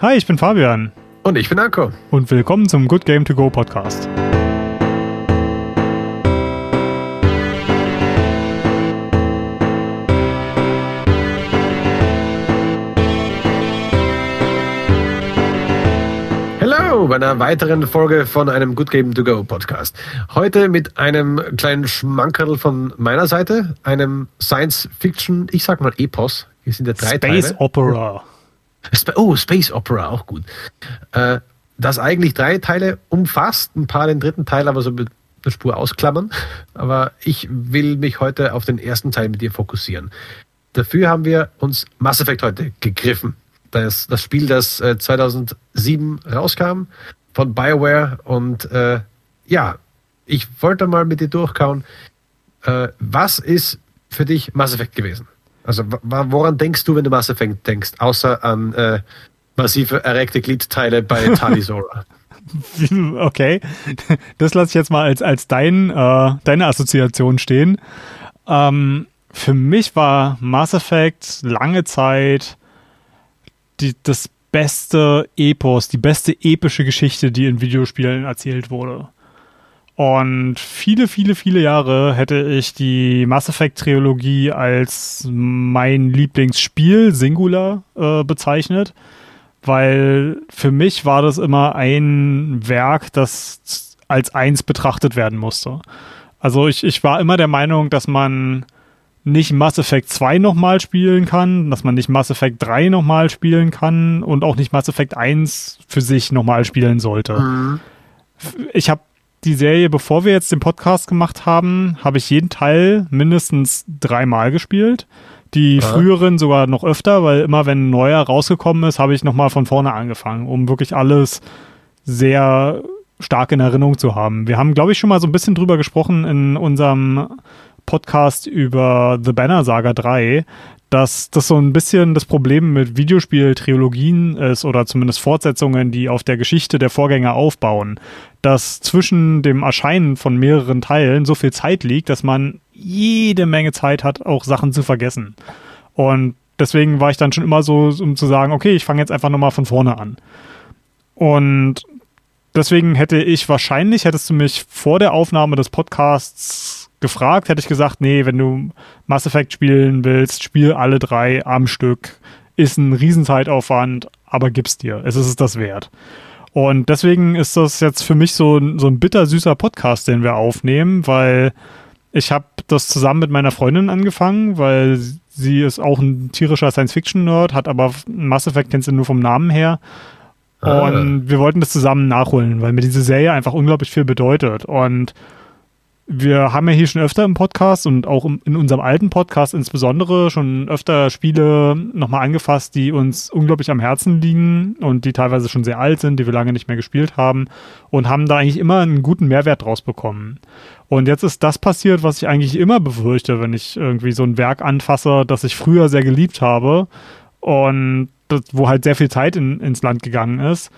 Hi, ich bin Fabian. Und ich bin Anko. Und willkommen zum Good Game To Go Podcast. Hallo bei einer weiteren Folge von einem Good Game To Go Podcast. Heute mit einem kleinen Schmankerl von meiner Seite, einem Science Fiction, ich sag mal Epos. Hier sind ja drei Space Teile. Opera. Oh, Space Opera, auch gut. Äh, das eigentlich drei Teile umfasst, ein paar den dritten Teil aber so mit der Spur ausklammern. Aber ich will mich heute auf den ersten Teil mit dir fokussieren. Dafür haben wir uns Mass Effect heute gegriffen. Das, das Spiel, das äh, 2007 rauskam von BioWare. Und äh, ja, ich wollte mal mit dir durchkauen. Äh, was ist für dich Mass Effect gewesen? Also woran denkst du, wenn du Mass Effect denkst, außer an äh, massive erregte Gliedteile bei Talisora? okay, das lasse ich jetzt mal als, als dein, äh, deine Assoziation stehen. Ähm, für mich war Mass Effect lange Zeit die, das beste Epos, die beste epische Geschichte, die in Videospielen erzählt wurde. Und viele, viele, viele Jahre hätte ich die Mass Effect Trilogie als mein Lieblingsspiel Singular äh, bezeichnet, weil für mich war das immer ein Werk, das als eins betrachtet werden musste. Also ich, ich war immer der Meinung, dass man nicht Mass Effect 2 nochmal spielen kann, dass man nicht Mass Effect 3 nochmal spielen kann und auch nicht Mass Effect 1 für sich nochmal spielen sollte. Mhm. Ich habe die Serie, bevor wir jetzt den Podcast gemacht haben, habe ich jeden Teil mindestens dreimal gespielt. Die ja. früheren sogar noch öfter, weil immer wenn ein neuer rausgekommen ist, habe ich nochmal von vorne angefangen, um wirklich alles sehr stark in Erinnerung zu haben. Wir haben, glaube ich, schon mal so ein bisschen drüber gesprochen in unserem Podcast über The Banner Saga 3, dass das so ein bisschen das Problem mit Videospiel-Trilogien ist oder zumindest Fortsetzungen, die auf der Geschichte der Vorgänger aufbauen, dass zwischen dem Erscheinen von mehreren Teilen so viel Zeit liegt, dass man jede Menge Zeit hat, auch Sachen zu vergessen. Und deswegen war ich dann schon immer so, um zu sagen, okay, ich fange jetzt einfach nochmal von vorne an. Und deswegen hätte ich wahrscheinlich, hättest du mich vor der Aufnahme des Podcasts gefragt, hätte ich gesagt, nee, wenn du Mass Effect spielen willst, spiel alle drei am Stück. Ist ein Riesenzeitaufwand, aber gib's dir. Es ist es das wert. Und deswegen ist das jetzt für mich so, so ein bittersüßer Podcast, den wir aufnehmen, weil ich habe das zusammen mit meiner Freundin angefangen, weil sie ist auch ein tierischer Science-Fiction-Nerd, hat aber Mass Effect kennst du nur vom Namen her. Ah. Und wir wollten das zusammen nachholen, weil mir diese Serie einfach unglaublich viel bedeutet. Und wir haben ja hier schon öfter im Podcast und auch in unserem alten Podcast insbesondere schon öfter Spiele nochmal angefasst, die uns unglaublich am Herzen liegen und die teilweise schon sehr alt sind, die wir lange nicht mehr gespielt haben und haben da eigentlich immer einen guten Mehrwert draus bekommen. Und jetzt ist das passiert, was ich eigentlich immer befürchte, wenn ich irgendwie so ein Werk anfasse, das ich früher sehr geliebt habe und das, wo halt sehr viel Zeit in, ins Land gegangen ist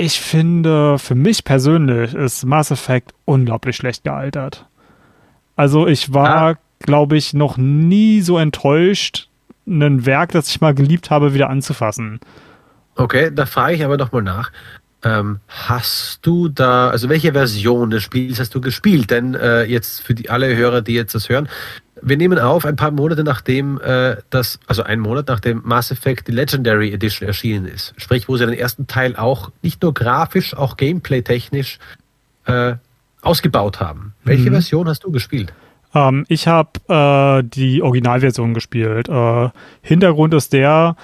ich finde, für mich persönlich ist Mass Effect unglaublich schlecht gealtert. Also ich war, ah. glaube ich, noch nie so enttäuscht, ein Werk, das ich mal geliebt habe, wieder anzufassen. Okay, da frage ich aber doch mal nach. Ähm, hast du da, also welche Version des Spiels hast du gespielt? Denn äh, jetzt für die alle Hörer, die jetzt das hören, wir nehmen auf, ein paar Monate nachdem äh, das, also einen Monat nachdem Mass Effect die Legendary Edition erschienen ist. Sprich, wo sie den ersten Teil auch nicht nur grafisch, auch gameplay-technisch äh, ausgebaut haben. Welche mhm. Version hast du gespielt? Ähm, ich habe äh, die Originalversion gespielt. Äh, Hintergrund ist der,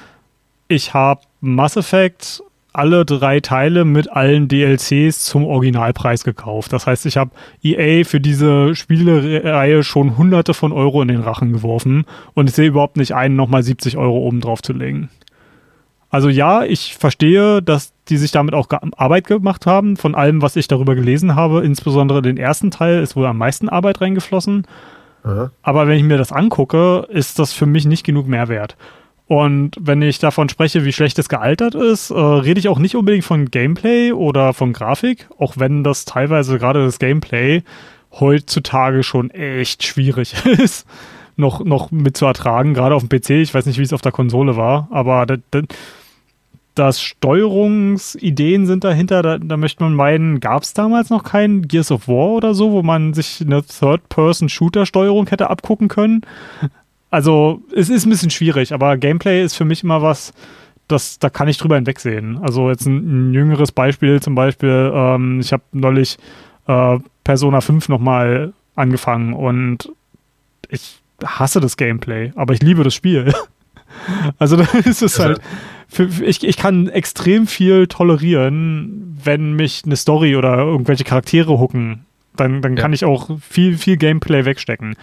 ich habe Mass Effect alle drei Teile mit allen DLCs zum Originalpreis gekauft. Das heißt, ich habe EA für diese Spielereihe schon hunderte von Euro in den Rachen geworfen und ich sehe überhaupt nicht einen, nochmal 70 Euro oben drauf zu legen. Also ja, ich verstehe, dass die sich damit auch Arbeit gemacht haben. Von allem, was ich darüber gelesen habe, insbesondere den ersten Teil, ist wohl am meisten Arbeit reingeflossen. Aha. Aber wenn ich mir das angucke, ist das für mich nicht genug Mehrwert. Und wenn ich davon spreche, wie schlecht es gealtert ist, äh, rede ich auch nicht unbedingt von Gameplay oder von Grafik, auch wenn das teilweise gerade das Gameplay heutzutage schon echt schwierig ist, noch, noch mit zu ertragen, gerade auf dem PC. Ich weiß nicht, wie es auf der Konsole war, aber das, das, dass Steuerungsideen sind dahinter. Da, da möchte man meinen, gab es damals noch kein Gears of War oder so, wo man sich eine Third-Person-Shooter-Steuerung hätte abgucken können. Also es ist ein bisschen schwierig, aber Gameplay ist für mich immer was, das, da kann ich drüber hinwegsehen. Also jetzt ein, ein jüngeres Beispiel zum Beispiel, ähm, ich habe neulich äh, Persona 5 nochmal angefangen und ich hasse das Gameplay, aber ich liebe das Spiel. also da ist es halt, für, ich, ich kann extrem viel tolerieren, wenn mich eine Story oder irgendwelche Charaktere hucken. Dann, dann ja. kann ich auch viel, viel Gameplay wegstecken.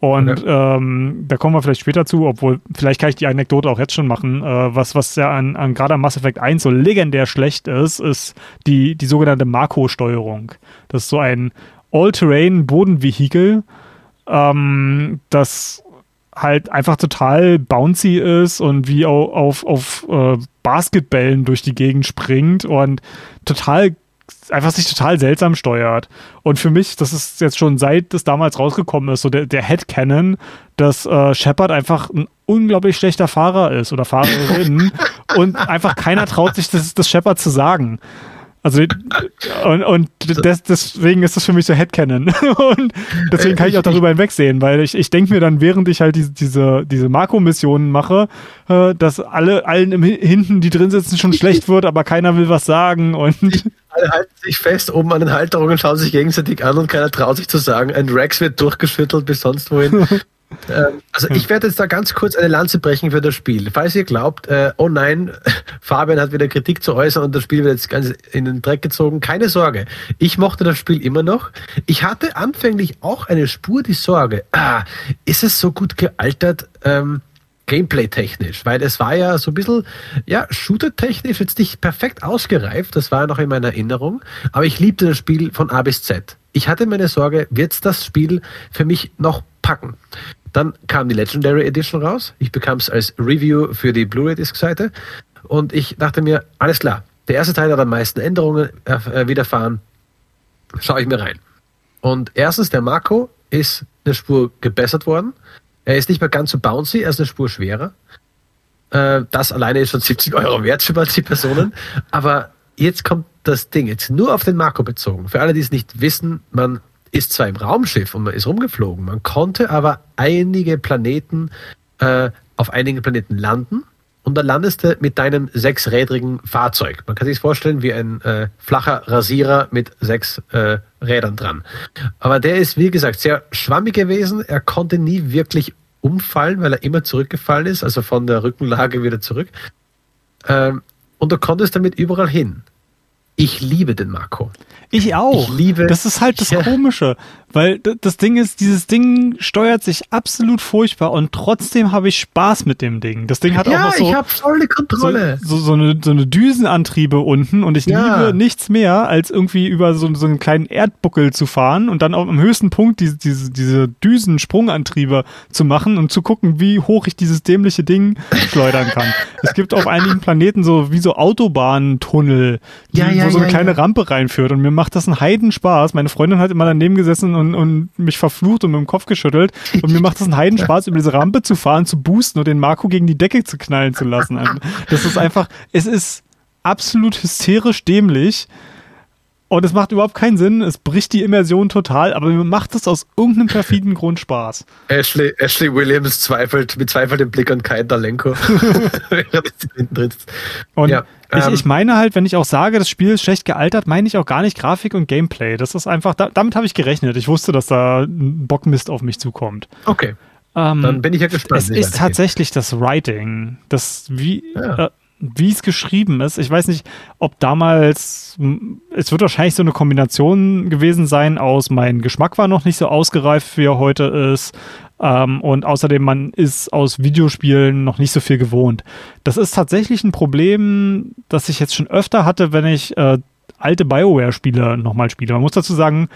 Und okay. ähm, da kommen wir vielleicht später zu, obwohl vielleicht kann ich die Anekdote auch jetzt schon machen. Äh, was, was ja an, an gerade am Mass Effect 1 so legendär schlecht ist, ist die, die sogenannte Marco-Steuerung. Das ist so ein All-Terrain-Bodenvehikel, ähm, das halt einfach total bouncy ist und wie auf, auf, auf äh, Basketballen durch die Gegend springt und total einfach sich total seltsam steuert. Und für mich, das ist jetzt schon seit das damals rausgekommen ist, so der, der Headcanon, dass äh, Shepard einfach ein unglaublich schlechter Fahrer ist oder Fahrerin und einfach keiner traut sich das, das Shepard zu sagen. Also und, und des, deswegen ist das für mich so Headcanon. und deswegen kann ich auch darüber hinwegsehen, weil ich, ich denke mir dann, während ich halt diese, diese, diese Marco-Missionen mache, äh, dass alle, allen im, hinten, die drin sitzen, schon schlecht wird, aber keiner will was sagen und. Alle halten sich fest oben an den Halterungen, schauen sich gegenseitig an und keiner traut sich zu sagen. Ein Rex wird durchgeschüttelt bis sonst wohin. Ähm, also ich werde jetzt da ganz kurz eine Lanze brechen für das Spiel. Falls ihr glaubt, äh, oh nein, Fabian hat wieder Kritik zu äußern und das Spiel wird jetzt ganz in den Dreck gezogen, keine Sorge. Ich mochte das Spiel immer noch. Ich hatte anfänglich auch eine Spur die Sorge, ah, ist es so gut gealtert? Ähm, Gameplay-technisch, weil es war ja so ein bisschen, ja, Shooter-technisch jetzt nicht perfekt ausgereift, das war ja noch in meiner Erinnerung, aber ich liebte das Spiel von A bis Z. Ich hatte meine Sorge, wird das Spiel für mich noch packen? Dann kam die Legendary Edition raus. Ich bekam es als Review für die Blu-ray-Disc-Seite. Und ich dachte mir, alles klar, der erste Teil hat am meisten Änderungen äh, widerfahren. Schaue ich mir rein. Und erstens, der Marco ist eine Spur gebessert worden. Er ist nicht mehr ganz so bouncy, er ist eine Spur schwerer. Äh, das alleine ist schon 70 Euro wert für manche Personen. Aber jetzt kommt das Ding, jetzt nur auf den Marco bezogen. Für alle, die es nicht wissen, man ist zwar im Raumschiff und man ist rumgeflogen, man konnte aber einige Planeten, äh, auf einigen Planeten landen und dann landest du mit deinem sechsrädrigen Fahrzeug. Man kann sich vorstellen wie ein äh, flacher Rasierer mit sechs äh, Rädern dran. Aber der ist, wie gesagt, sehr schwammig gewesen. Er konnte nie wirklich umfallen, weil er immer zurückgefallen ist, also von der Rückenlage wieder zurück. Ähm, und du konntest damit überall hin. Ich liebe den Marco. Ich auch. Ich liebe. Das ist halt das ja. Komische, weil das Ding ist, dieses Ding steuert sich absolut furchtbar und trotzdem habe ich Spaß mit dem Ding. Das Ding hat ja, auch noch so. ich habe volle Kontrolle. So, so, so, eine, so eine Düsenantriebe unten und ich ja. liebe nichts mehr, als irgendwie über so, so einen kleinen Erdbuckel zu fahren und dann auch am höchsten Punkt diese, diese, diese Düsensprungantriebe zu machen und zu gucken, wie hoch ich dieses dämliche Ding schleudern kann. es gibt auf einigen Planeten so wie so Autobahntunnel, die, ja, ja, wo so eine kleine Rampe reinführt und mir macht das einen Heidenspaß. Meine Freundin hat immer daneben gesessen und, und mich verflucht und mit dem Kopf geschüttelt. Und mir macht das einen Heidenspaß, über diese Rampe zu fahren, zu boosten und den Marco gegen die Decke zu knallen zu lassen. Das ist einfach, es ist absolut hysterisch dämlich. Und es macht überhaupt keinen Sinn, es bricht die Immersion total, aber mir macht es aus irgendeinem perfiden Grund Spaß. Ashley, Ashley Williams zweifelt, bezweifelt den Blick an Kai Dalenko. und ja, ich, ähm, ich meine halt, wenn ich auch sage, das Spiel ist schlecht gealtert, meine ich auch gar nicht Grafik und Gameplay. Das ist einfach, da, damit habe ich gerechnet. Ich wusste, dass da ein Bockmist auf mich zukommt. Okay. Ähm, Dann bin ich ja gespannt. Es ist tatsächlich das Writing. Das, wie, ja. äh, wie es geschrieben ist. Ich weiß nicht, ob damals, es wird wahrscheinlich so eine Kombination gewesen sein aus, mein Geschmack war noch nicht so ausgereift, wie er heute ist. Ähm, und außerdem, man ist aus Videospielen noch nicht so viel gewohnt. Das ist tatsächlich ein Problem, das ich jetzt schon öfter hatte, wenn ich äh, alte BioWare-Spiele nochmal spiele. Man muss dazu sagen,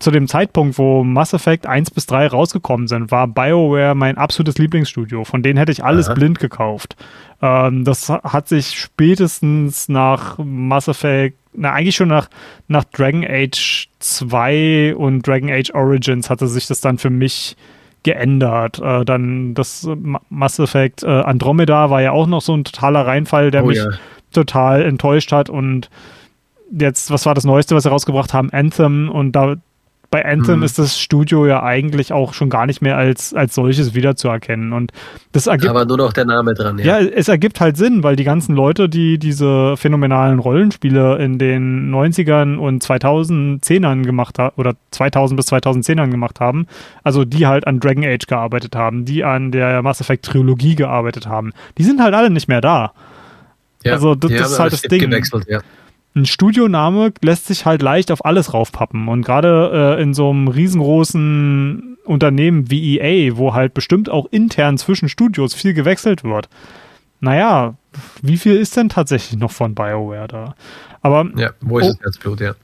zu dem Zeitpunkt, wo Mass Effect 1 bis 3 rausgekommen sind, war BioWare mein absolutes Lieblingsstudio. Von denen hätte ich alles Aha. blind gekauft. Ähm, das hat sich spätestens nach Mass Effect, na, eigentlich schon nach, nach Dragon Age 2 und Dragon Age Origins hatte sich das dann für mich geändert. Äh, dann das Mass Effect äh, Andromeda war ja auch noch so ein totaler Reinfall, der, oh, mich, ja. total enttäuscht hat und jetzt, was war das Neueste, was sie rausgebracht haben? Anthem und da bei Anthem mhm. ist das Studio ja eigentlich auch schon gar nicht mehr als, als solches wiederzuerkennen. Und das ergibt. Aber nur noch der Name dran, ja. Ja, es ergibt halt Sinn, weil die ganzen Leute, die diese phänomenalen Rollenspiele in den 90ern und 2010ern gemacht haben, oder 2000 bis 2010ern gemacht haben, also die halt an Dragon Age gearbeitet haben, die an der Mass Effect Trilogie gearbeitet haben, die sind halt alle nicht mehr da. Ja, also das, das ist halt das Ding. Ja ein Studioname lässt sich halt leicht auf alles raufpappen. Und gerade äh, in so einem riesengroßen Unternehmen wie EA, wo halt bestimmt auch intern zwischen Studios viel gewechselt wird. Naja, wie viel ist denn tatsächlich noch von BioWare da? Aber, ja, wo ist oh, das Herzblut, ja.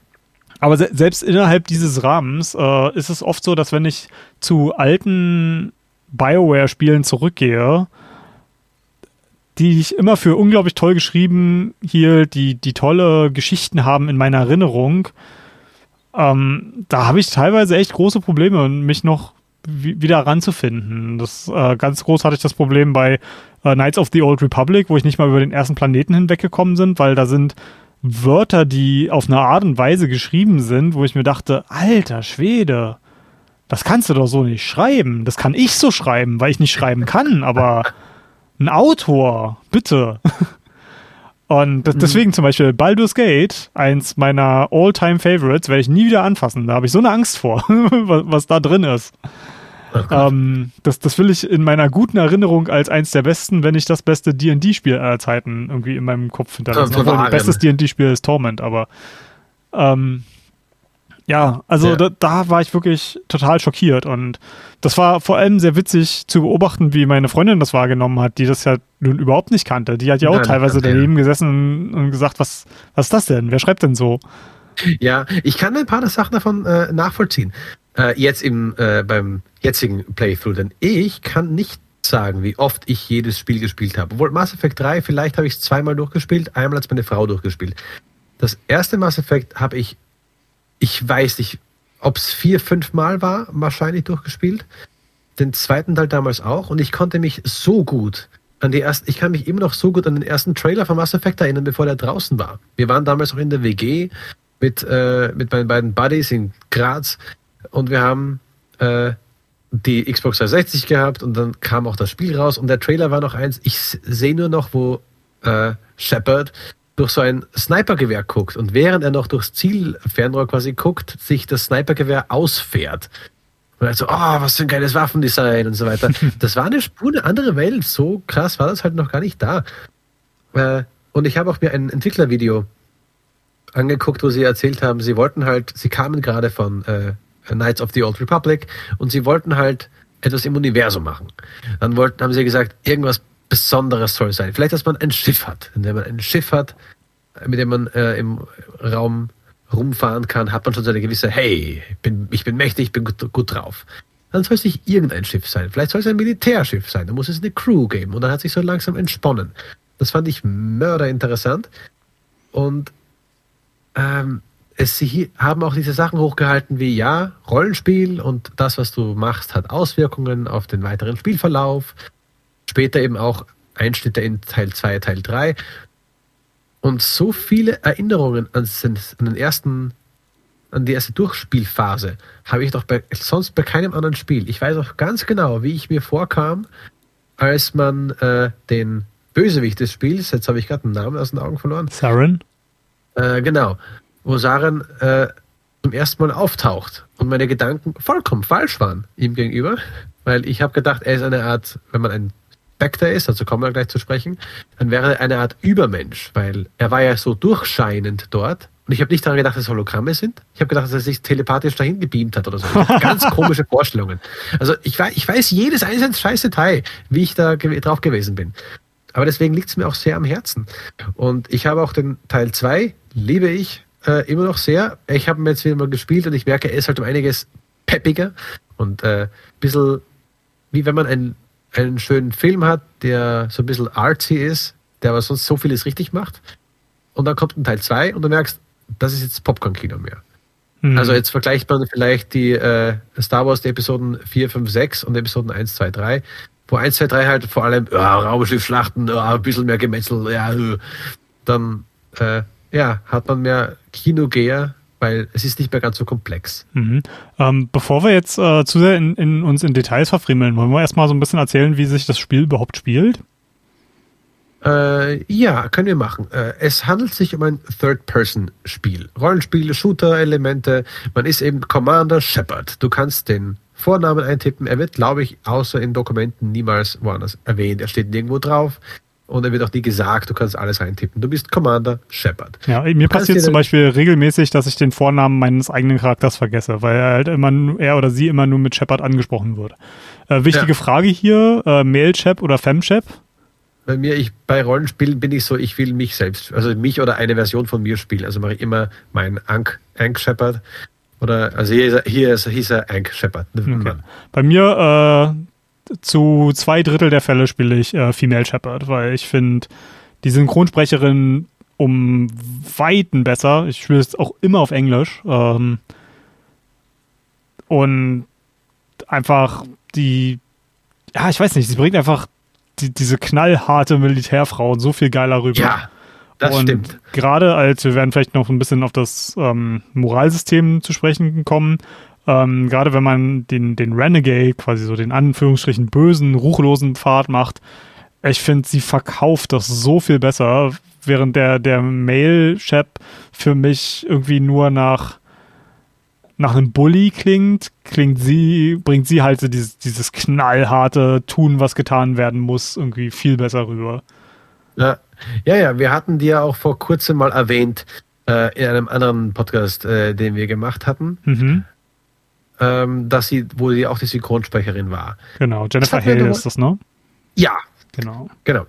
Aber se selbst innerhalb dieses Rahmens äh, ist es oft so, dass wenn ich zu alten BioWare-Spielen zurückgehe, die ich immer für unglaublich toll geschrieben hielt, die, die tolle Geschichten haben in meiner Erinnerung. Ähm, da habe ich teilweise echt große Probleme, mich noch wieder ranzufinden. Das äh, ganz groß hatte ich das Problem bei äh, Knights of the Old Republic, wo ich nicht mal über den ersten Planeten hinweggekommen bin, weil da sind Wörter, die auf eine Art und Weise geschrieben sind, wo ich mir dachte, alter Schwede, das kannst du doch so nicht schreiben. Das kann ich so schreiben, weil ich nicht schreiben kann, aber ein Autor, bitte. Und mhm. deswegen zum Beispiel Baldur's Gate, eins meiner All-Time-Favorites, werde ich nie wieder anfassen. Da habe ich so eine Angst vor, was, da drin ist. ähm, das, das will ich in meiner guten Erinnerung als eins der besten, wenn nicht das beste D&D-Spiel aller Zeiten irgendwie in meinem Kopf hinterlassen. Obwohl, bestes D&D-Spiel ist Torment, aber ähm, ja, also ja. Da, da, war ich wirklich total schockiert und das war vor allem sehr witzig zu beobachten, wie meine Freundin das wahrgenommen hat, die das ja nun überhaupt nicht kannte. Die hat ja auch Nein, teilweise daneben ja. gesessen und gesagt, was, was ist das denn? Wer schreibt denn so? Ja, ich kann ein paar Sachen davon äh, nachvollziehen. Äh, jetzt im, äh, beim jetzigen Playthrough, denn ich kann nicht sagen, wie oft ich jedes Spiel gespielt habe. Obwohl Mass Effect 3, vielleicht habe ich es zweimal durchgespielt, einmal als meine Frau durchgespielt. Das erste Mass Effect habe ich ich weiß nicht, ob es vier, fünf Mal war, wahrscheinlich durchgespielt. Den zweiten Teil damals auch. Und ich konnte mich so gut an die ersten, ich kann mich immer noch so gut an den ersten Trailer von Mass Effect erinnern, bevor der draußen war. Wir waren damals auch in der WG mit, äh, mit meinen beiden Buddies in Graz und wir haben äh, die Xbox 360 gehabt und dann kam auch das Spiel raus und der Trailer war noch eins, ich sehe nur noch, wo äh, Shepard durch so ein Snipergewehr guckt und während er noch durchs Zielfernrohr quasi guckt, sich das Snipergewehr ausfährt. Und er so, oh, was für ein geiles Waffendesign und so weiter. Das war eine Spur, eine andere Welt. So krass war das halt noch gar nicht da. Äh, und ich habe auch mir ein Entwicklervideo angeguckt, wo sie erzählt haben, sie wollten halt, sie kamen gerade von äh, Knights of the Old Republic und sie wollten halt etwas im Universum machen. Dann wollten, haben sie gesagt, irgendwas Besonderes soll sein. Vielleicht, dass man ein Schiff hat. Wenn man ein Schiff hat, mit dem man äh, im Raum rumfahren kann, hat man schon so eine gewisse, hey, ich bin, ich bin mächtig, ich bin gut, gut drauf. Dann soll es nicht irgendein Schiff sein. Vielleicht soll es ein Militärschiff sein. Da muss es eine Crew geben. Und dann hat sich so langsam entsponnen. Das fand ich mörderinteressant. Und ähm, es, sie haben auch diese Sachen hochgehalten wie, ja, Rollenspiel und das, was du machst, hat Auswirkungen auf den weiteren Spielverlauf später eben auch Einschnitte in Teil 2, Teil 3. Und so viele Erinnerungen an den ersten, an die erste Durchspielphase habe ich doch bei, sonst bei keinem anderen Spiel. Ich weiß auch ganz genau, wie ich mir vorkam, als man äh, den Bösewicht des Spiels, jetzt habe ich gerade einen Namen aus den Augen verloren. Saren? Äh, genau. Wo Saren äh, zum ersten Mal auftaucht und meine Gedanken vollkommen falsch waren ihm gegenüber, weil ich habe gedacht, er ist eine Art, wenn man ein Spectre ist, dazu kommen wir gleich zu sprechen, dann wäre er eine Art Übermensch, weil er war ja so durchscheinend dort. Und ich habe nicht daran gedacht, dass es Hologramme sind. Ich habe gedacht, dass er sich telepathisch dahin gebeamt hat oder so. Ganz komische Vorstellungen. Also ich, weiß, ich weiß jedes einzelne scheiß Detail, wie ich da ge drauf gewesen bin. Aber deswegen liegt es mir auch sehr am Herzen. Und ich habe auch den Teil 2, liebe ich äh, immer noch sehr. Ich habe ihn jetzt wieder mal gespielt und ich merke, er ist halt um einiges peppiger und äh, ein bisschen wie wenn man ein einen schönen Film hat, der so ein bisschen artsy ist, der aber sonst so vieles richtig macht. Und dann kommt ein Teil 2 und du merkst, das ist jetzt Popcorn-Kino mehr. Mhm. Also jetzt vergleicht man vielleicht die äh, Star Wars die Episoden 4, 5, 6 und Episoden 1, 2, 3, wo 1, 2, 3 halt vor allem ja, Raumschiffschlachten, ja, ein bisschen mehr Gemetzel, ja, dann äh, ja, hat man mehr Kinogeher, weil es ist nicht mehr ganz so komplex. Mhm. Ähm, bevor wir jetzt äh, zu sehr in, in, uns in Details verfriemeln, wollen wir erstmal so ein bisschen erzählen, wie sich das Spiel überhaupt spielt? Äh, ja, können wir machen. Äh, es handelt sich um ein Third-Person-Spiel. Rollenspiel, Shooter-Elemente. Man ist eben Commander Shepard. Du kannst den Vornamen eintippen. Er wird, glaube ich, außer in Dokumenten niemals woanders erwähnt. Er steht nirgendwo drauf. Und er wird auch nie gesagt, du kannst alles reintippen. Du bist Commander Shepard. Ja, mir passiert zum Beispiel regelmäßig, dass ich den Vornamen meines eigenen Charakters vergesse, weil er halt immer, er oder sie immer nur mit Shepard angesprochen wird. Äh, wichtige ja. Frage hier, äh, Mail-Chap oder Fem-Chap? Bei mir, ich, bei Rollenspielen bin ich so, ich will mich selbst, also mich oder eine Version von mir spielen. Also mache ich immer meinen Ank, Ank Shepard. Oder, also hier, ist er, hier ist, hieß er Ank Shepard. Okay. Bei mir, äh, zu zwei Drittel der Fälle spiele ich äh, Female Shepard, weil ich finde die Synchronsprecherin um Weiten besser. Ich spiele es auch immer auf Englisch. Ähm, und einfach die, ja, ich weiß nicht, sie bringt einfach die, diese knallharte Militärfrau so viel geiler rüber. Ja, das und stimmt. Gerade als, wir werden vielleicht noch ein bisschen auf das ähm, Moralsystem zu sprechen kommen, ähm, Gerade wenn man den, den Renegade, quasi so den Anführungsstrichen bösen, ruchlosen Pfad macht, ich finde, sie verkauft das so viel besser, während der, der Mail-Chap für mich irgendwie nur nach, nach einem Bully klingt, klingt sie, bringt sie halt so dieses, dieses knallharte Tun, was getan werden muss, irgendwie viel besser rüber. Ja, ja, ja wir hatten die ja auch vor kurzem mal erwähnt äh, in einem anderen Podcast, äh, den wir gemacht hatten. Mhm ähm, dass sie, wo sie auch die Synchronsprecherin war. Genau, Jennifer Hale ist das, ne? Ja. Genau. Genau.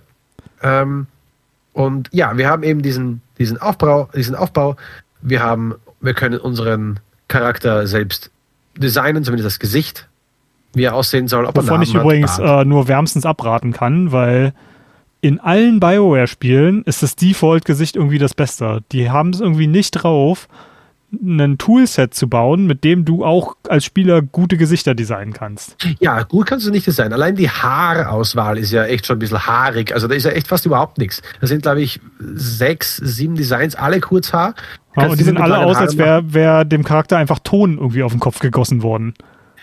Ähm, und ja, wir haben eben diesen, diesen Aufbau, diesen Aufbau. Wir haben, wir können unseren Charakter selbst designen, zumindest das Gesicht, wie er aussehen soll. Ob Wovon ich übrigens äh, nur wärmstens abraten kann, weil in allen BioWare-Spielen ist das Default-Gesicht irgendwie das Beste. Die haben es irgendwie nicht drauf, ein Toolset zu bauen, mit dem du auch als Spieler gute Gesichter designen kannst. Ja, gut kannst du nicht designen. Allein die Haarauswahl ist ja echt schon ein bisschen haarig. Also da ist ja echt fast überhaupt nichts. Da sind, glaube ich, sechs, sieben Designs, alle Kurzhaar. Ja, und die sehen alle aus, als wäre wär dem Charakter einfach Ton irgendwie auf den Kopf gegossen worden.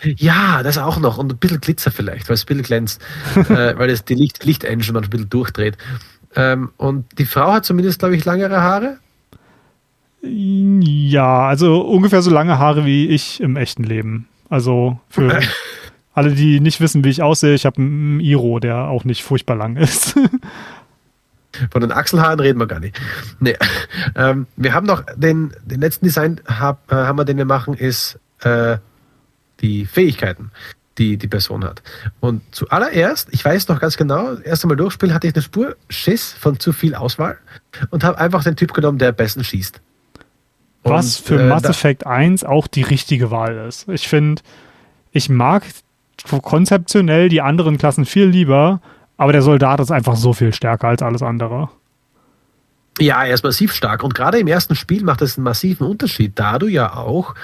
Ja, das auch noch. Und ein bisschen Glitzer vielleicht, weil es ein bisschen glänzt. äh, weil das die Licht, Licht-Engine man ein bisschen durchdreht. Ähm, und die Frau hat zumindest, glaube ich, langere Haare. Ja, also ungefähr so lange Haare wie ich im echten Leben. Also für alle, die nicht wissen, wie ich aussehe, ich habe einen Iro, der auch nicht furchtbar lang ist. Von den Achselhaaren reden wir gar nicht. Nee. Ähm, wir haben noch den, den letzten Design, hab, äh, haben wir, den wir machen, ist äh, die Fähigkeiten, die die Person hat. Und zuallererst, ich weiß noch ganz genau, das erste Mal durchspielen hatte ich eine Spur Schiss von zu viel Auswahl und habe einfach den Typ genommen, der am besten schießt. Was für äh, Mass Effect 1 auch die richtige Wahl ist. Ich finde, ich mag konzeptionell die anderen Klassen viel lieber, aber der Soldat ist einfach so viel stärker als alles andere. Ja, er ist massiv stark und gerade im ersten Spiel macht es einen massiven Unterschied, da du ja auch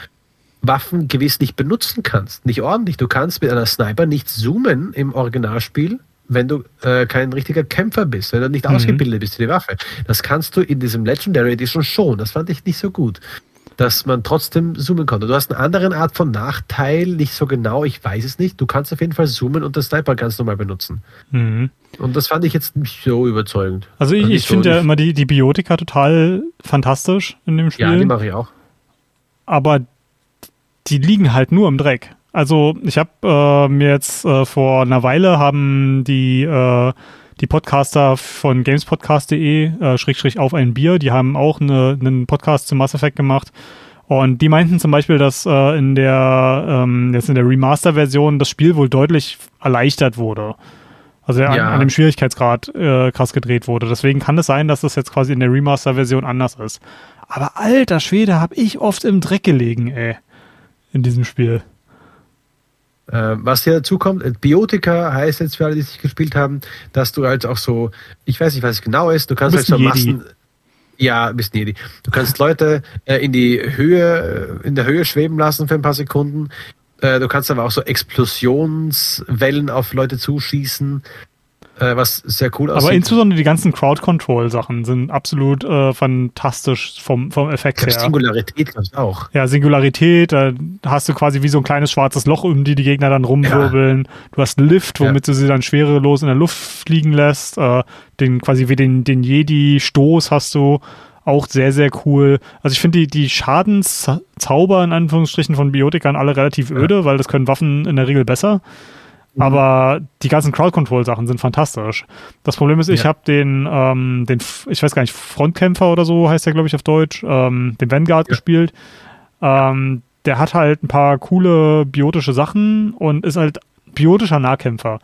Waffen gewiss nicht benutzen kannst. Nicht ordentlich. Du kannst mit einer Sniper nicht zoomen im Originalspiel wenn du äh, kein richtiger Kämpfer bist, wenn du nicht mhm. ausgebildet bist für die Waffe. Das kannst du in diesem Legendary Edition schon. Das fand ich nicht so gut. Dass man trotzdem zoomen konnte. Du hast eine andere Art von Nachteil, nicht so genau, ich weiß es nicht. Du kannst auf jeden Fall zoomen und das Sniper ganz normal benutzen. Mhm. Und das fand ich jetzt nicht so überzeugend. Also ich, ich finde ja immer die, die Biotika total fantastisch in dem Spiel. Ja, die mache ich auch. Aber die liegen halt nur im Dreck. Also ich habe äh, mir jetzt äh, vor einer Weile haben die äh, die Podcaster von gamespodcast.de äh, Schrägstrich auf ein Bier, die haben auch eine, einen Podcast zu Mass Effect gemacht und die meinten zum Beispiel, dass äh, in der ähm, jetzt in der Remaster-Version das Spiel wohl deutlich erleichtert wurde. Also ja. an, an, dem Schwierigkeitsgrad äh, krass gedreht wurde. Deswegen kann es sein, dass das jetzt quasi in der Remaster-Version anders ist. Aber alter Schwede, habe ich oft im Dreck gelegen, ey, in diesem Spiel. Äh, was hier dazu kommt, äh, Biotika heißt jetzt für alle, die es nicht gespielt haben, dass du halt auch so, ich weiß nicht, was es genau ist, du kannst halt so Massen. Ja, bist Jedi. Du kannst Leute äh, in die Höhe, äh, in der Höhe schweben lassen für ein paar Sekunden. Äh, du kannst aber auch so Explosionswellen auf Leute zuschießen. Äh, was sehr cool aussieht. Aber insbesondere die ganzen Crowd-Control-Sachen sind absolut äh, fantastisch vom, vom Effekt Ich her. Singularität glaube ich auch. Ja, Singularität, da hast du quasi wie so ein kleines schwarzes Loch, um die die Gegner dann rumwirbeln. Du hast Lift, womit du sie dann schwerelos in der Luft fliegen lässt. Äh, den quasi wie den, den Jedi-Stoß hast du. Auch sehr, sehr cool. Also ich finde die, die Schadenszauber in Anführungsstrichen von Biotikern alle relativ öde, weil das können Waffen in der Regel besser. Aber die ganzen Crowd-Control-Sachen sind fantastisch. Das Problem ist, ich Ja. habe den, ähm, den, ich weiß gar nicht, Frontkämpfer oder so heißt der, glaube ich, auf Deutsch, ähm, den Vanguard Ja. gespielt. Ähm, der hat halt ein paar coole biotische Sachen und ist halt biotischer Nahkämpfer.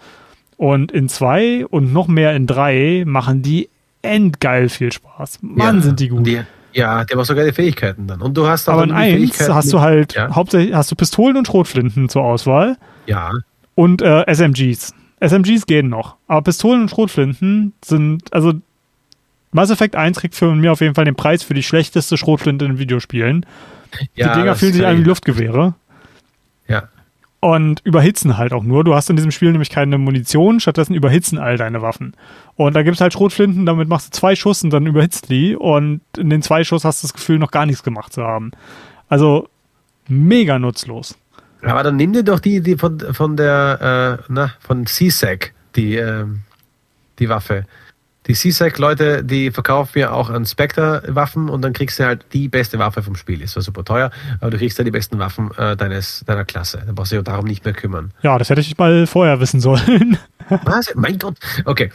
Und in zwei und noch mehr in drei machen die endgeil viel Spaß. Mann, Ja. sind die gut. Die, ja, haben auch so geile Fähigkeiten dann. Und du hast auch Aber in eins hast du halt Ja. hauptsächlich hast du Pistolen und Schrotflinten zur Auswahl Ja, und äh, SMGs. SMGs gehen noch, aber Pistolen und Schrotflinten sind also Mass Effect 1 kriegt für mir auf jeden Fall den Preis für die schlechteste Schrotflinte in Videospielen. ja, die Dinger fühlen sich an wie Luftgewehre Ja, und überhitzen halt auch nur. Du hast in diesem Spiel nämlich keine Munition, stattdessen überhitzen all deine Waffen. Und da gibt es halt Schrotflinten, damit machst du zwei Schuss und dann überhitzt die und in den zwei Schuss hast du das Gefühl, noch gar nichts gemacht zu haben. Also mega nutzlos. Aber dann nimm dir doch die, die von, von der, äh, na, von CSEC, die, ähm, die Waffe. Die CSEC-Leute, die verkaufen mir auch an Spectre-Waffen und dann kriegst du halt die beste Waffe vom Spiel. Ist zwar super teuer, aber du kriegst ja die besten Waffen äh, deines, deiner Klasse. Da brauchst du dich darum nicht mehr kümmern. Ja, das hätte ich mal vorher wissen sollen. Was? Mein Gott. Okay.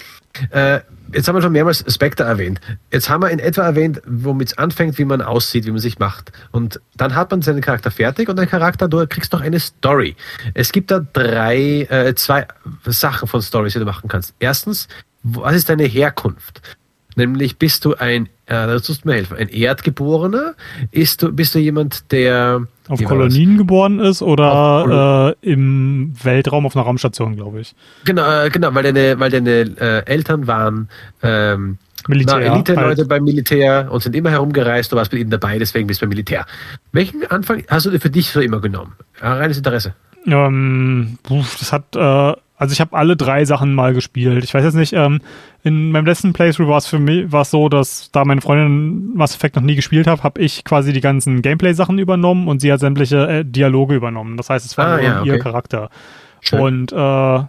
Äh, jetzt haben wir schon mehrmals Spectre erwähnt. Jetzt haben wir in etwa erwähnt, womit es anfängt, wie man aussieht, wie man sich macht. Und dann hat man seinen Charakter fertig und dein Charakter, du kriegst noch eine Story. Es gibt da drei, äh, zwei Sachen von Stories, die du machen kannst. Erstens, was ist deine Herkunft? Nämlich bist du ein, äh, das tust du mir helfen, ein Erdgeborener? Ist du, bist du jemand, der auf? Kolonien geboren ist oder äh, im Weltraum auf einer Raumstation, glaube ich. Genau, äh, genau, weil deine, weil deine äh, Eltern waren ähm, Elite-Leute halt. beim Militär und sind immer herumgereist, du warst mit ihnen dabei, deswegen bist du beim Militär. Welchen Anfang hast du dir für dich so immer genommen? Ja, reines Interesse. Ähm, das hat, äh, also ich habe alle drei Sachen mal gespielt. Ich weiß jetzt nicht, ähm, in meinem letzten Playthrough war es für mich war es so, dass da meine Freundin Mass Effect noch nie gespielt hat, habe ich quasi die ganzen Gameplay-Sachen übernommen und sie hat sämtliche äh, Dialoge übernommen. Das heißt, es war Ah, nur ja, ihr okay. Charakter. Schön. Und äh,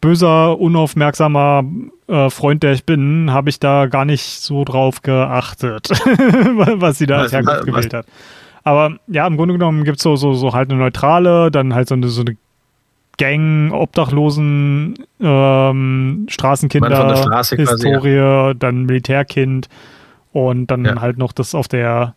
böser, unaufmerksamer äh, Freund, der ich bin, habe ich da gar nicht so drauf geachtet, was sie da als Herkunft gewählt hat. Aber ja, im Grunde genommen gibt es so, so, so halt eine neutrale, dann halt so eine, so eine Gang, Obdachlosen, ähm, Straßenkinder, der Straße Historie, dann Militärkind und dann Ja. halt noch das auf der,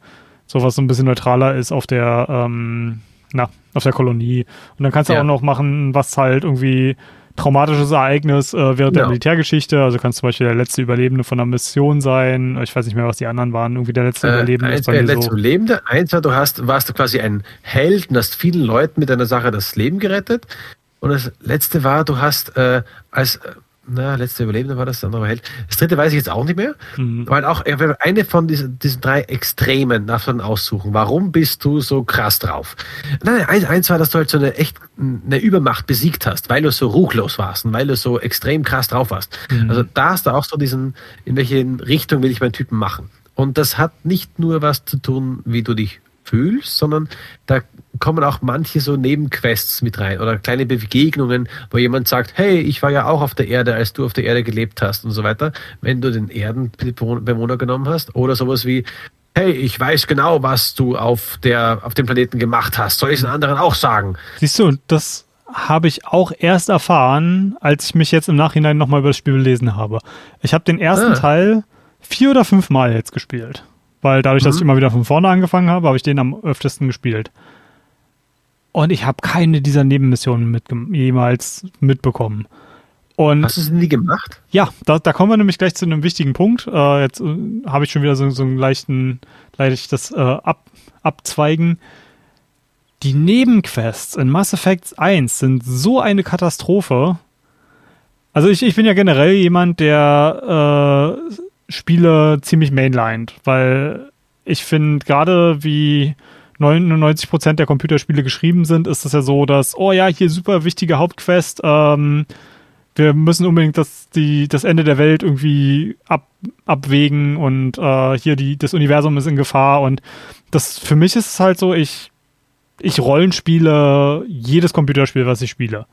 sowas so ein bisschen neutraler ist, auf der, ähm, na, auf der Kolonie. Und dann kannst du Ja. auch noch machen, was halt irgendwie traumatisches Ereignis äh, während der Ja. Militärgeschichte. Also kannst zum Beispiel der letzte Überlebende von einer Mission sein. Ich weiß nicht mehr, was die anderen waren. Irgendwie der letzte Überlebende äh, ist bei äh, mir letzte so. Lebende. Eins war, du hast, warst du quasi ein Held und hast vielen Leuten mit deiner Sache das Leben gerettet. Und das letzte war, du hast äh, als, äh, na, letzte Überlebende war das, der andere Held. Das dritte weiß ich jetzt auch nicht mehr. Mhm. Weil auch äh, eine von diesen, diesen drei Extremen darfst du dann aussuchen. Warum bist du so krass drauf? Nein, nein, eins, eins war, dass du halt so eine echt eine Übermacht besiegt hast, weil du so ruchlos warst und weil du so extrem krass drauf warst. Mhm. Also da hast du auch so diesen, in welche Richtung will ich meinen Typen machen. Und das hat nicht nur was zu tun, wie du dich fühlst, sondern da kommen auch manche so Nebenquests mit rein oder kleine Begegnungen, wo jemand sagt, hey, ich war ja auch auf der Erde, als du auf der Erde gelebt hast und so weiter, wenn du den Erdenbewohner genommen hast oder sowas wie, hey, ich weiß genau, was du auf der auf dem Planeten gemacht hast, soll ich es den anderen auch sagen? Siehst du, das habe ich auch erst erfahren, als ich mich jetzt im Nachhinein nochmal über das Spiel belesen habe. Ich habe den ersten Ah. Teil vier oder fünf Mal jetzt gespielt. Weil dadurch, dass Mhm. ich immer wieder von vorne angefangen habe, habe ich den am öftesten gespielt. Und ich habe keine dieser Nebenmissionen mit, jemals mitbekommen. Und Hast du es nie gemacht? ja, da, da kommen wir nämlich gleich zu einem wichtigen Punkt. Äh, jetzt äh, habe ich schon wieder so, so einen leichten, leichtes äh, Ab, Abzweigen. Die Nebenquests in Mass Effect 1 sind so eine Katastrophe. Also ich, ich bin ja generell jemand, der äh, Spiele ziemlich mainlined, weil ich finde, gerade wie 99% der Computerspiele geschrieben sind, ist es ja so, dass, oh ja, hier super wichtige Hauptquest, ähm, wir müssen unbedingt das, die, das Ende der Welt irgendwie ab, abwägen und äh, hier die, das Universum ist in Gefahr und das für mich ist es halt so, ich, ich Rollenspiele jedes Computerspiel, was ich spiele.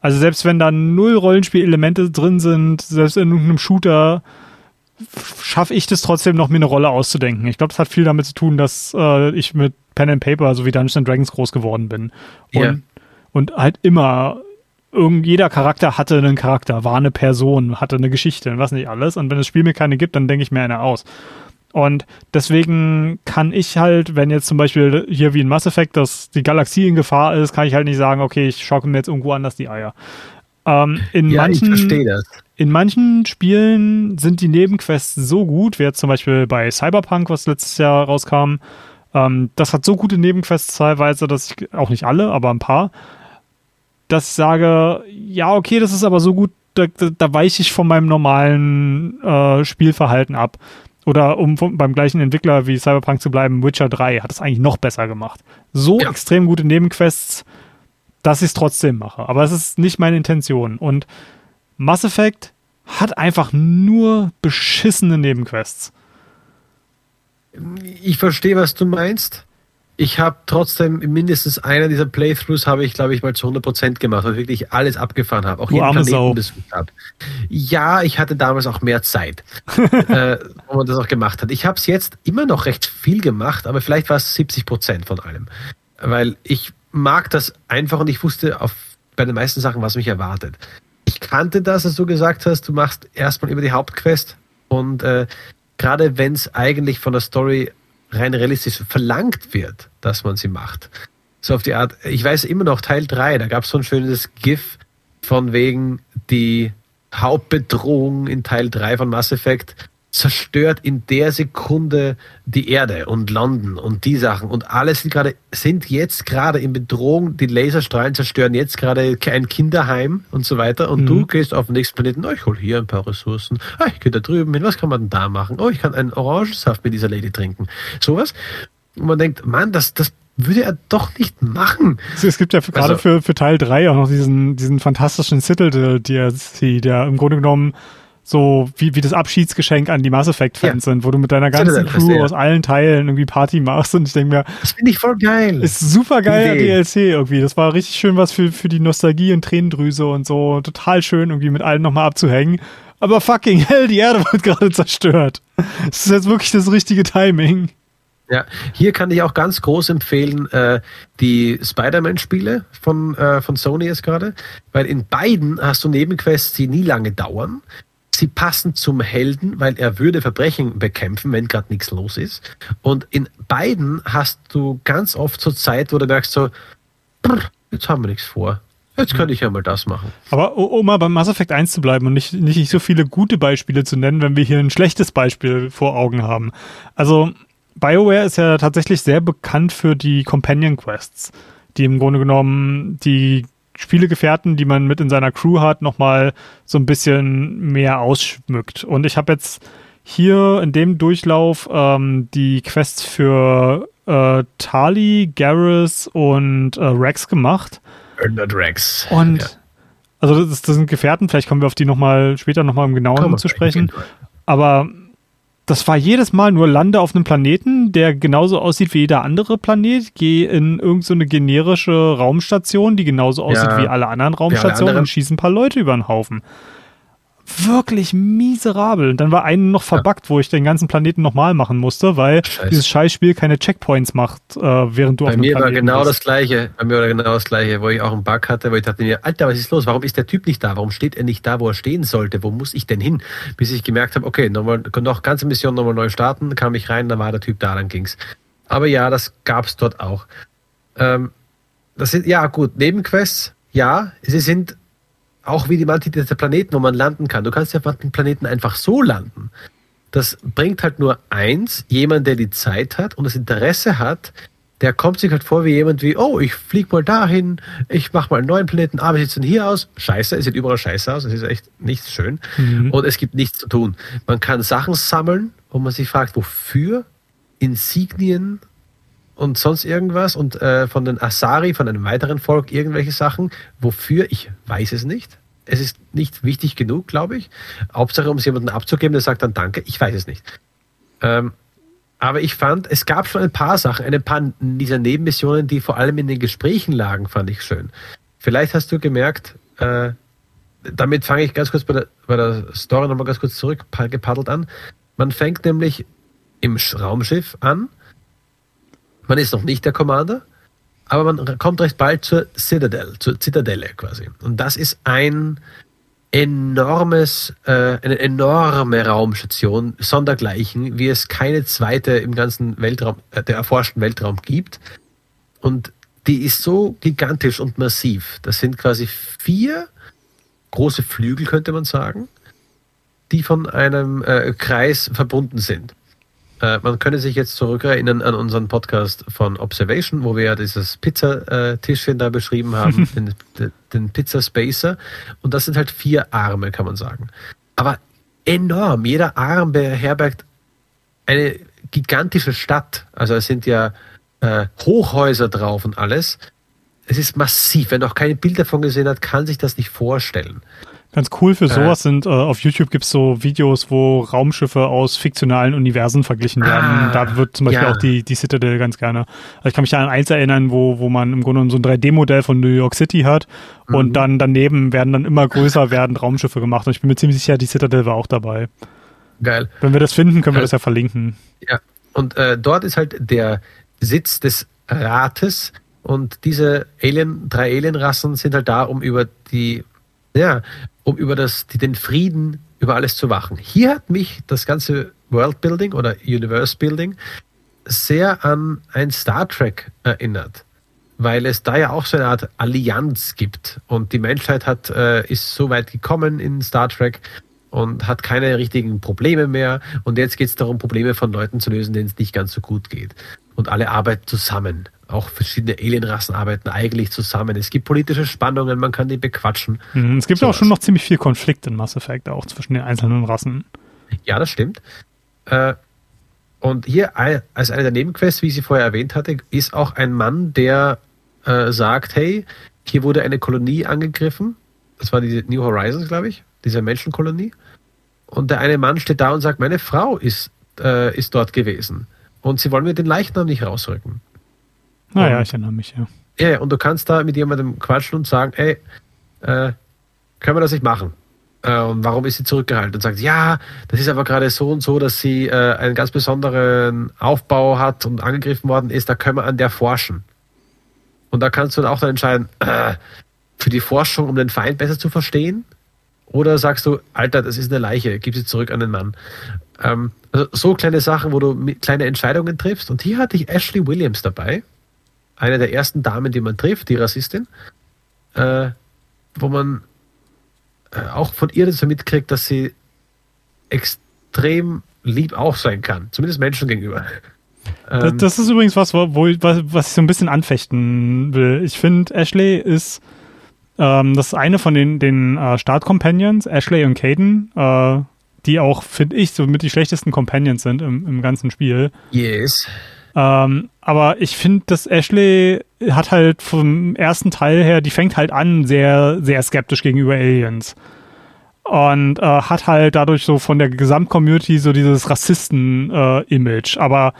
Also selbst wenn da null Rollenspielelemente drin sind, selbst in irgendeinem Shooter, schaffe ich das trotzdem noch, mir eine Rolle auszudenken. Ich glaube, das hat viel damit zu tun, dass äh, ich mit Pen and Paper sowie Dungeons Dragons groß geworden bin. Und, yeah. und halt immer irgend jeder Charakter hatte einen Charakter, war eine Person, hatte eine Geschichte und was nicht alles. Und wenn das Spiel mir keine gibt, dann denke ich mir eine aus. Und deswegen kann ich halt, wenn jetzt zum Beispiel hier wie in Mass Effect, dass die Galaxie in Gefahr ist, kann ich halt nicht sagen, okay, ich schaukel mir jetzt irgendwo anders die Eier. Ähm, in, ja, manchen, in manchen Spielen sind die Nebenquests so gut, wie jetzt zum Beispiel bei Cyberpunk, was letztes Jahr rauskam. Ähm, das hat so gute Nebenquests teilweise, dass ich, auch nicht alle, aber ein paar, dass ich sage, ja, okay, das ist aber so gut, da, da weiche ich von meinem normalen äh, Spielverhalten ab. Oder um vom, beim gleichen Entwickler wie Cyberpunk zu bleiben, Witcher 3 hat es eigentlich noch besser gemacht. So ja. extrem gute Nebenquests, dass ich es trotzdem mache. Aber es ist nicht meine Intention. Und Mass Effect hat einfach nur beschissene Nebenquests. Ich verstehe, was du meinst ich habe trotzdem mindestens einer dieser Playthroughs habe ich, glaube ich, mal zu 100% gemacht, weil ich wirklich alles abgefahren habe, auch jeden Planeten besucht habe. Ja, ich hatte damals auch mehr Zeit, äh, wo man das auch gemacht hat. Ich habe es jetzt immer noch recht viel gemacht, aber vielleicht war es 70% von allem. Weil ich mag das einfach und ich wusste auf, bei den meisten Sachen, was mich erwartet. Ich kannte das, als du gesagt hast, du machst erstmal über die Hauptquest. Und äh, gerade wenn es eigentlich von der Story rein realistisch verlangt wird, dass man sie macht. So auf die Art, ich weiß immer noch, Teil 3, da gab es so ein schönes GIF von wegen die Hauptbedrohung in Teil 3 von Mass Effect zerstört in der Sekunde die Erde und London und die Sachen und alles sind gerade sind jetzt gerade in Bedrohung. Die Laserstrahlen zerstören jetzt gerade ein Kinderheim und so weiter. Und mhm. du gehst auf den nächsten Planeten. Oh, ich hole hier ein paar Ressourcen. Ah, ich gehe da drüben hin. Was kann man denn da machen? Oh, ich kann einen Orangensaft mit dieser Lady trinken. Sowas. Und man denkt, Mann, das, das würde er doch nicht machen. Es gibt ja für, also, gerade für, für Teil 3 auch noch diesen, diesen fantastischen Citadel DLC, der im Grunde genommen so wie, wie das Abschiedsgeschenk an die Mass Effect-Fans ja. sind, wo du mit deiner ganzen Crew aus allen Teilen irgendwie Party machst und ich denke mir, das finde ich voll geil. Ist super geil DLC irgendwie. Das war richtig schön was für, für die Nostalgie und Tränendrüse und so. Total schön irgendwie mit allen nochmal abzuhängen. Aber fucking hell, die Erde wird gerade zerstört. Das ist jetzt wirklich das richtige Timing. Ja, hier kann ich auch ganz groß empfehlen, äh, die Spider-Man-Spiele von, äh, von Sony jetzt gerade, weil in beiden hast du Nebenquests, die nie lange dauern sie passen zum Helden, weil er würde Verbrechen bekämpfen, wenn gerade nichts los ist. Und in beiden hast du ganz oft so Zeit, wo du merkst so, jetzt haben wir nichts vor. Jetzt könnte ich ja mal das machen. Aber um mal beim Mass Effect 1 zu bleiben und nicht, nicht so viele gute Beispiele zu nennen, wenn wir hier ein schlechtes Beispiel vor Augen haben. Also BioWare ist ja tatsächlich sehr bekannt für die Companion Quests, die im Grunde genommen die Spielegefährten, die man mit in seiner Crew hat, nochmal so ein bisschen mehr ausschmückt. Und ich habe jetzt hier in dem Durchlauf ähm, die Quests für äh, Tali, Garrus und äh, Rex gemacht. Bernard Rex. Und ja. also das, das, sind Gefährten, vielleicht kommen wir auf die noch mal später nochmal im Genauen zu sprechen. Aber das war jedes Mal nur lande auf einem Planeten, der genauso aussieht wie jeder andere Planet, geh in irgendeine so generische Raumstation, die genauso aussieht ja, wie alle anderen Raumstationen alle und schieße ein paar Leute über den Haufen wirklich miserabel. Und dann war einen noch verbuggt, wo ich den ganzen Planeten nochmal machen musste, weil Scheiße. dieses Scheißspiel keine Checkpoints macht, äh, während du Bei auf mir Planeten war genau bist. das gleiche. Bei mir war genau das gleiche, wo ich auch einen Bug hatte, wo ich dachte mir, Alter, was ist los? Warum ist der Typ nicht da? Warum steht er nicht da, wo er stehen sollte? Wo muss ich denn hin? Bis ich gemerkt habe, okay, nochmal, noch ganze Mission nochmal neu starten, kam ich rein, dann war der Typ da, dann ging's. Aber ja, das gab's dort auch. Ähm, das sind, ja gut, Nebenquests, ja, sie sind auch wie die manche dieser Planeten, wo man landen kann. Du kannst ja auf den Planeten einfach so landen. Das bringt halt nur eins, jemand, der die Zeit hat und das Interesse hat, der kommt sich halt vor wie jemand wie, oh, ich flieg mal dahin, ich mach mal einen neuen Planeten, ah, wie sieht's denn hier aus? Scheiße, es sieht überall scheiße aus, es ist echt nicht schön. Mhm. Und es gibt nichts zu tun. Man kann Sachen sammeln, wo man sich fragt, wofür? Insignien und sonst irgendwas und äh, von den Asari, von einem weiteren Volk, irgendwelche Sachen. Wofür? Ich weiß es nicht. es ist nicht wichtig genug, glaube ich. Hauptsache, um es jemanden abzugeben, der sagt dann Danke. Ich weiß es nicht. Ähm, aber ich fand, es gab schon ein paar Sachen, ein paar dieser Nebenmissionen, die vor allem in den Gesprächen lagen, fand ich schön. Vielleicht hast du gemerkt, äh, damit fange ich ganz kurz bei der, bei der Story nochmal ganz kurz zurück, gepaddelt an. Man fängt nämlich im Raumschiff an. Man ist noch nicht der Commander, aber man kommt recht bald zur Citadel, zur Zitadelle quasi. Und das ist ein enormes, äh, eine enorme Raumstation, sondergleichen, wie es keine zweite im ganzen Weltraum, äh, der erforschten Weltraum gibt. Und die ist so gigantisch und massiv. Das sind quasi vier große Flügel, könnte man sagen, die von einem äh, Kreis verbunden sind. Äh, man könne sich jetzt zurückerinnern an unseren Podcast von Observation, wo wir ja dieses Pizzatischchen da beschrieben haben, den, den Pizza Spacer. Und das sind halt vier Arme, kann man sagen. Aber enorm. Jeder Arm beherbergt eine gigantische Stadt. Also es sind ja äh, Hochhäuser drauf und alles. Es ist massiv. Wer noch keine Bilder davon gesehen hat, kann sich das nicht vorstellen. Ganz cool für sowas sind, äh, auf YouTube gibt es so Videos, wo Raumschiffe aus fiktionalen Universen verglichen werden. Ah, da wird zum Beispiel ja. auch die, die Citadel ganz gerne. Also ich kann mich an eins erinnern, wo, wo man im Grunde genommen so ein 3D-Modell von New York City hat mhm. und dann daneben werden dann immer größer werden Raumschiffe gemacht. Und ich bin mir ziemlich sicher, die Citadel war auch dabei. Geil. Wenn wir das finden, können wir das ja verlinken. Ja, und äh, dort ist halt der Sitz des Rates und diese Alien, drei Alienrassen sind halt da, um über die ja, um über das, den Frieden über alles zu wachen. Hier hat mich das ganze Worldbuilding oder Universe Building sehr an ein Star Trek erinnert, weil es da ja auch so eine Art Allianz gibt. Und die Menschheit hat, äh, ist so weit gekommen in Star Trek und hat keine richtigen Probleme mehr. Und jetzt geht es darum, Probleme von Leuten zu lösen, denen es nicht ganz so gut geht. Und alle arbeiten zusammen auch verschiedene Alienrassen arbeiten eigentlich zusammen. Es gibt politische Spannungen, man kann die bequatschen. Mhm, es gibt so auch schon noch ziemlich viel Konflikt in Mass Effect, auch zwischen den einzelnen Rassen. Ja, das stimmt. Äh, und hier als eine der Nebenquests, wie ich sie vorher erwähnt hatte, ist auch ein Mann, der äh, sagt, hey, hier wurde eine Kolonie angegriffen. Das war die New Horizons, glaube ich, diese Menschenkolonie. Und der eine Mann steht da und sagt, meine Frau ist, äh, ist dort gewesen. Und sie wollen mir den Leichnam nicht rausrücken. Naja, ich erinnere mich, ja. Ja, und du kannst da mit jemandem quatschen und sagen, ey, äh, können wir das nicht machen? Äh, und warum ist sie zurückgehalten? Und sagt, ja, das ist aber gerade so und so, dass sie äh, einen ganz besonderen Aufbau hat und angegriffen worden ist, da können wir an der forschen. Und da kannst du dann auch dann entscheiden, äh, für die Forschung, um den Feind besser zu verstehen? Oder sagst du, Alter, das ist eine Leiche, gib sie zurück an den Mann. Ähm, also so kleine Sachen, wo du kleine Entscheidungen triffst. Und hier hatte ich Ashley Williams dabei eine der ersten Damen, die man trifft, die Rassistin, äh, wo man äh, auch von ihr so mitkriegt, dass sie extrem lieb auch sein kann, zumindest Menschen gegenüber. Das, ähm, das ist übrigens was, wo, was, was ich so ein bisschen anfechten will. Ich finde, Ashley ist ähm, das ist eine von den, den äh, Start-Companions, Ashley und Caden, äh, die auch, finde ich, so mit die schlechtesten Companions sind im, im ganzen Spiel. Yes. Ähm, aber ich finde, dass Ashley hat halt vom ersten Teil her, die fängt halt an sehr, sehr skeptisch gegenüber Aliens. Und äh, hat halt dadurch so von der Gesamtcommunity so dieses Rassisten-Image. Äh, aber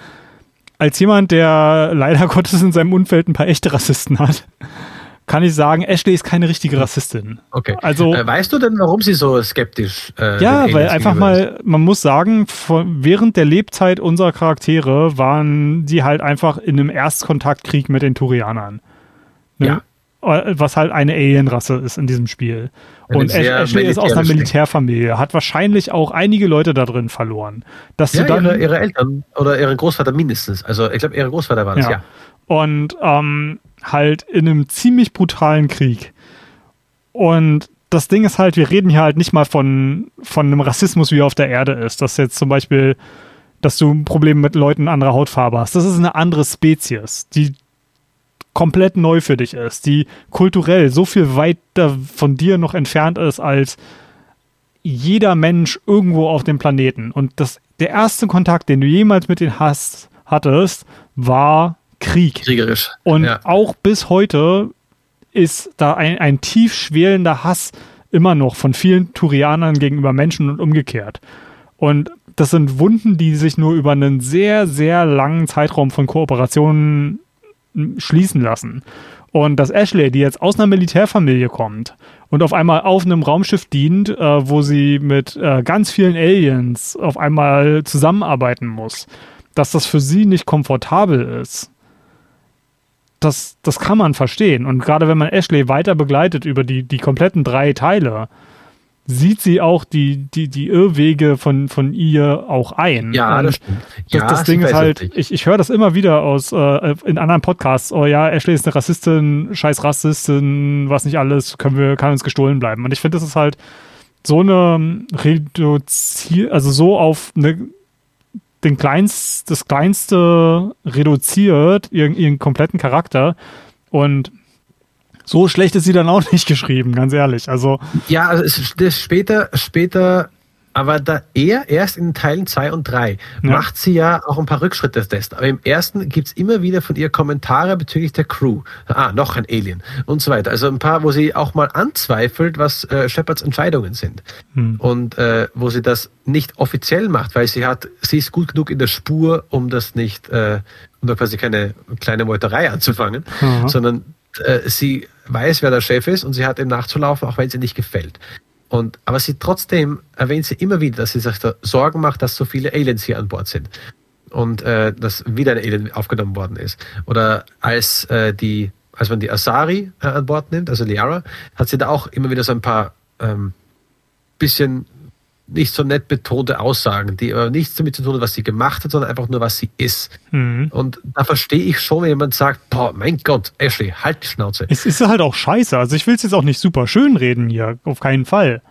als jemand, der leider Gottes in seinem Umfeld ein paar echte Rassisten hat, kann ich sagen, Ashley ist keine richtige Rassistin. Okay. Also, äh, weißt du denn, warum sie so skeptisch äh, Ja, weil einfach mal, man muss sagen, von, während der Lebzeit unserer Charaktere waren sie halt einfach in einem Erstkontaktkrieg mit den Turianern. Ne? Ja. Äh, was halt eine Alienrasse ist in diesem Spiel. Und Ashley ist aus einer Militärfamilie, hat wahrscheinlich auch einige Leute da drin verloren. Dass ja, dann, ihre, ihre, Eltern oder ihren Großvater mindestens. Also ich glaube, ihre Großvater war es, ja. ja. Und ähm, halt in einem ziemlich brutalen Krieg. Und das Ding ist halt, wir reden hier halt nicht mal von, von einem Rassismus, wie er auf der Erde ist. Dass jetzt zum Beispiel, dass du ein Problem mit Leuten anderer Hautfarbe hast. Das ist eine andere Spezies, die komplett neu für dich ist, die kulturell so viel weiter von dir noch entfernt ist als jeder Mensch irgendwo auf dem Planeten. Und das, der erste Kontakt, den du jemals mit denen hast, hattest, war Krieg. Kriegerisch. Und ja. auch bis heute ist da ein, ein tief schwelender Hass immer noch von vielen Turianern gegenüber Menschen und umgekehrt. Und das sind Wunden, die sich nur über einen sehr, sehr langen Zeitraum von Kooperationen schließen lassen. Und dass Ashley, die jetzt aus einer Militärfamilie kommt und auf einmal auf einem Raumschiff dient, äh, wo sie mit äh, ganz vielen Aliens auf einmal zusammenarbeiten muss, dass das für sie nicht komfortabel ist, das, das kann man verstehen. Und gerade wenn man Ashley weiter begleitet über die, die kompletten drei Teile, sieht sie auch die, die, die Irrwege von, von ihr auch ein. Ja, das stimmt. Ja, das Ding ist halt, ich, ich höre das immer wieder aus äh, in anderen Podcasts. Oh ja, Ashley ist eine Rassistin, scheiß Rassistin, was nicht alles, können wir, kann uns gestohlen bleiben. Und ich finde, das ist halt so eine Reduzier, also so auf eine, den kleinst, das Kleinste reduziert, ihren, ihren kompletten Charakter. Und so schlecht ist sie dann auch nicht geschrieben, ganz ehrlich. Also ja, also später, später, aber da eher erst in Teilen 2 und 3 ja. macht sie ja auch ein paar Rückschritte test. Aber im ersten gibt's immer wieder von ihr Kommentare bezüglich der Crew. Ah, noch ein Alien und so weiter. Also ein paar, wo sie auch mal anzweifelt, was äh, Shepards Entscheidungen sind. Hm. Und äh, wo sie das nicht offiziell macht, weil sie hat, sie ist gut genug in der Spur, um das nicht, äh, um da quasi keine kleine Meuterei anzufangen, mhm. sondern äh, sie weiß, wer der Chef ist und sie hat ihm nachzulaufen, auch wenn sie nicht gefällt. Und, aber sie trotzdem erwähnt sie immer wieder, dass sie sich da Sorgen macht, dass so viele Aliens hier an Bord sind. Und äh, dass wieder ein Alien aufgenommen worden ist. Oder als äh, die, als man die Asari äh, an Bord nimmt, also Liara, hat sie da auch immer wieder so ein paar ähm, bisschen nicht so nett betonte Aussagen, die aber nichts damit zu tun haben, was sie gemacht hat, sondern einfach nur, was sie ist. Mhm. Und da verstehe ich schon, wenn jemand sagt, boah, mein Gott, Ashley, halt die Schnauze. Es ist halt auch scheiße. Also ich will es jetzt auch nicht super schön reden hier, auf keinen Fall.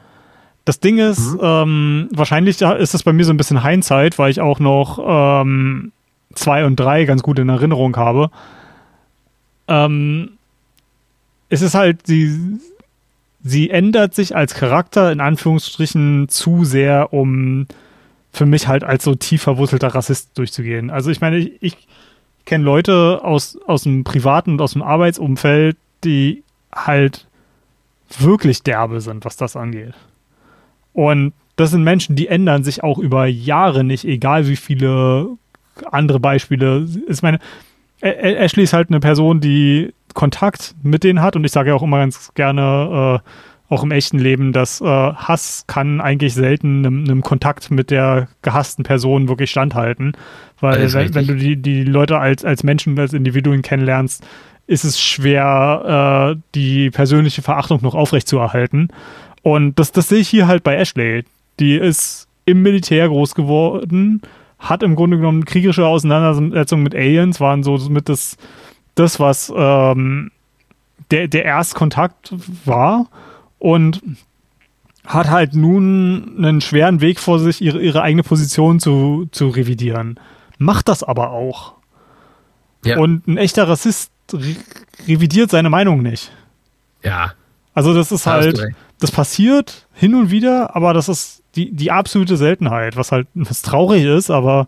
Das Ding ist, mhm. ähm, wahrscheinlich ist es bei mir so ein bisschen Hindsight, weil ich auch noch ähm, zwei und drei ganz gut in Erinnerung habe. Ähm, es ist halt, die, sie ändert sich als Charakter in Anführungsstrichen zu sehr, um für mich halt als so tief verwurzelter Rassist durchzugehen. Also ich meine, ich, ich kenne Leute aus, aus dem privaten und aus dem Arbeitsumfeld, die halt wirklich derbe sind, was das angeht. Und das sind Menschen, die ändern sich auch über Jahre nicht, egal wie viele andere Beispiele. Ich meine, Ashley ist halt eine Person, die Kontakt mit denen hat und ich sage ja auch immer ganz gerne, äh, auch im echten Leben, dass äh, Hass kann eigentlich selten einem, Kontakt mit der gehassten Person wirklich standhalten. Weil wenn, wenn, du die, die Leute als, als Menschen, als Individuen kennenlernst, ist es schwer, äh, die persönliche Verachtung noch aufrechtzuerhalten. Und das, das sehe ich hier halt bei Ashley. Die ist im Militär groß geworden, hat im Grunde genommen kriegerische Auseinandersetzungen mit Aliens, waren so mit das das, was ähm, der, der Erstkontakt war und hat halt nun einen schweren Weg vor sich, ihre, ihre eigene Position zu, zu revidieren. Macht das aber auch. Ja. Und ein echter Rassist re revidiert seine Meinung nicht. Ja. Also das ist halt, das passiert hin und wieder, aber das ist die, die absolute Seltenheit, was halt was traurig ist, aber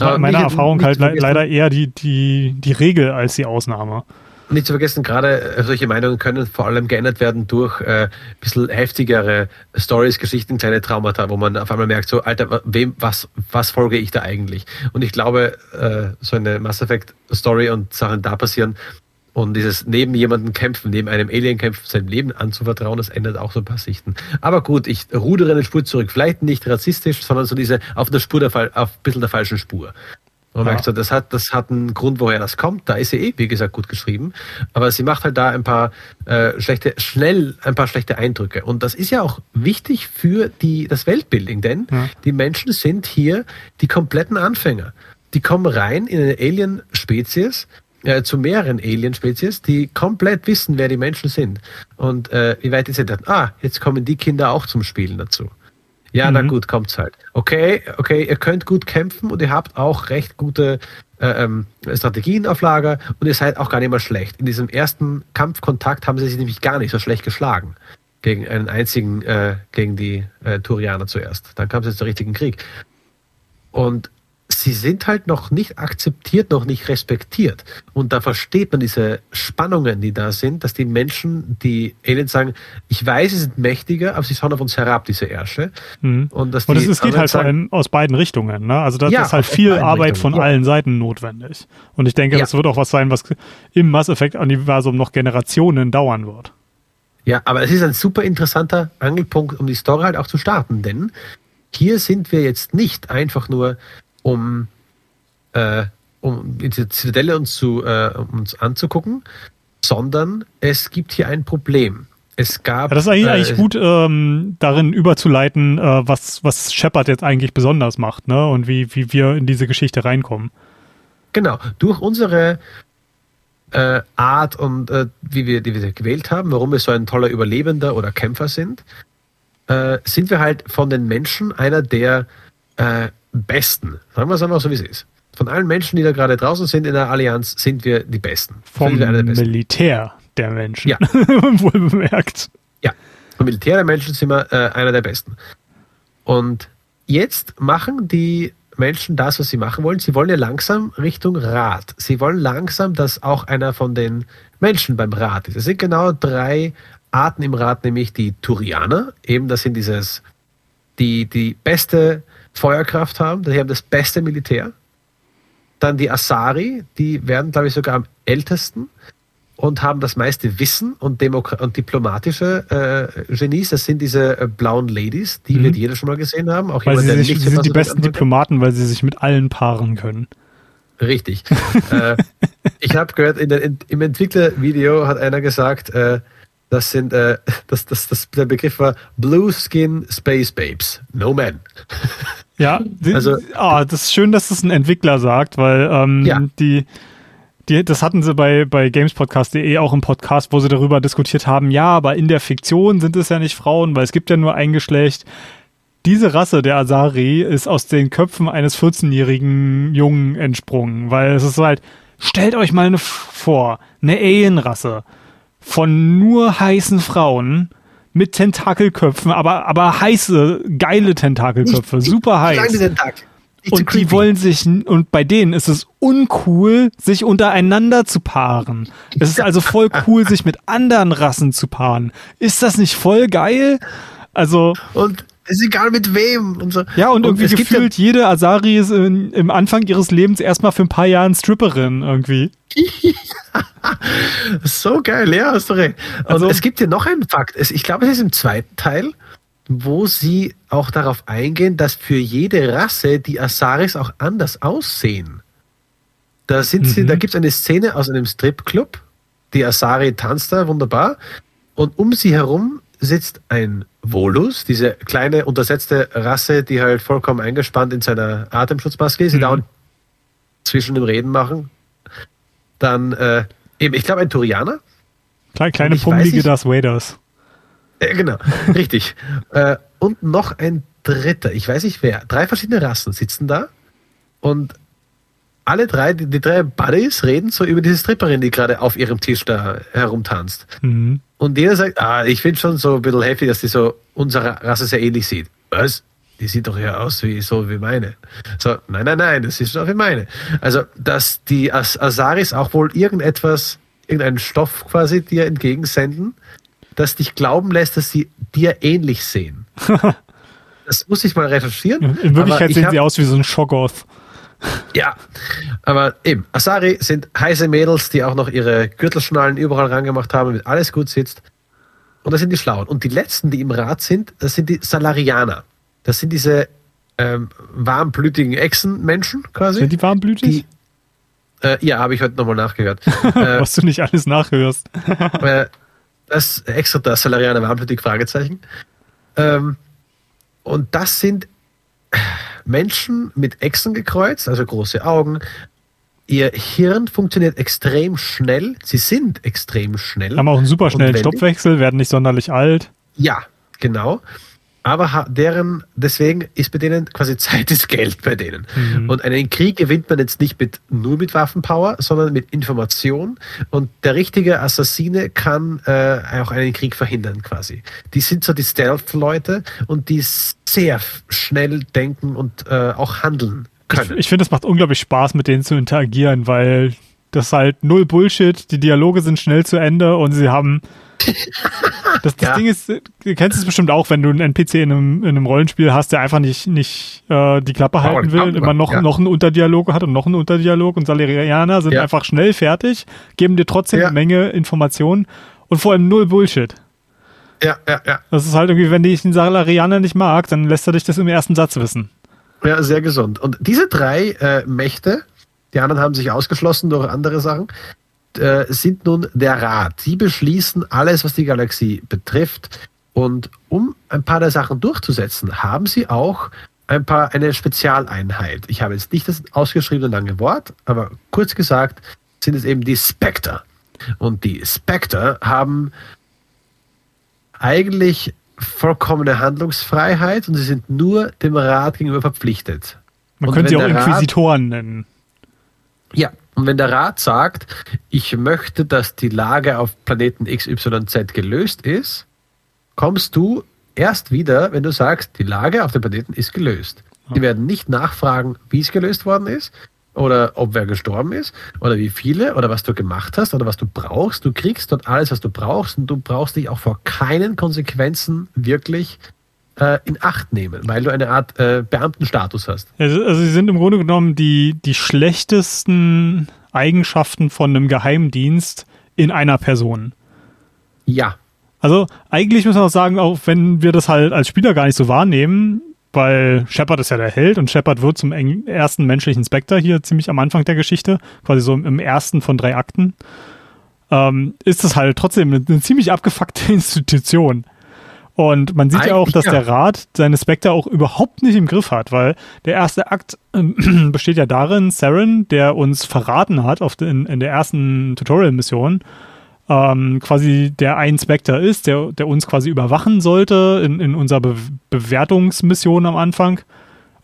also meiner nicht, Erfahrung nicht halt le leider eher die, die, die Regel als die Ausnahme. Nicht zu vergessen, gerade äh, solche Meinungen können vor allem geändert werden durch äh, ein bisschen heftigere Stories, Geschichten, kleine Traumata, wo man auf einmal merkt, so, Alter, wem, was, was folge ich da eigentlich? Und ich glaube, äh, so eine Mass Effect Story und Sachen da passieren, und dieses neben jemandem kämpfen, neben einem Alien kämpfen, sein Leben anzuvertrauen, das ändert auch so ein paar Sichten. Aber gut, ich rudere eine Spur zurück. Vielleicht nicht rassistisch, sondern so diese auf der Spur der auf ein bisschen der falschen Spur. Man ja. merkt so, das hat, das hat einen Grund, woher das kommt. Da ist sie eh, wie gesagt, gut geschrieben. Aber sie macht halt da ein paar äh, schlechte, schnell ein paar schlechte Eindrücke. Und das ist ja auch wichtig für die, das Weltbuilding, denn ja. die Menschen sind hier die kompletten Anfänger. Die kommen rein in eine Alien-Spezies, äh, zu mehreren Alien-Spezies, die komplett wissen, wer die Menschen sind. Und äh, wie weit ist er dann? Ah, jetzt kommen die Kinder auch zum Spielen dazu. Ja, mhm. na gut, kommt's halt. Okay, okay, ihr könnt gut kämpfen und ihr habt auch recht gute äh, ähm, Strategien auf Lager und ihr seid auch gar nicht mal schlecht. In diesem ersten Kampfkontakt haben sie sich nämlich gar nicht so schlecht geschlagen. Gegen einen einzigen, äh, gegen die äh, Turianer zuerst. Dann kam es jetzt der richtigen Krieg. Und sie sind halt noch nicht akzeptiert, noch nicht respektiert. Und da versteht man diese Spannungen, die da sind, dass die Menschen, die Aliens sagen, ich weiß, sie sind mächtiger, aber sie schauen auf uns herab, diese Ärsche. Mhm. Und, das und es, geht halt vor allem aus beiden Richtungen. Ne? Also da ja, ist halt viel Arbeit Richtungen. von ja. allen Seiten notwendig. Und ich denke, ja. das wird auch was sein, was im Mass Effect-Universum noch Generationen dauern wird. Ja, aber es ist ein super interessanter Angelpunkt, um die Story halt auch zu starten, denn hier sind wir jetzt nicht einfach nur um, äh, um die Zitadelle uns, zu, äh, uns anzugucken, sondern es gibt hier ein Problem. Es gab. Ja, das ist eigentlich, äh, eigentlich gut ähm, darin überzuleiten, äh, was, was Shepard jetzt eigentlich besonders macht, ne? Und wie, wie wir in diese Geschichte reinkommen. Genau. Durch unsere äh, Art und äh, wie, wir, die wir gewählt haben, warum wir so ein toller Überlebender oder Kämpfer sind, äh, sind wir halt von den Menschen einer der äh, Besten. Sagen wir es einfach so, wie es ist. Von allen Menschen, die da gerade draußen sind in der Allianz, sind wir die Besten. Vom der Militär der Menschen. Ja. Wohl bemerkt. Ja, vom Militär der Menschen sind wir äh, einer der Besten. Und jetzt machen die Menschen das, was sie machen wollen. Sie wollen ja langsam Richtung Rat. Sie wollen langsam, dass auch einer von den Menschen beim Rat ist. Es sind genau drei Arten im Rat, nämlich die Turianer, eben das sind dieses, die, die beste Feuerkraft haben, die haben das beste Militär. Dann die Asari, die werden, glaube ich, sogar am ältesten und haben das meiste Wissen und, Demokra und diplomatische äh, Genies. Das sind diese äh, blauen Ladies, die mhm. wird jeder schon mal gesehen haben. Auch weil jemand, sie, sich, sie sind die besten Diplomaten, weil sie sich mit allen paaren können. Richtig. äh, ich habe gehört, in der, in, im Entwicklervideo hat einer gesagt, äh, das sind, äh, das, das, das, der Begriff war Blue Skin Space Babes. No man. Ja, die, also, oh, das ist schön, dass das ein Entwickler sagt, weil ähm, ja. die, die, das hatten sie bei, bei gamespodcast.de auch im Podcast, wo sie darüber diskutiert haben, ja, aber in der Fiktion sind es ja nicht Frauen, weil es gibt ja nur ein Geschlecht. Diese Rasse der Asari ist aus den Köpfen eines 14-jährigen Jungen entsprungen, weil es ist halt, stellt euch mal eine vor, eine Alienrasse von nur heißen Frauen mit Tentakelköpfen, aber, aber heiße, geile Tentakelköpfe, nicht, super heiß. Kleine Tentakel. Und die wollen sich, und bei denen ist es uncool, sich untereinander zu paaren. Es ist also voll cool, sich mit anderen Rassen zu paaren. Ist das nicht voll geil? Also. Und ist egal mit wem. Und so. Ja, und, und irgendwie gefühlt ja jede Asari ist in, im Anfang ihres Lebens erstmal für ein paar Jahre Stripperin irgendwie. so geil, ja, hast du recht. Und also, es gibt hier noch einen Fakt. Ich glaube, es ist im zweiten Teil, wo sie auch darauf eingehen, dass für jede Rasse die Asaris auch anders aussehen. Da, sind sie, mhm. da gibt es eine Szene aus einem Stripclub. Die Asari tanzt da wunderbar. Und um sie herum sitzt ein Volus, diese kleine untersetzte Rasse, die halt vollkommen eingespannt in seiner Atemschutzmaske ist, die mhm. dauernd zwischen dem Reden machen. Dann äh, eben, ich glaube, ein Turianer. Kleine, kleine pummelige Darth Vaders. Äh, genau, richtig. Äh, und noch ein dritter, ich weiß nicht wer. Drei verschiedene Rassen sitzen da und alle drei, die, die drei Buddies reden so über diese Stripperin, die gerade auf ihrem Tisch da herumtanzt. Mhm. Und jeder sagt, ah, ich finde schon so ein bisschen heftig, dass die so unserer Rasse sehr ähnlich sieht. Was? Die sieht doch ja aus wie so wie meine. So, nein, nein, nein, das ist doch wie meine. Also, dass die As Asaris auch wohl irgendetwas, irgendeinen Stoff quasi dir entgegensenden, das dich glauben lässt, dass sie dir ähnlich sehen. das muss ich mal recherchieren. In Wirklichkeit sehen sie aus wie so ein Shoggoth. Ja, aber eben, Asari sind heiße Mädels, die auch noch ihre Gürtelschnallen überall rangemacht haben, damit alles gut sitzt. Und das sind die Schlauen. Und die letzten, die im Rat sind, das sind die Salarianer. Das sind diese ähm, warmblütigen Echsenmenschen quasi. Sind die warmblütig? Die, äh, ja, habe ich heute nochmal nachgehört. äh, Was du nicht alles nachhörst. äh, das extra das Salarianer warmblütig, Fragezeichen. Ähm, und das sind Menschen mit Echsen gekreuzt, also große Augen. Ihr Hirn funktioniert extrem schnell. Sie sind extrem schnell. Haben auch einen super schnellen Stoffwechsel, werden nicht sonderlich alt. Ja, genau aber deren, deswegen ist bei denen quasi Zeit ist Geld bei denen. Mhm. Und einen Krieg gewinnt man jetzt nicht mit, nur mit Waffenpower, sondern mit Information. Und der richtige Assassine kann äh, auch einen Krieg verhindern quasi. Die sind so die Stealth-Leute und die sehr schnell denken und äh, auch handeln können. Ich, ich finde, es macht unglaublich Spaß, mit denen zu interagieren, weil das ist halt null Bullshit, die Dialoge sind schnell zu Ende und sie haben. Das, das Ja. Ding ist, du kennst es bestimmt auch, wenn du einen NPC in einem, in einem Rollenspiel hast, der einfach nicht, nicht äh, die Klappe halten die will, Klappe, immer noch, ja. noch einen Unterdialog hat und noch einen Unterdialog und Salarianer sind Ja. einfach schnell fertig, geben dir trotzdem Ja. eine Menge Informationen und vor allem null Bullshit. Ja, ja, ja. Das ist halt irgendwie, wenn dich ein Salarianer nicht mag, dann lässt er dich das im ersten Satz wissen. Ja, sehr gesund. Und diese drei äh, Mächte, die anderen haben sich ausgeschlossen durch andere Sachen, äh, sind nun der Rat. Sie beschließen alles, was die Galaxie betrifft. Und um ein paar der Sachen durchzusetzen, haben sie auch ein paar eine Spezialeinheit. Ich habe jetzt nicht das ausgeschriebene lange Wort, aber kurz gesagt sind es eben die Spectre. Und die Spectre haben eigentlich vollkommene Handlungsfreiheit und sie sind nur dem Rat gegenüber verpflichtet. Man Und könnte sie auch der Rat- Inquisitoren nennen. Ja, und wenn der Rat sagt, ich möchte, dass die Lage auf Planeten XYZ gelöst ist, kommst du erst wieder, wenn du sagst, die Lage auf dem Planeten ist gelöst. Die werden nicht nachfragen, wie es gelöst worden ist oder ob wer gestorben ist oder wie viele oder was du gemacht hast oder was du brauchst. Du kriegst dort alles, was du brauchst und du brauchst dich auch vor keinen Konsequenzen wirklich äh, in Acht nehmen, weil du eine Art äh, Beamtenstatus hast. Also, also sie sind im Grunde genommen die, die schlechtesten Eigenschaften von einem Geheimdienst in einer Person. Ja, Also eigentlich müssen wir auch sagen, auch wenn wir das halt als Spieler gar nicht so wahrnehmen, weil Shepard ist ja der Held und Shepard wird zum ersten menschlichen Spectre hier ziemlich am Anfang der Geschichte, quasi so im ersten von drei Akten, ähm, ist das halt trotzdem eine, eine ziemlich abgefuckte Institution. Und man sieht ja auch, dass der Rat seine Spectre auch überhaupt nicht im Griff hat, weil der erste Akt ähm, besteht ja darin, Saren, der uns verraten hat auf den, in der ersten Tutorial-Mission, ähm, quasi der ein Spectre ist, der, der uns quasi überwachen sollte in, in unserer Be Bewertungsmission am Anfang.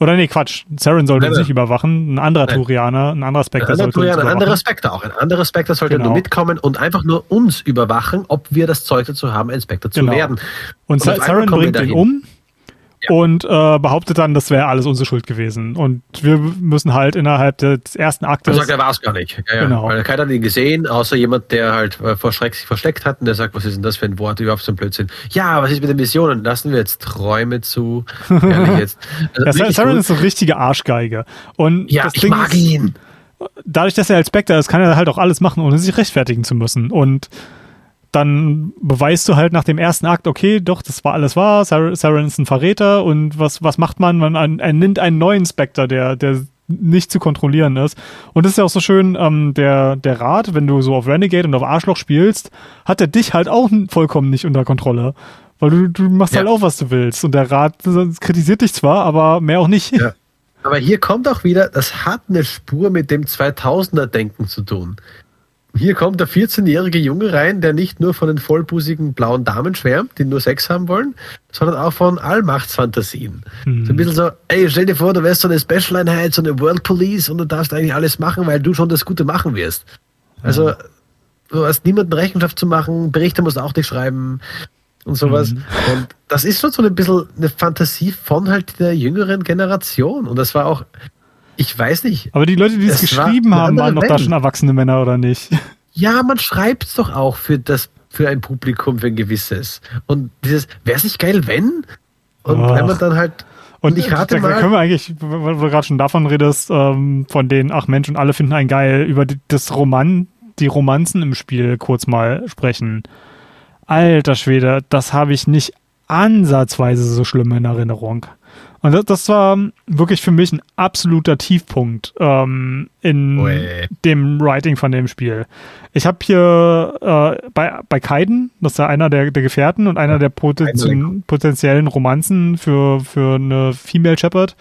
Oder nee, Quatsch, Saren sollte Nein, uns nicht überwachen, ein anderer Nein. Turianer, ein anderer Ein Spectre anderer, sollte uns ein überwachen. anderer Spectre auch. Ein anderer Spectre sollte Genau. nur mitkommen und einfach nur uns überwachen, ob wir das Zeug dazu haben, ein Spectre zu Genau. werden. Und Und Saren bringt ihn dahin. Und äh, behauptet dann, das wäre alles unsere Schuld gewesen. Und wir müssen halt innerhalb des ersten Er Aktes. sagt, er war es gar nicht. Ja. Genau. Weil keiner hat ihn gesehen, außer jemand, der halt äh, vor Schreck sich versteckt hat und der sagt, was ist denn das für ein Wort, überhaupt so ein Blödsinn. Ja, was ist mit den Missionen? Lassen wir jetzt Träume zu. Ehrlich jetzt. Also ja, ist so eine richtige Arschgeige. Und ja, das ich Ding mag ist, ihn. dadurch, dass er als Spectre ist, kann er halt auch alles machen, ohne sich rechtfertigen zu müssen. Und dann beweist du halt nach dem ersten Akt, okay, doch, das war alles wahr, Sar- Saren ist ein Verräter und was, was macht man? Man er nimmt einen neuen Spectre, der, der nicht zu kontrollieren ist. Und das ist ja auch so schön, ähm, der, der Rat, wenn du so auf Renegade und auf Arschloch spielst, hat er dich halt auch vollkommen nicht unter Kontrolle. Weil du, du machst Ja. halt auch, was du willst. Und der Rat äh, kritisiert dich zwar, aber mehr auch nicht. Ja. Aber hier kommt auch wieder, das hat eine Spur mit dem 2000er-Denken zu tun. Hier kommt der 14-jährige Junge rein, der nicht nur von den vollbusigen blauen Damen schwärmt, die nur Sex haben wollen, sondern auch von Allmachtsfantasien. Hm. So ein bisschen so, ey, stell dir vor, du wärst so eine Special-Einheit, so eine World Police und du darfst eigentlich alles machen, weil du schon das Gute machen wirst. Also, du hast niemanden Rechenschaft zu machen, Berichte musst du auch nicht schreiben und sowas. Mhm. Und das ist schon so ein bisschen eine Fantasie von halt der jüngeren Generation. Und das war auch, ich weiß nicht, Aber die Leute, die es Es war geschrieben eine haben, waren doch da schon erwachsene Männer, oder nicht? ja, man schreibt es doch auch für das, für ein Publikum, für ein gewisses. Und dieses, wäre es nicht geil, wenn? Und Ach. wenn man dann halt, und ich rate da mal, können wir eigentlich, weil du gerade schon davon redest, ähm, von denen, ach Mensch, und alle finden einen geil, über die, das Roman, die Romanzen im Spiel kurz mal sprechen. Alter Schwede, das habe ich nicht ansatzweise so schlimm in Erinnerung. Und das, das war wirklich für mich ein absoluter Tiefpunkt ähm, in Ui. dem Writing von dem Spiel. Ich habe hier äh, bei, bei Kaiden, das ist ja einer der, der Gefährten und einer der potenziellen, potenziellen Romanzen für, für eine Female Shepherd.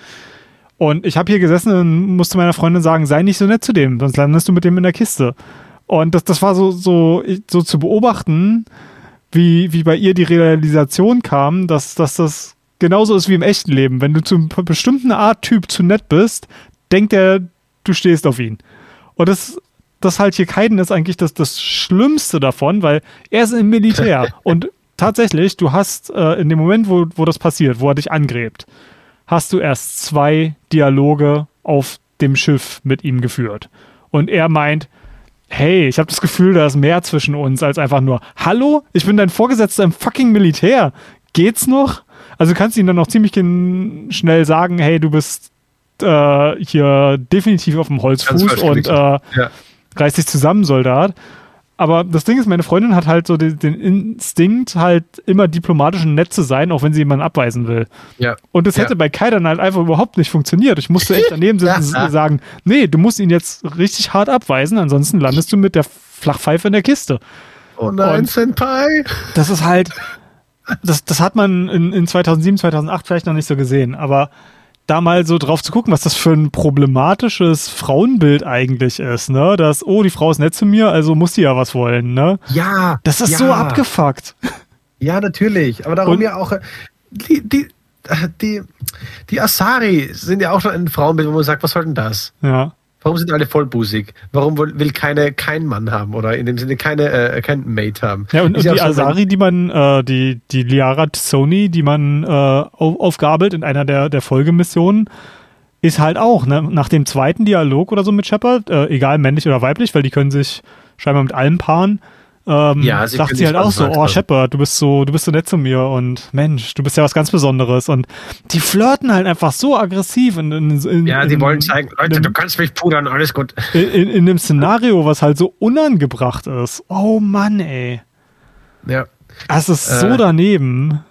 Und ich habe hier gesessen und musste meiner Freundin sagen, sei nicht so nett zu dem, sonst landest du mit dem in der Kiste. Und das, das war so, so, so zu beobachten, wie, wie bei ihr die Realisation kam, dass, dass das genauso ist wie im echten Leben. Wenn du zu einer bestimmten Art Typ zu nett bist, denkt er, du stehst auf ihn. Und das, das halt hier Kaiden ist eigentlich das, das Schlimmste davon, weil er ist im Militär. und tatsächlich, du hast äh, in dem Moment, wo, wo das passiert, wo er dich angräbt, hast du erst zwei Dialoge auf dem Schiff mit ihm geführt. Und er meint, hey, ich habe das Gefühl, da ist mehr zwischen uns als einfach nur, hallo, ich bin dein Vorgesetzter im fucking Militär. Geht's noch? Also du kannst ihm dann noch ziemlich schnell sagen, hey, du bist äh, hier definitiv auf dem Holzfuß und äh, ja. reiß dich zusammen, Soldat. Aber das Ding ist, meine Freundin hat halt so den, den, Instinkt, halt immer diplomatisch und nett zu sein, auch wenn sie jemanden abweisen will. Ja. Und das hätte ja. bei Kai dann halt einfach überhaupt nicht funktioniert. Ich musste echt daneben sitzen und sagen, nee, du musst ihn jetzt richtig hart abweisen, ansonsten landest du mit der Flachpfeife in der Kiste. Oh nein, und Senpai! Das ist halt, das, das hat man in, in 2007, 2008 vielleicht noch nicht so gesehen, aber da mal so drauf zu gucken, was das für ein problematisches Frauenbild eigentlich ist, ne? Dass, oh, die Frau ist nett zu mir, also muss sie ja was wollen, ne? Ja. Das ist ja. so abgefuckt. Ja, natürlich. Aber darum Und, ja auch, äh, die, die, die, die Asari sind ja auch schon ein Frauenbild, wo man sagt, was soll denn das? Ja. Warum sind alle vollbusig? Warum will keine kein Mann haben oder in dem Sinne keine äh, kein Mate haben? Ja und, und die Asari, die man äh, die die Liara Sony, die man äh, auf, aufgabelt in einer der der Folgemissionen, ist halt auch ne, nach dem zweiten Dialog oder so mit Shepard, äh, egal männlich oder weiblich, weil die können sich scheinbar mit allen paaren ähm, ja, sie sagt sie halt auch so, oh Shepard, du bist so, du bist so nett zu mir und Mensch, du bist ja was ganz Besonderes und die flirten halt einfach so aggressiv in, in, in Ja, die wollen zeigen, Leute, du kannst mich pudern, alles gut. In, in, dem Szenario, was halt so unangebracht ist. Oh Mann, ey. Ja. Es ist so äh, daneben.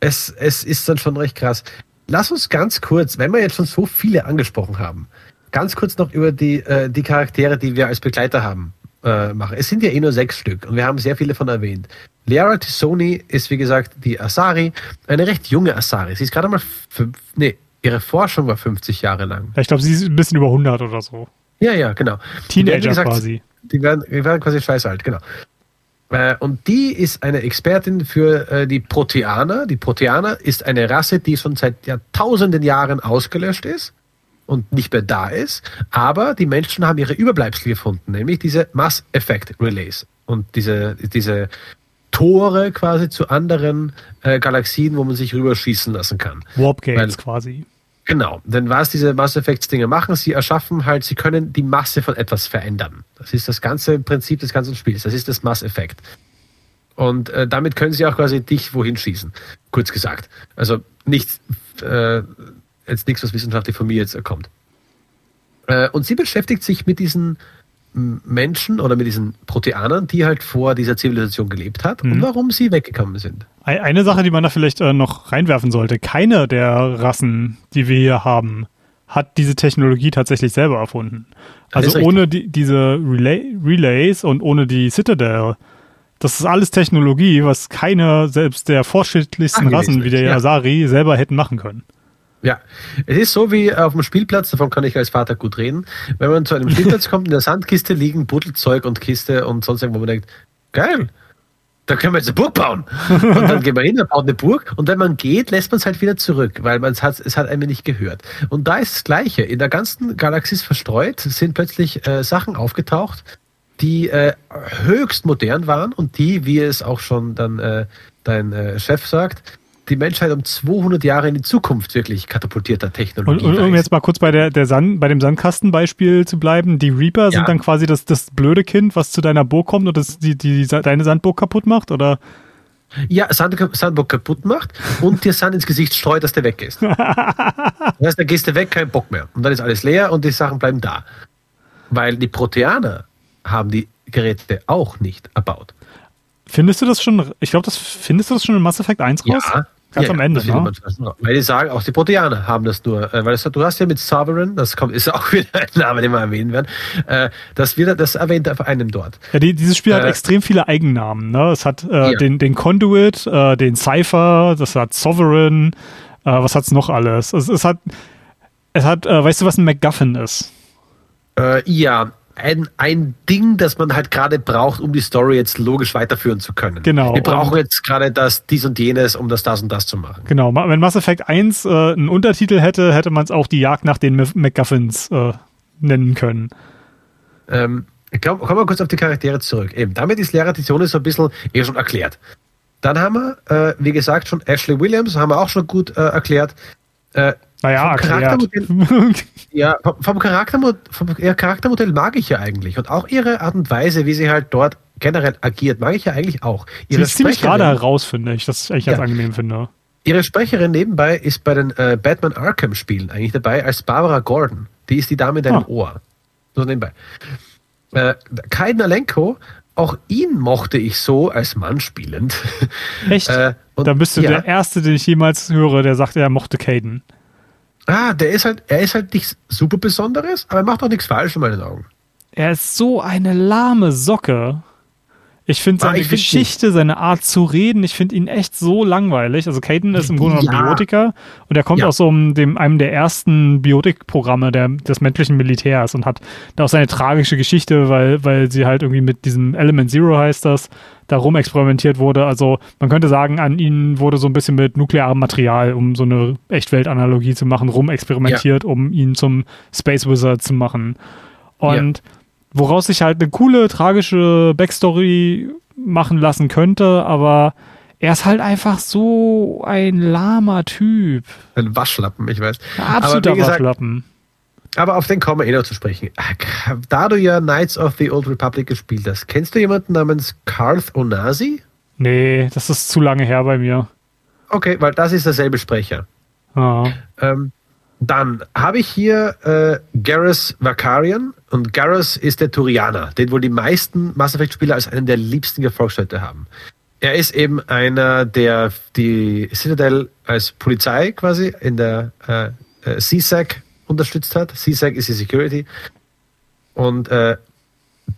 Es, es ist dann schon recht krass. Lass uns ganz kurz, wenn wir jetzt schon so viele angesprochen haben, ganz kurz noch über die, äh, die Charaktere, die wir als Begleiter haben, äh, machen. Es sind ja eh nur sechs Stück und wir haben sehr viele von erwähnt. Liara Tissoni ist, wie gesagt, die Asari, eine recht junge Asari. Sie ist gerade mal, fünf, nee, ihre Forschung war 50 Jahre lang. Ja, ich glaube, sie ist ein bisschen über 100 oder so. Ja, ja, genau. Teenager die gesagt, quasi. Die werden, die werden quasi scheiße alt, genau. Äh, und die ist eine Expertin für äh, die Proteaner. Die Proteaner ist eine Rasse, die schon seit Jahrtausenden Jahren ausgelöscht ist und nicht mehr da ist. Aber die Menschen haben ihre Überbleibsel gefunden, nämlich diese Mass Effect Relays und diese, diese Tore quasi zu anderen äh, Galaxien, wo man sich rüberschießen lassen kann. Warp Gates quasi. Genau, denn was diese Mass Effects Dinge machen, sie erschaffen halt, sie können die Masse von etwas verändern. Das ist das ganze Prinzip des ganzen Spiels. Das ist das Mass Effect. Und äh, damit können sie auch quasi dich wohin schießen. Kurz gesagt. Also nicht äh, jetzt nichts, was wissenschaftlich von mir jetzt kommt. Äh, und sie beschäftigt sich mit diesen Menschen oder mit diesen Proteanern, die halt vor dieser Zivilisation gelebt hat mhm. und warum sie weggekommen sind. Eine Sache, die man da vielleicht äh, noch reinwerfen sollte, keine der Rassen, die wir hier haben, hat diese Technologie tatsächlich selber erfunden. Also ohne die, diese Relay, Relays und ohne die Citadel, das ist alles Technologie, was keine selbst der fortschrittlichsten Rassen wie der ja. Asari selber hätten machen können. Ja, es ist so wie auf dem Spielplatz, davon kann ich als Vater gut reden. Wenn man zu einem Spielplatz kommt, in der Sandkiste liegen Buddelzeug und Kiste und sonst irgendwo, man denkt, geil, da können wir jetzt eine Burg bauen. Und dann gehen wir hin, dann baut eine Burg und wenn man geht, lässt man es halt wieder zurück, weil man es hat, es hat einem nicht gehört. Und da ist das Gleiche. In der ganzen Galaxie verstreut sind plötzlich äh, Sachen aufgetaucht, die äh, höchst modern waren und die, wie es auch schon dann äh, dein äh, Chef sagt, die Menschheit um 200 Jahre in die Zukunft wirklich katapultierter Technologie. Und, und um jetzt mal kurz bei, der, der Sand, bei dem Sandkastenbeispiel zu bleiben, die Reaper ja. sind dann quasi das, das blöde Kind, was zu deiner Burg kommt und das, die, die, deine Sandburg kaputt macht, oder? Ja, Sand, Sandburg kaputt macht und dir Sand ins Gesicht streut, dass der weg ist. das heißt, dann gehst du weg, kein Bock mehr. Und dann ist alles leer und die Sachen bleiben da. Weil die Proteaner haben die Geräte auch nicht erbaut. Findest du das schon, ich glaube, das findest du das schon in Mass Effect 1 raus? Ja, Ganz ja, am Ende, ne? Weil die sagen, auch die Proteaner haben das nur, äh, weil das, du hast ja mit Sovereign, das kommt, ist auch wieder ein Name, den wir erwähnen werden, äh, das wird das erwähnt auf einem dort. Ja, die, dieses Spiel äh, hat extrem viele Eigennamen, ne? Es hat äh, ja. den, den Conduit, äh, den Cypher, das hat Sovereign, was hat's noch alles? Es, es hat, es hat, weißt du, was ein MacGuffin ist? Ja, ein, ein Ding, das man halt gerade braucht, um die Story jetzt logisch weiterführen zu können. Genau. Wir brauchen jetzt gerade das, dies und jenes, um das, das und das zu machen. Genau. Wenn Mass Effect 1 äh, einen Untertitel hätte, hätte man es auch die Jagd nach den MacGuffins äh, nennen können. Ähm, ich glaube, kommen wir kurz auf die Charaktere zurück. Eben, damit ist Lehrer Tizone so ein bisschen eh schon erklärt. Dann haben wir, äh, wie gesagt, schon Ashley Williams, haben wir auch schon gut äh, erklärt. Naja, vom Charaktermodell, ja, vom, Charaktermodell, vom Charaktermodell mag ich ja eigentlich. Und auch ihre Art und Weise, wie sie halt dort generell agiert, mag ich ja eigentlich auch. Ihre sie ist ziemlich gerade heraus, finde ich, das ich ganz ja. angenehm finde. Ihre Sprecherin nebenbei ist bei den äh, Batman Arkham Spielen eigentlich dabei als Barbara Gordon. Die ist die Dame in deinem ah. Ohr. So nebenbei. Äh, Kai Nalenko, auch ihn mochte ich so als Mann spielend. Echt? äh, und, da bist du ja. der Erste, den ich jemals höre, der sagt, er mochte Caden. Ah, der ist halt, er ist halt nichts super Besonderes, aber er macht auch nichts falsch in meinen Augen. Er ist so eine lahme Socke. Ich finde seine ah, ich Geschichte, find seine Art zu reden, ich finde ihn echt so langweilig. Also Caden ist im Grunde genommen ja. Biotiker und er kommt ja. aus so einem, dem, einem der ersten Biotikprogramme der, des menschlichen Militärs und hat da auch seine tragische Geschichte, weil, weil sie halt irgendwie mit diesem Element Zero heißt das, da rum experimentiert wurde. Also man könnte sagen, an ihnen wurde so ein bisschen mit nuklearem Material, um so eine Echtweltanalogie zu machen, rum experimentiert, ja. um ihn zum Space Wizard zu machen. Und woraus sich halt eine coole, tragische Backstory machen lassen könnte, aber er ist halt einfach so ein lahmer Typ. Ein Waschlappen, ich weiß. Ein absoluter aber gesagt, Waschlappen. Aber auf den kommen wir eh noch zu sprechen. Da du ja Knights of the Old Republic gespielt hast, kennst du jemanden namens Karth Onasi? Nee, das ist zu lange her bei mir. Okay, weil das ist derselbe Sprecher. Ah. Ähm, dann habe ich hier äh, Garrus Vakarian und Garrus ist der Turianer, den wohl die meisten Mass Effect-Spieler als einen der liebsten Gefolgsleute haben. Er ist eben einer, der die Citadel als Polizei quasi in der äh, äh, CSAC unterstützt hat. CSAC ist die Security. Und äh,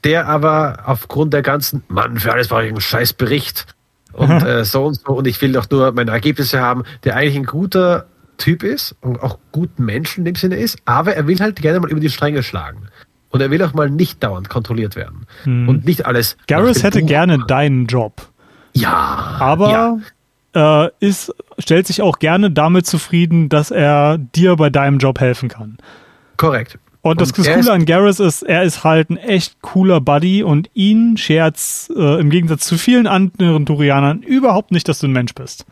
der aber aufgrund der ganzen, Mann, für alles brauche ich einen scheiß Bericht und äh, so und so und ich will doch nur meine Ergebnisse haben, der eigentlich ein guter Typ ist und auch gut Menschen in dem Sinne ist, aber er will halt gerne mal über die Stränge schlagen. Und er will auch mal nicht dauernd kontrolliert werden. Hm. Und nicht alles. Garrus hätte Buch gerne machen. deinen Job. Ja. Aber ja. Äh, ist, stellt sich auch gerne damit zufrieden, dass er dir bei deinem Job helfen kann. Korrekt. Und das, das Coole an Garrus ist, er ist halt ein echt cooler Buddy und ihn scherzt äh, im Gegensatz zu vielen anderen Turianern überhaupt nicht, dass du ein Mensch bist.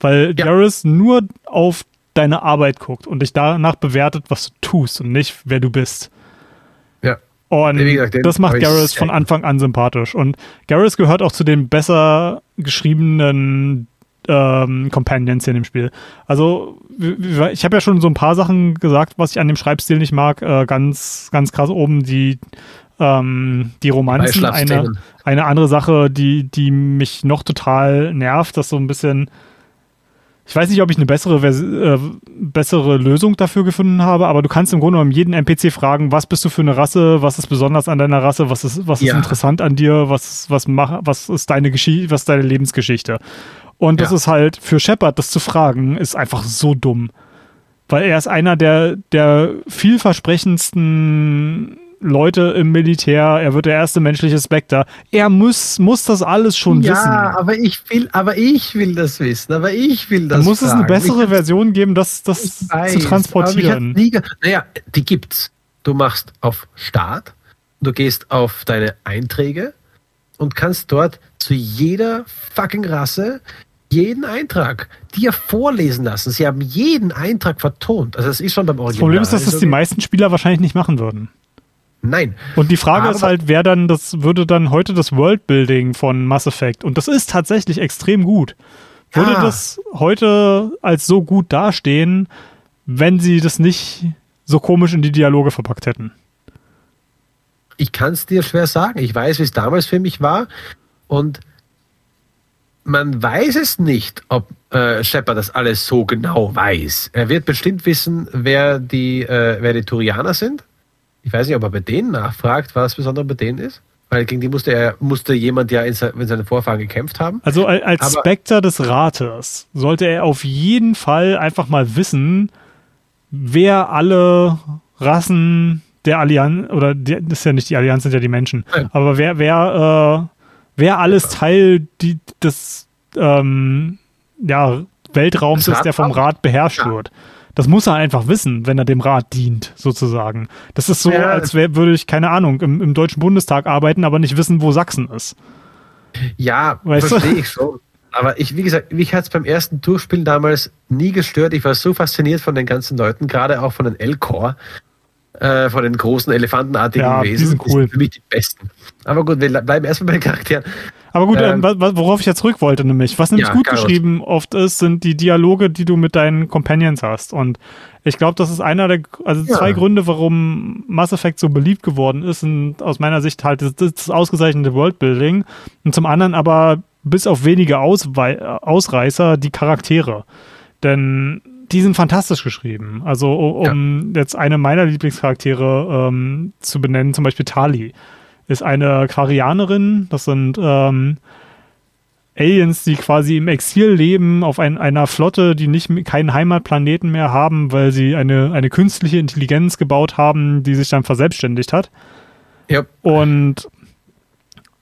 Weil ja. Garrus nur auf deine Arbeit guckt und dich danach bewertet, was du tust und nicht, wer du bist. Ja. Und gesagt, das macht Garrus von Anfang an sympathisch. Und Garrus gehört auch zu den besser geschriebenen ähm, Companions hier in dem Spiel. Also, ich habe ja schon so ein paar Sachen gesagt, was ich an dem Schreibstil nicht mag. Äh, ganz, ganz krass oben die, ähm, die Romanzen. Eine, eine andere Sache, die, die mich noch total nervt, dass so ein bisschen ich weiß nicht, ob ich eine bessere, äh, bessere Lösung dafür gefunden habe, aber du kannst im Grunde genommen jeden NPC fragen, was bist du für eine Rasse, was ist besonders an deiner Rasse, was ist, was ist ja. interessant an dir, was, was, mach, was ist deine Geschichte, was ist deine Lebensgeschichte. Und das ja. ist halt für Shepard, das zu fragen, ist einfach so dumm. Weil er ist einer der, der vielversprechendsten Leute im Militär, er wird der erste menschliche Spectre. Er muss, muss das alles schon ja, wissen. Ja, aber ich will, aber ich will das wissen, aber ich will das. Dann muss fragen. es eine bessere ich Version geben, das, das weiß, zu transportieren. Nie, naja, die gibt's. Du machst auf Start, du gehst auf deine Einträge und kannst dort zu jeder fucking Rasse jeden Eintrag dir vorlesen lassen. Sie haben jeden Eintrag vertont. Also das ist schon beim Original. Das Problem ist, dass das die meisten Spieler wahrscheinlich nicht machen würden. Nein. Und die Frage Aber ist halt, wer dann, das würde dann heute das Worldbuilding von Mass Effect, und das ist tatsächlich extrem gut, würde ja. das heute als so gut dastehen, wenn sie das nicht so komisch in die Dialoge verpackt hätten? Ich kann es dir schwer sagen. Ich weiß, wie es damals für mich war. Und man weiß es nicht, ob äh, Shepard das alles so genau weiß. Er wird bestimmt wissen, wer die, äh, wer die Turianer sind. Ich weiß nicht, ob er bei denen nachfragt, was Besondere bei denen ist. Weil gegen die musste er, musste jemand ja in, in seinen Vorfahren gekämpft haben. Also als Spectre des Rates sollte er auf jeden Fall einfach mal wissen, wer alle Rassen der Allianz, oder die, das ist ja nicht die Allianz, sind ja die Menschen. Nein. Aber wer, wer, äh, wer alles Teil die, des ähm, ja, Weltraums ist, der vom Rat beherrscht ja. wird. Das muss er einfach wissen, wenn er dem Rat dient, sozusagen. Das ist so, ja. als wär, würde ich, keine Ahnung, im, im, Deutschen Bundestag arbeiten, aber nicht wissen, wo Sachsen ist. Ja, weißt verstehe ich schon. Aber ich, wie gesagt, mich hat es beim ersten Durchspielen damals nie gestört. Ich war so fasziniert von den ganzen Leuten, gerade auch von den L-Core, äh, von den großen elefantenartigen Ja, die Wesen. sind cool. Die für mich die besten. Aber gut, wir bleiben erstmal bei den Charakteren. Aber gut, Ähm, ähm, worauf ich jetzt zurück wollte, nämlich, was nämlich Ja, gut geschrieben oft ist, sind die Dialoge, die du mit deinen Companions hast. Und ich glaube, das ist einer der, also Ja. zwei Gründe, warum Mass Effect so beliebt geworden ist, sind aus meiner Sicht halt das, das ausgezeichnete Worldbuilding und zum anderen aber bis auf wenige Auswei Ausreißer die Charaktere. Denn die sind fantastisch geschrieben. Also um jetzt eine meiner Lieblingscharaktere ähm, zu benennen, zum Beispiel Tali ist eine Quarianerin. Das sind ähm, Aliens, die quasi im Exil leben, auf ein, einer Flotte, die nicht keinen Heimatplaneten mehr haben, weil sie eine, eine künstliche Intelligenz gebaut haben, die sich dann verselbstständigt hat. Ja, Und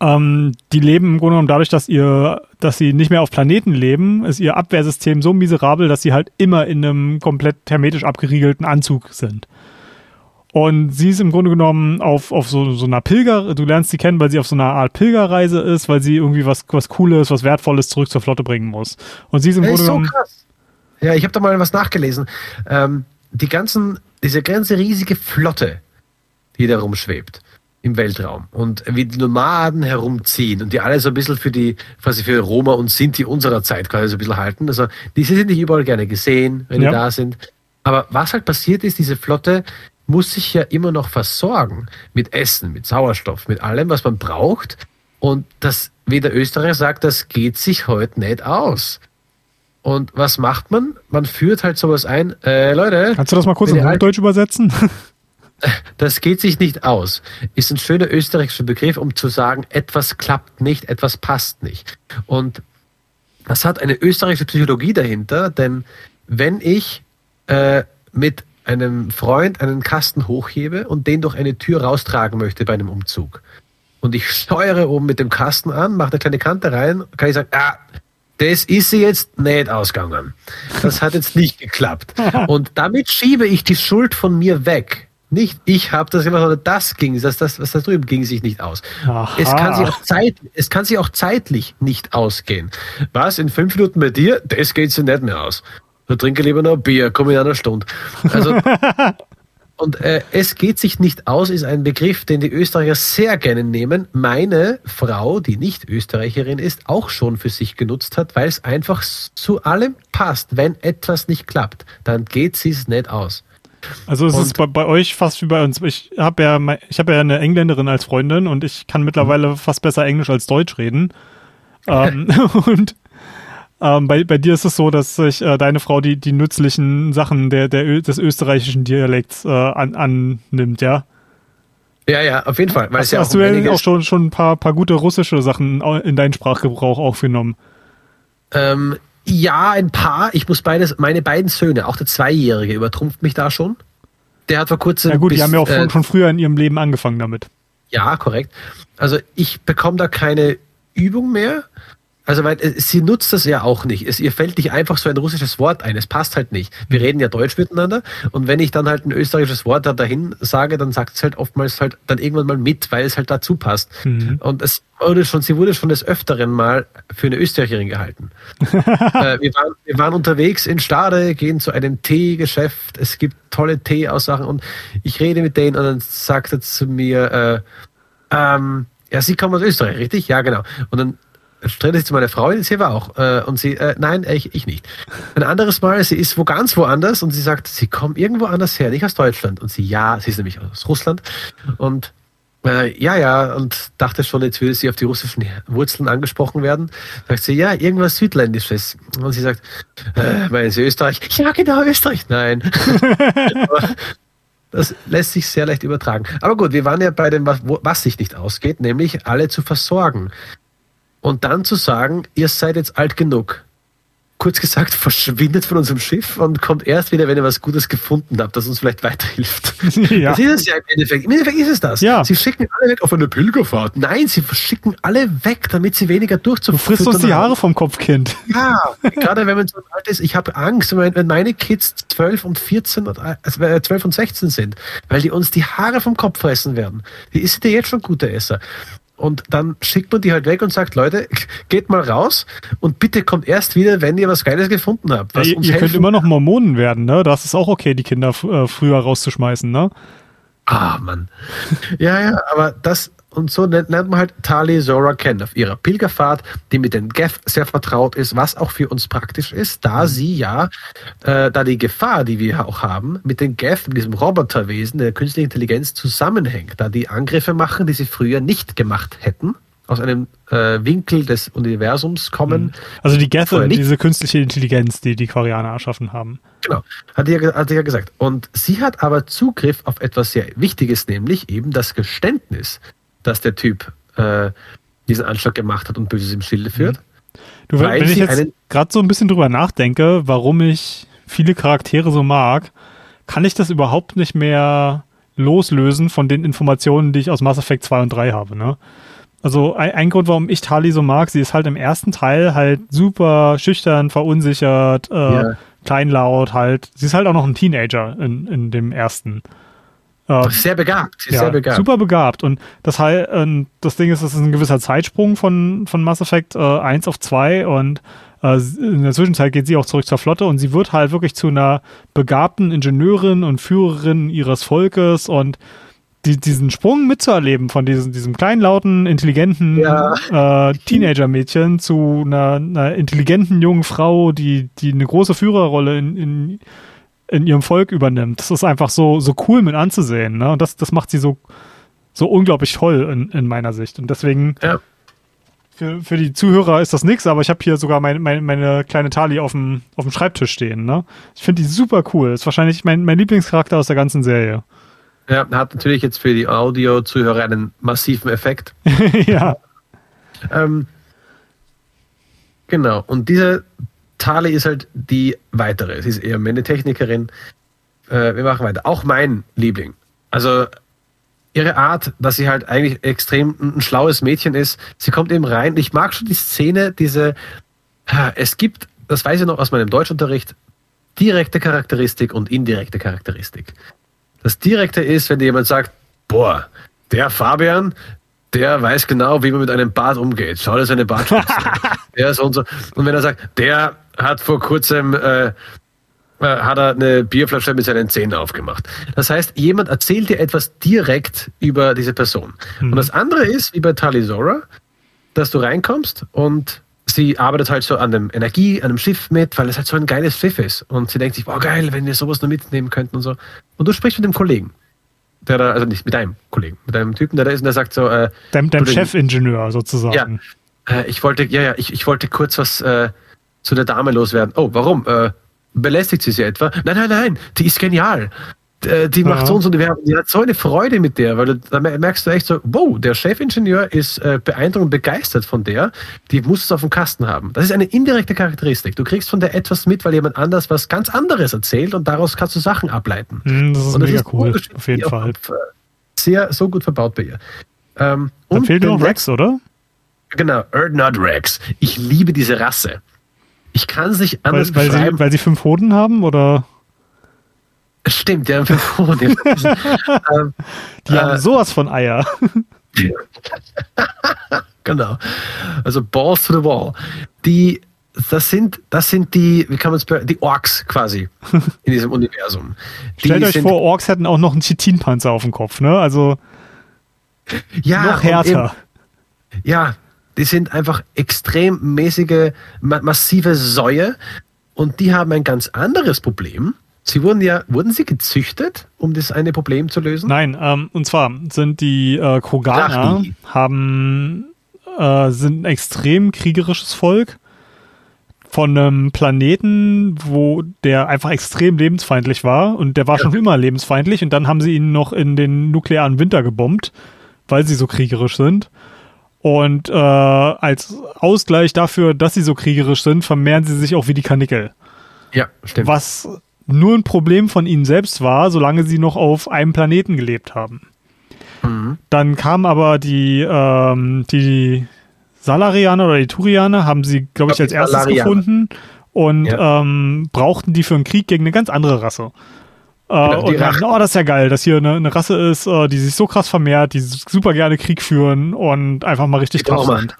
ähm, die leben im Grunde genommen dadurch, dass ihr, dass sie nicht mehr auf Planeten leben, ist ihr Abwehrsystem so miserabel, dass sie halt immer in einem komplett hermetisch abgeriegelten Anzug sind. Und sie ist im Grunde genommen auf, auf so, so einer Pilger, du lernst sie kennen, weil sie auf so einer Art Pilgerreise ist, weil sie irgendwie was, was Cooles, was Wertvolles zurück zur Flotte bringen muss. Und sie ist im Das Grunde ist so genommen. krass. Ja, ich habe da mal was nachgelesen. Ähm, die ganzen, diese ganze riesige Flotte, die da rumschwebt im Weltraum und wie die Nomaden herumziehen und die alle so ein bisschen für die, quasi für Roma und Sinti unserer Zeit quasi so ein bisschen halten. Also, die sind nicht überall gerne gesehen, wenn Ja. die da sind. Aber was halt passiert ist, diese Flotte muss sich ja immer noch versorgen mit Essen, mit Sauerstoff, mit allem, was man braucht. Und das, wie der Österreicher sagt, das geht sich heute nicht aus. Und was macht man? Man führt halt sowas ein, äh, Leute, Kannst du das mal kurz in die Hochdeutsch übersetzen? das geht sich nicht aus. Ist ein schöner österreichischer Begriff, um zu sagen, etwas klappt nicht, etwas passt nicht. Und das hat eine österreichische Psychologie dahinter, denn wenn ich äh, mit einem Freund einen Kasten hochhebe und den durch eine Tür raustragen möchte bei einem Umzug und ich steuere oben mit dem Kasten an, mache eine kleine Kante rein, kann ich sagen, ah, das ist sie jetzt nicht ausgegangen. Das hat jetzt nicht geklappt. Und damit schiebe ich die Schuld von mir weg. Nicht ich habe das gemacht, sondern das ging, das, das, was da drüben ging sich nicht aus. Aha. Es kann, sich auch Zeit, es kann sich auch zeitlich nicht ausgehen. Was, in fünf Minuten bei dir, das geht sich nicht mehr aus. Du trinke lieber noch ein Bier, komm in einer Stunde. Also, und äh, es geht sich nicht aus, ist ein Begriff, den die Österreicher sehr gerne nehmen. Meine Frau, die nicht Österreicherin ist, auch schon für sich genutzt hat, weil es einfach zu allem passt. Wenn etwas nicht klappt, dann geht sie es nicht aus. Also es Und- ist bei, bei euch fast wie bei uns. Ich habe ja, ich habe ja eine Engländerin als Freundin und ich kann mittlerweile fast besser Englisch als Deutsch reden. ähm, und ähm, bei, bei dir ist es so, dass sich äh, deine Frau die, die nützlichen Sachen der, der, Ö- des österreichischen Dialekts äh, an, annimmt, ja? Ja, ja, auf jeden Fall. Weil es Hast, ja hast auch du ja auch schon, schon ein paar, paar gute russische Sachen in deinen Sprachgebrauch aufgenommen? Ähm, ja, ein paar. Ich muss beides, meine beiden Söhne, auch der Zweijährige, übertrumpft mich da schon. Der hat vor kurzem. Ja gut, die bis, haben ja auch äh, schon früher in ihrem Leben angefangen damit. Ja, korrekt. Also ich bekomme da keine Übung mehr. Also weil äh, sie nutzt das ja auch nicht. Es, ihr fällt nicht einfach so ein russisches Wort ein. Es passt halt nicht. Wir reden ja Deutsch miteinander und wenn ich dann halt ein österreichisches Wort da dahin sage, dann sagt es halt oftmals halt dann irgendwann mal mit, weil es halt dazu passt. Mhm. Und es wurde schon, sie wurde schon des Öfteren mal für eine Österreicherin gehalten. äh, wir, waren, wir waren unterwegs in Stade, gehen zu einem Teegeschäft. Es gibt tolle Teeaussagen und ich rede mit denen und dann sagt er zu mir, äh, ähm, ja, Sie kommen aus Österreich, richtig? Ja, genau. Und dann strengt sich zu meiner Frau, sie war auch. Äh, und sie, äh, nein, ich, ich nicht. Ein anderes Mal, sie ist wo ganz woanders und sie sagt, sie kommen irgendwo anders her, nicht aus Deutschland. Und sie, ja, sie ist nämlich aus Russland. Und äh, ja, ja, und dachte schon, jetzt würde sie auf die russischen Wurzeln angesprochen werden. Sagt sie, ja, irgendwas Südländisches. Und sie sagt, äh, meinen Sie Österreich? Ja, genau, Österreich. Nein. Das lässt sich sehr leicht übertragen. Aber gut, wir waren ja bei dem, was, was sich nicht ausgeht, nämlich alle zu versorgen. Und dann zu sagen, ihr seid jetzt alt genug. Kurz gesagt, verschwindet von unserem Schiff und kommt erst wieder, wenn ihr was Gutes gefunden habt, das uns vielleicht weiterhilft. ja. Das ist es ja im Endeffekt. Im Endeffekt ist es das. Ja. Sie schicken alle weg auf eine Pilgerfahrt. Nein, sie schicken alle weg, damit sie weniger Du durchzufüttern frisst uns die. Haare vom Kopf, Kind. Ja, gerade wenn man so alt ist, ich habe Angst, wenn meine Kids 12 und 14 oder äh, 12 und 16 sind, weil die uns die Haare vom Kopf fressen werden. Die ist ja jetzt schon gute Esser. Und dann schickt man die halt weg und sagt, Leute, geht mal raus und bitte kommt erst wieder, wenn ihr was Geiles gefunden habt. Ja, ihr könnt immer noch Mormonen werden, ne? Das ist auch okay, die Kinder äh, früher rauszuschmeißen, ne? Ah, Mann. ja, ja, aber das, und so nennt, nennt man halt Tali Zora Ken auf ihrer Pilgerfahrt, die mit den Geth sehr vertraut ist, was auch für uns praktisch ist, da mhm. sie ja, äh, da die Gefahr, die wir auch haben, mit den Geth, mit diesem Roboterwesen, der künstlichen Intelligenz zusammenhängt, da die Angriffe machen, die sie früher nicht gemacht hätten aus einem äh, Winkel des Universums kommen. Mhm. Also die Geth, diese künstliche Intelligenz, die die Koreaner erschaffen haben. Genau, hat er, hat er ja gesagt. Und sie hat aber Zugriff auf etwas sehr Wichtiges, nämlich eben das Geständnis dass der Typ äh, diesen Anschlag gemacht hat und Böses im Schilde führt. Du, wenn, wenn ich jetzt gerade so ein bisschen drüber nachdenke, warum ich viele Charaktere so mag, kann ich das überhaupt nicht mehr loslösen von den Informationen, die ich aus Mass Effect 2 und 3 habe. Ne? Also ein, ein, Grund, warum ich Tali so mag, sie ist halt im ersten Teil halt super schüchtern, verunsichert, äh, ja. Kleinlaut halt. Sie ist halt auch noch ein Teenager in, in dem ersten. Äh, sehr begabt. Ja, sehr begabt. Super begabt. Und das, äh, das Ding ist, das ist ein gewisser Zeitsprung von, von Mass Effect äh, 1 auf 2 und äh, in der Zwischenzeit geht sie auch zurück zur Flotte und sie wird halt wirklich zu einer begabten Ingenieurin und Führerin ihres Volkes und die, diesen Sprung mitzuerleben von diesem, diesem kleinlauten, intelligenten ja. äh, Teenager-Mädchen zu einer, einer, intelligenten jungen Frau, die, die eine große Führerrolle in, in in ihrem Volk übernimmt. Das ist einfach so, so cool mit anzusehen. Ne? Und das, das macht sie so, so unglaublich toll in, in meiner Sicht. Und deswegen, ja. für, für die Zuhörer ist das nichts, aber ich habe hier sogar mein, mein, meine kleine Tali auf dem, auf dem Schreibtisch stehen. Ne? Ich finde die super cool. Ist wahrscheinlich mein, mein Lieblingscharakter aus der ganzen Serie. Ja, hat natürlich jetzt für die Audio-Zuhörer einen massiven Effekt. ja. ähm, genau. Und diese Tali ist halt die weitere. Sie ist eher eine Technikerin. Äh, wir machen weiter. Auch mein Liebling. Also ihre Art, dass sie halt eigentlich extrem ein, schlaues Mädchen ist. Sie kommt eben rein. Ich mag schon die Szene, diese. Es gibt, das weiß ich noch aus meinem Deutschunterricht, direkte Charakteristik und indirekte Charakteristik. Das direkte ist, wenn jemand sagt, boah, der Fabian, der weiß genau, wie man mit einem Bart umgeht. Schau dir seine Bartspitze der ist und so. Und wenn er sagt, der hat vor kurzem äh, äh, hat er eine Bierflasche mit seinen Zähnen aufgemacht. Das heißt, jemand erzählt dir etwas direkt über diese Person. Mhm. Und das andere ist, wie bei Talisora, dass du reinkommst und sie arbeitet halt so an dem Energie, an einem Schiff mit, weil es halt so ein geiles Schiff ist. Und sie denkt sich, wow, geil, wenn wir sowas nur mitnehmen könnten und so. Und du sprichst mit dem Kollegen. Der da, also nicht mit deinem Kollegen, mit deinem Typen, der da ist und der sagt so, äh, deinem, deinem Chefingenieur sozusagen. Ja, äh, ich wollte, ja, ja, ich, ich wollte kurz was äh, zu der Dame loswerden. Oh, warum? Äh, belästigt sie sie etwa? Nein, nein, nein, die ist genial. Äh, die macht so und so, die, die, hat so eine Freude mit der, weil da merkst du echt so, wow, der Chefingenieur ist äh, beeindruckt und begeistert von der, die muss es auf dem Kasten haben. Das ist eine indirekte Charakteristik. Du kriegst von der etwas mit, weil jemand anders was ganz anderes erzählt und daraus kannst du Sachen ableiten. Mm, das ist und das mega ist cool, auf jeden Fall. Äh, sehr, so gut verbaut bei ihr. Ähm, Dann fehlt noch Rex, oder? Genau, Erdnut Rex. Ich liebe diese Rasse. Ich kann es nicht anders weil, weil. Sie, weil sie fünf Hoden haben, oder? Stimmt, die haben fünf Hoden. ähm, die äh, haben sowas von Eier. genau. Also Balls to the Wall. Die, das sind, das sind die, wie kann man es die Orks quasi in diesem Universum. Die Stellt euch vor, Orks hätten auch noch einen Chitinpanzer auf dem Kopf, ne? Also ja, noch härter. Eben, ja, die sind einfach extrem mäßige, massive Säue und die haben ein ganz anderes Problem. Sie wurden ja, wurden sie gezüchtet, um das eine Problem zu lösen? Nein, ähm, und zwar sind die äh, Kroganer haben äh, sind ein extrem kriegerisches Volk von einem Planeten, wo der einfach extrem lebensfeindlich war und der war ja. schon immer lebensfeindlich und dann haben sie ihn noch in den nuklearen Winter gebombt, weil sie so kriegerisch sind. Und äh, als Ausgleich dafür, dass sie so kriegerisch sind, vermehren sie sich auch wie die Kanickel. Ja, stimmt. Was nur ein Problem von ihnen selbst war, solange sie noch auf einem Planeten gelebt haben. Mhm. Dann kamen aber die, ähm, die Salarianer oder die Turianer, haben sie, glaube ich, als erstes Salarianer. gefunden und ja. ähm, brauchten die für einen Krieg gegen eine ganz andere Rasse. Genau, und dann, oh, das ist ja geil, dass hier eine, eine Rasse ist, äh, die sich so krass vermehrt, die super gerne Krieg führen und einfach mal richtig tough sind.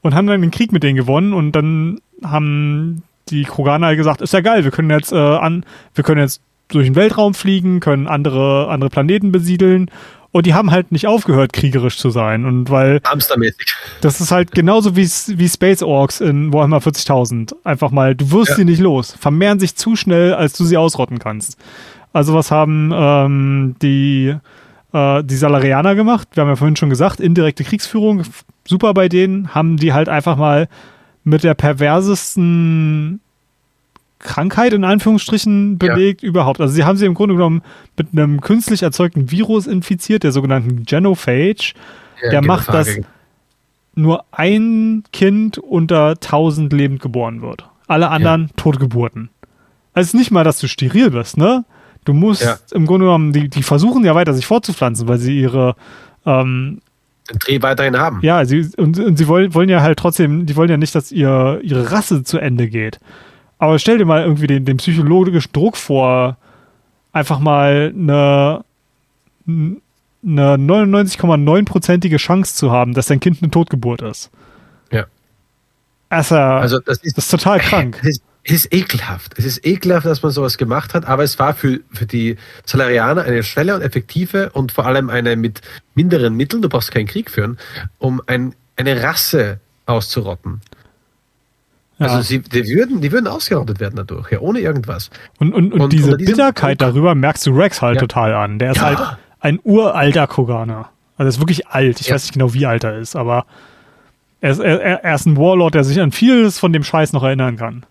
Und haben dann den Krieg mit denen gewonnen und dann haben die Kroganer gesagt, ist ja geil, wir können jetzt äh, an, wir können jetzt durch den Weltraum fliegen, können andere, andere Planeten besiedeln und die haben halt nicht aufgehört, kriegerisch zu sein. Und weil. Hamstermäßig. Das ist halt genauso wie, wie Space Orks in Warhammer 40.000. Einfach mal, du wirst ja. sie nicht los. Vermehren sich zu schnell, als du sie ausrotten kannst. Also, was haben ähm, die, äh, die Salarianer gemacht? Wir haben ja vorhin schon gesagt, indirekte Kriegsführung, super bei denen. Haben die halt einfach mal mit der perversesten Krankheit in Anführungsstrichen belegt ja. überhaupt. Also sie haben sie im Grunde genommen mit einem künstlich erzeugten Virus infiziert, der sogenannten Genophage. Ja, der macht, dass nur ein Kind unter 1000 lebend geboren wird. Alle anderen ja. Totgeburten. Also nicht mal, dass du steril wirst, ne? Du musst ja. im Grunde genommen, die, die versuchen ja weiter sich fortzupflanzen, weil sie ihre ähm, den Dreh weiterhin haben. Ja, sie, und, und sie wollen, wollen ja halt trotzdem, die wollen ja nicht, dass ihr, ihre Rasse zu Ende geht. Aber stell dir mal irgendwie den, den psychologischen Druck vor, einfach mal eine, eine 99,9%ige Chance zu haben, dass dein Kind eine Totgeburt ist. Ja. Also, also das, ist, das ist total krank. Es ist, ist ekelhaft. Es ist ekelhaft, dass man sowas gemacht hat, aber es war für, für die Salarianer eine schnelle und effektive und vor allem eine mit minderen Mitteln, du brauchst keinen Krieg führen, um ein, eine Rasse auszurotten. Ja. Also sie, die, würden, die würden ausgerottet werden dadurch, ja, ohne irgendwas. Und, und, und, und diese Bitterkeit Druck, darüber merkst du Rex halt ja. total an. Der ist ja. halt ein uralter Koganer. Also er ist wirklich alt. Ich weiß nicht genau, wie alt er ist, aber er ist, er, er ist ein Warlord, der sich an vieles von dem Scheiß noch erinnern kann.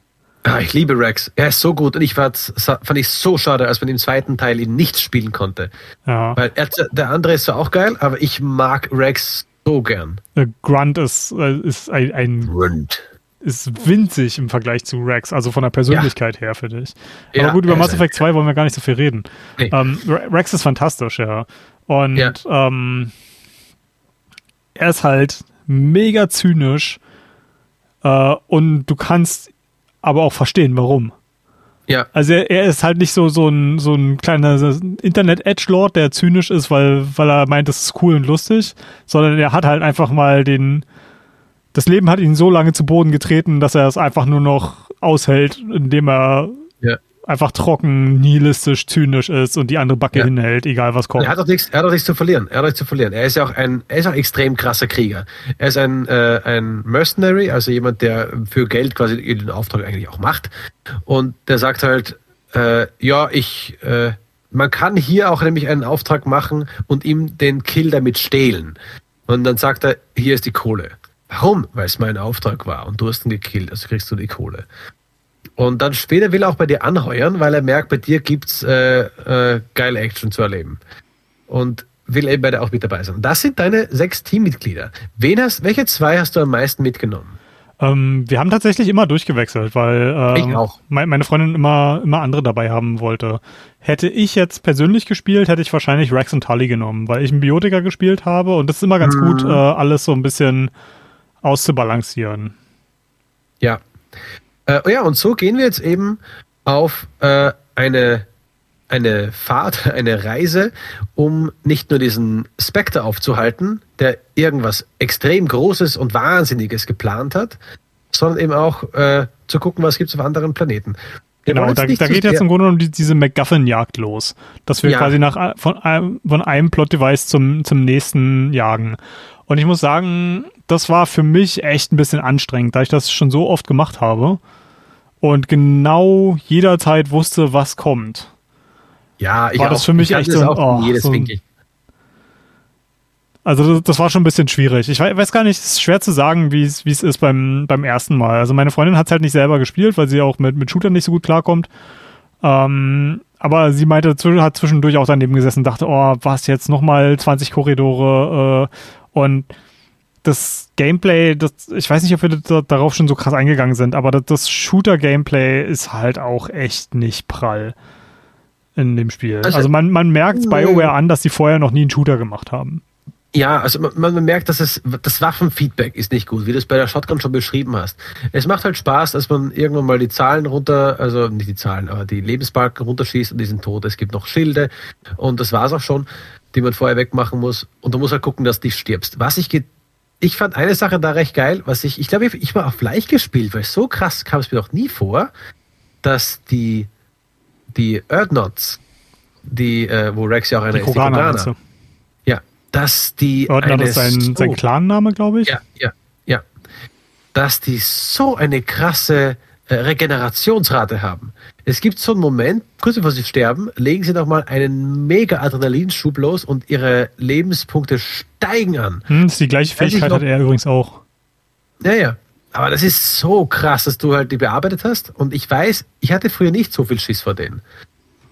Ah, ich liebe Rex. Er ist so gut und ich fand, ich so schade, als man im zweiten Teil ihn nicht spielen konnte. Ja. Weil er, der andere ist zwar auch geil, aber ich mag Rex so gern. Grunt ist, äh, ist ein, ein Grunt ist winzig im Vergleich zu Rex, also von der Persönlichkeit ja. her, finde ich. Aber ja, gut, über Mass Effect 2 wollen wir gar nicht so viel reden. Nee. Ähm, Rex ist fantastisch, ja. Und ja. Ähm, er ist halt mega zynisch äh, und du kannst aber auch verstehen, warum. Ja. Also er, er, ist halt nicht so, so ein, so ein kleiner Internet-Edgelord, der zynisch ist, weil, weil er meint, das ist cool und lustig, sondern er hat halt einfach mal den, das Leben hat ihn so lange zu Boden getreten, dass er es einfach nur noch aushält, indem er ja. Einfach trocken, nihilistisch, zynisch ist und die andere Backe ja. hinhält, egal was kommt. Er hat doch nichts, er hat doch nichts zu verlieren. Er hat nichts zu verlieren. Er ist ja auch ein, er ist auch extrem krasser Krieger. Er ist ein, äh, ein Mercenary, also jemand, der für Geld quasi den Auftrag eigentlich auch macht. Und der sagt halt, äh, ja, ich, äh, man kann hier auch nämlich einen Auftrag machen und ihm den Kill damit stehlen. Und dann sagt er, hier ist die Kohle. Warum? Weil es mein Auftrag war und du hast ihn gekillt, also kriegst du die Kohle. Und dann später will er auch bei dir anheuern, weil er merkt, bei dir gibt's äh, äh, geile Action zu erleben. Und will eben bei dir auch mit dabei sein. Das sind deine sechs Teammitglieder. Wen hast, welche zwei hast du am meisten mitgenommen? Ähm, wir haben tatsächlich immer durchgewechselt, weil ähm, me meine Freundin immer, immer andere dabei haben wollte. Hätte ich jetzt persönlich gespielt, hätte ich wahrscheinlich Rex und Tully genommen, weil ich einen Biotiker gespielt habe und das ist immer ganz mhm. gut, äh, alles so ein bisschen auszubalancieren. Ja. Äh, ja, und so gehen wir jetzt eben auf äh, eine, eine Fahrt, eine Reise, um nicht nur diesen Spectre aufzuhalten, der irgendwas extrem Großes und Wahnsinniges geplant hat, sondern eben auch äh, zu gucken, was gibt es auf anderen Planeten. genau, da, da geht jetzt im Grunde genommen die, diese MacGuffin-Jagd los, dass wir ja. quasi nach, von, einem, von einem Plot-Device zum, zum nächsten jagen. Und ich muss sagen, das war für mich echt ein bisschen anstrengend, da ich das schon so oft gemacht habe und genau jederzeit wusste, was kommt. Ja, ich war das für mich echt so, oh, jedes so Also das, das, war schon ein bisschen schwierig. Ich weiß gar nicht, es ist schwer zu sagen, wie es ist beim, beim ersten Mal. Also meine Freundin hat es halt nicht selber gespielt, weil sie auch mit, mit Shootern nicht so gut klarkommt. Ähm, aber sie meinte, hat zwischendurch auch daneben gesessen und dachte, oh, was jetzt nochmal 20 Korridore äh, und das Gameplay, das, ich weiß nicht, ob wir da, darauf schon so krass eingegangen sind, aber das, das Shooter-Gameplay ist halt auch echt nicht prall in dem Spiel. Also, also man, man merkt BioWare an, dass sie vorher noch nie einen Shooter gemacht haben. Ja, also man, man merkt, dass es das Waffenfeedback ist nicht gut, wie du es bei der Shotgun schon beschrieben hast. Es macht halt Spaß, dass man irgendwann mal die Zahlen runter, also nicht die Zahlen, aber die Lebensbalken runterschießt und die sind tot. Es gibt noch Schilde und das war's auch schon, die man vorher wegmachen muss. Und du musst halt gucken, dass du stirbst. Was ich ich fand eine Sache da recht geil, was ich, ich glaube, ich war auf leicht gespielt, weil so krass kam es mir noch nie vor, dass die, die Erdnots, die, äh, wo Rex ja auch einer ist, die Koraner, dass die. Ordner ist sein, so, sein Clan-Name, glaube ich. Ja, ja, ja. Dass die so eine krasse Regenerationsrate haben. Es gibt so einen Moment, kurz bevor sie sterben, legen sie nochmal einen mega Adrenalinschub los und ihre Lebenspunkte steigen an. Hm, ist die gleiche Fähigkeit noch, hat er übrigens auch. Ja, ja. Aber das ist so krass, dass du halt die bearbeitet hast. Und ich weiß, ich hatte früher nicht so viel Schiss vor denen.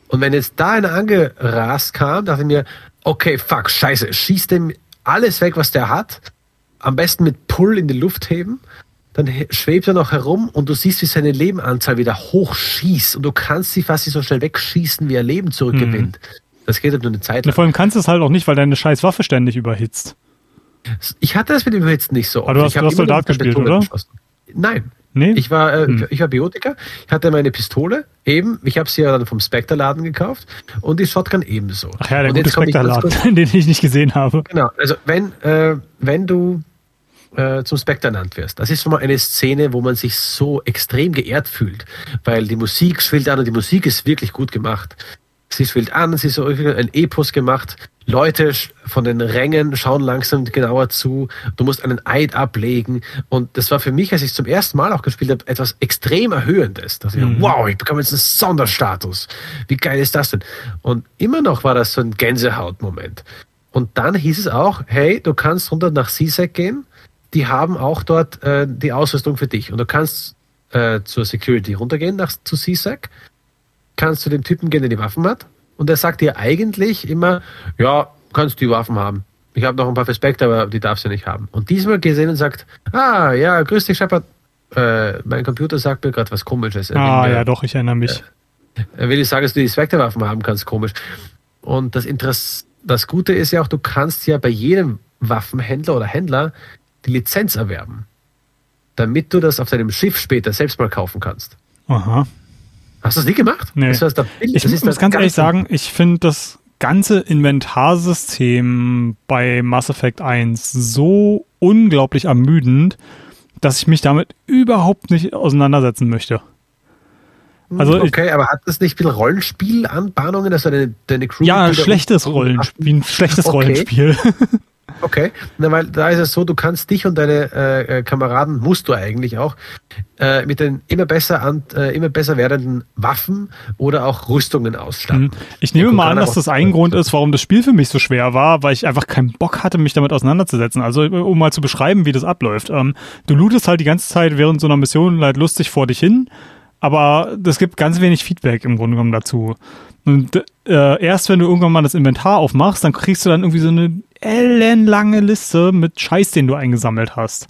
Und wenn jetzt da einer angerast kam, dachte ich mir, okay, fuck, scheiße, schieß dem alles weg, was der hat. Am besten mit Pull in die Luft heben. Dann schwebt er noch herum und du siehst, wie seine Lebenanzahl wieder hochschießt. Und du kannst sie fast nicht so schnell wegschießen, wie er Leben zurückgewinnt. Mhm. Das geht halt nur eine Zeit lang. Ja, vor allem kannst du es halt auch nicht, weil deine scheiß Waffe ständig überhitzt. Ich hatte das mit dem Überhitzen nicht so. Aber du hast, du hast Soldat gespielt, oder? Nein, Nee? Ich war, äh, hm. ich war Biotiker, ich hatte meine Pistole eben, ich habe sie ja dann vom Spectre-Laden gekauft und die Shotgun ebenso. Ach ja, der und gute Spectre-Laden, den ich nicht gesehen habe. Genau, also wenn, äh, wenn du äh, zum Spectre ernannt wirst, das ist schon mal eine Szene, wo man sich so extrem geehrt fühlt, weil die Musik schwillt an und die Musik ist wirklich gut gemacht. Sie schwillt an, sie ist so ein Epos gemacht. Leute von den Rängen schauen langsam genauer zu. Du musst einen Eid ablegen. Und das war für mich, als ich zum ersten Mal auch gespielt habe, etwas extrem Erhöhendes. Dass ich, mhm. wow, ich bekomme jetzt einen Sonderstatus. Wie geil ist das denn? Und immer noch war das so ein Gänsehautmoment. Und dann hieß es auch, hey, du kannst runter nach CSEC gehen. Die haben auch dort äh, die Ausrüstung für dich. Und du kannst äh, zur Security runtergehen nach, zu CSEC kannst du dem Typen gehen, der die Waffen hat. Und er sagt dir eigentlich immer, ja, kannst die Waffen haben. Ich habe noch ein paar Respekte, aber die darfst du nicht haben. Und diesmal gesehen und sagt, ah, ja, grüß dich, Shepard. Äh, mein Computer sagt mir gerade was Komisches. ah, ja, doch, ich erinnere mich. Äh, er will ich sagen, dass du die Spectre-Waffen haben kannst, komisch. Und das, Interess das Gute ist ja auch, du kannst ja bei jedem Waffenhändler oder Händler die Lizenz erwerben, damit du das auf deinem Schiff später selbst mal kaufen kannst. Aha. Hast du das nicht gemacht? Nee. Das heißt, ich das muss ganz ehrlich sagen, ich finde das ganze Inventarsystem bei Mass Effect 1 so unglaublich ermüdend, dass ich mich damit überhaupt nicht auseinandersetzen möchte. Also okay, ich, aber hat das nicht viel Rollenspiel-Anbahnungen, dass deine, deine Crew. Ja, schlechtes Rollenspiel, wie ein schlechtes okay. Rollenspiel. Okay, Na, weil da ist es so, du kannst dich und deine äh, Kameraden, musst du eigentlich auch, äh, mit den immer besser, an, äh, immer besser werdenden Waffen oder auch Rüstungen ausstatten. Mhm. Ich nehme mal an, dass das ein Grund ist, warum das Spiel für mich so schwer war, weil ich einfach keinen Bock hatte, mich damit auseinanderzusetzen. Also, um mal zu beschreiben, wie das abläuft. Ähm, du lootest halt die ganze Zeit während so einer Mission halt lustig vor dich hin, aber es gibt ganz wenig Feedback im Grunde genommen dazu. Und äh, erst wenn du irgendwann mal das Inventar aufmachst, dann kriegst du dann irgendwie so eine ellenlange Liste mit Scheiß, den du eingesammelt hast.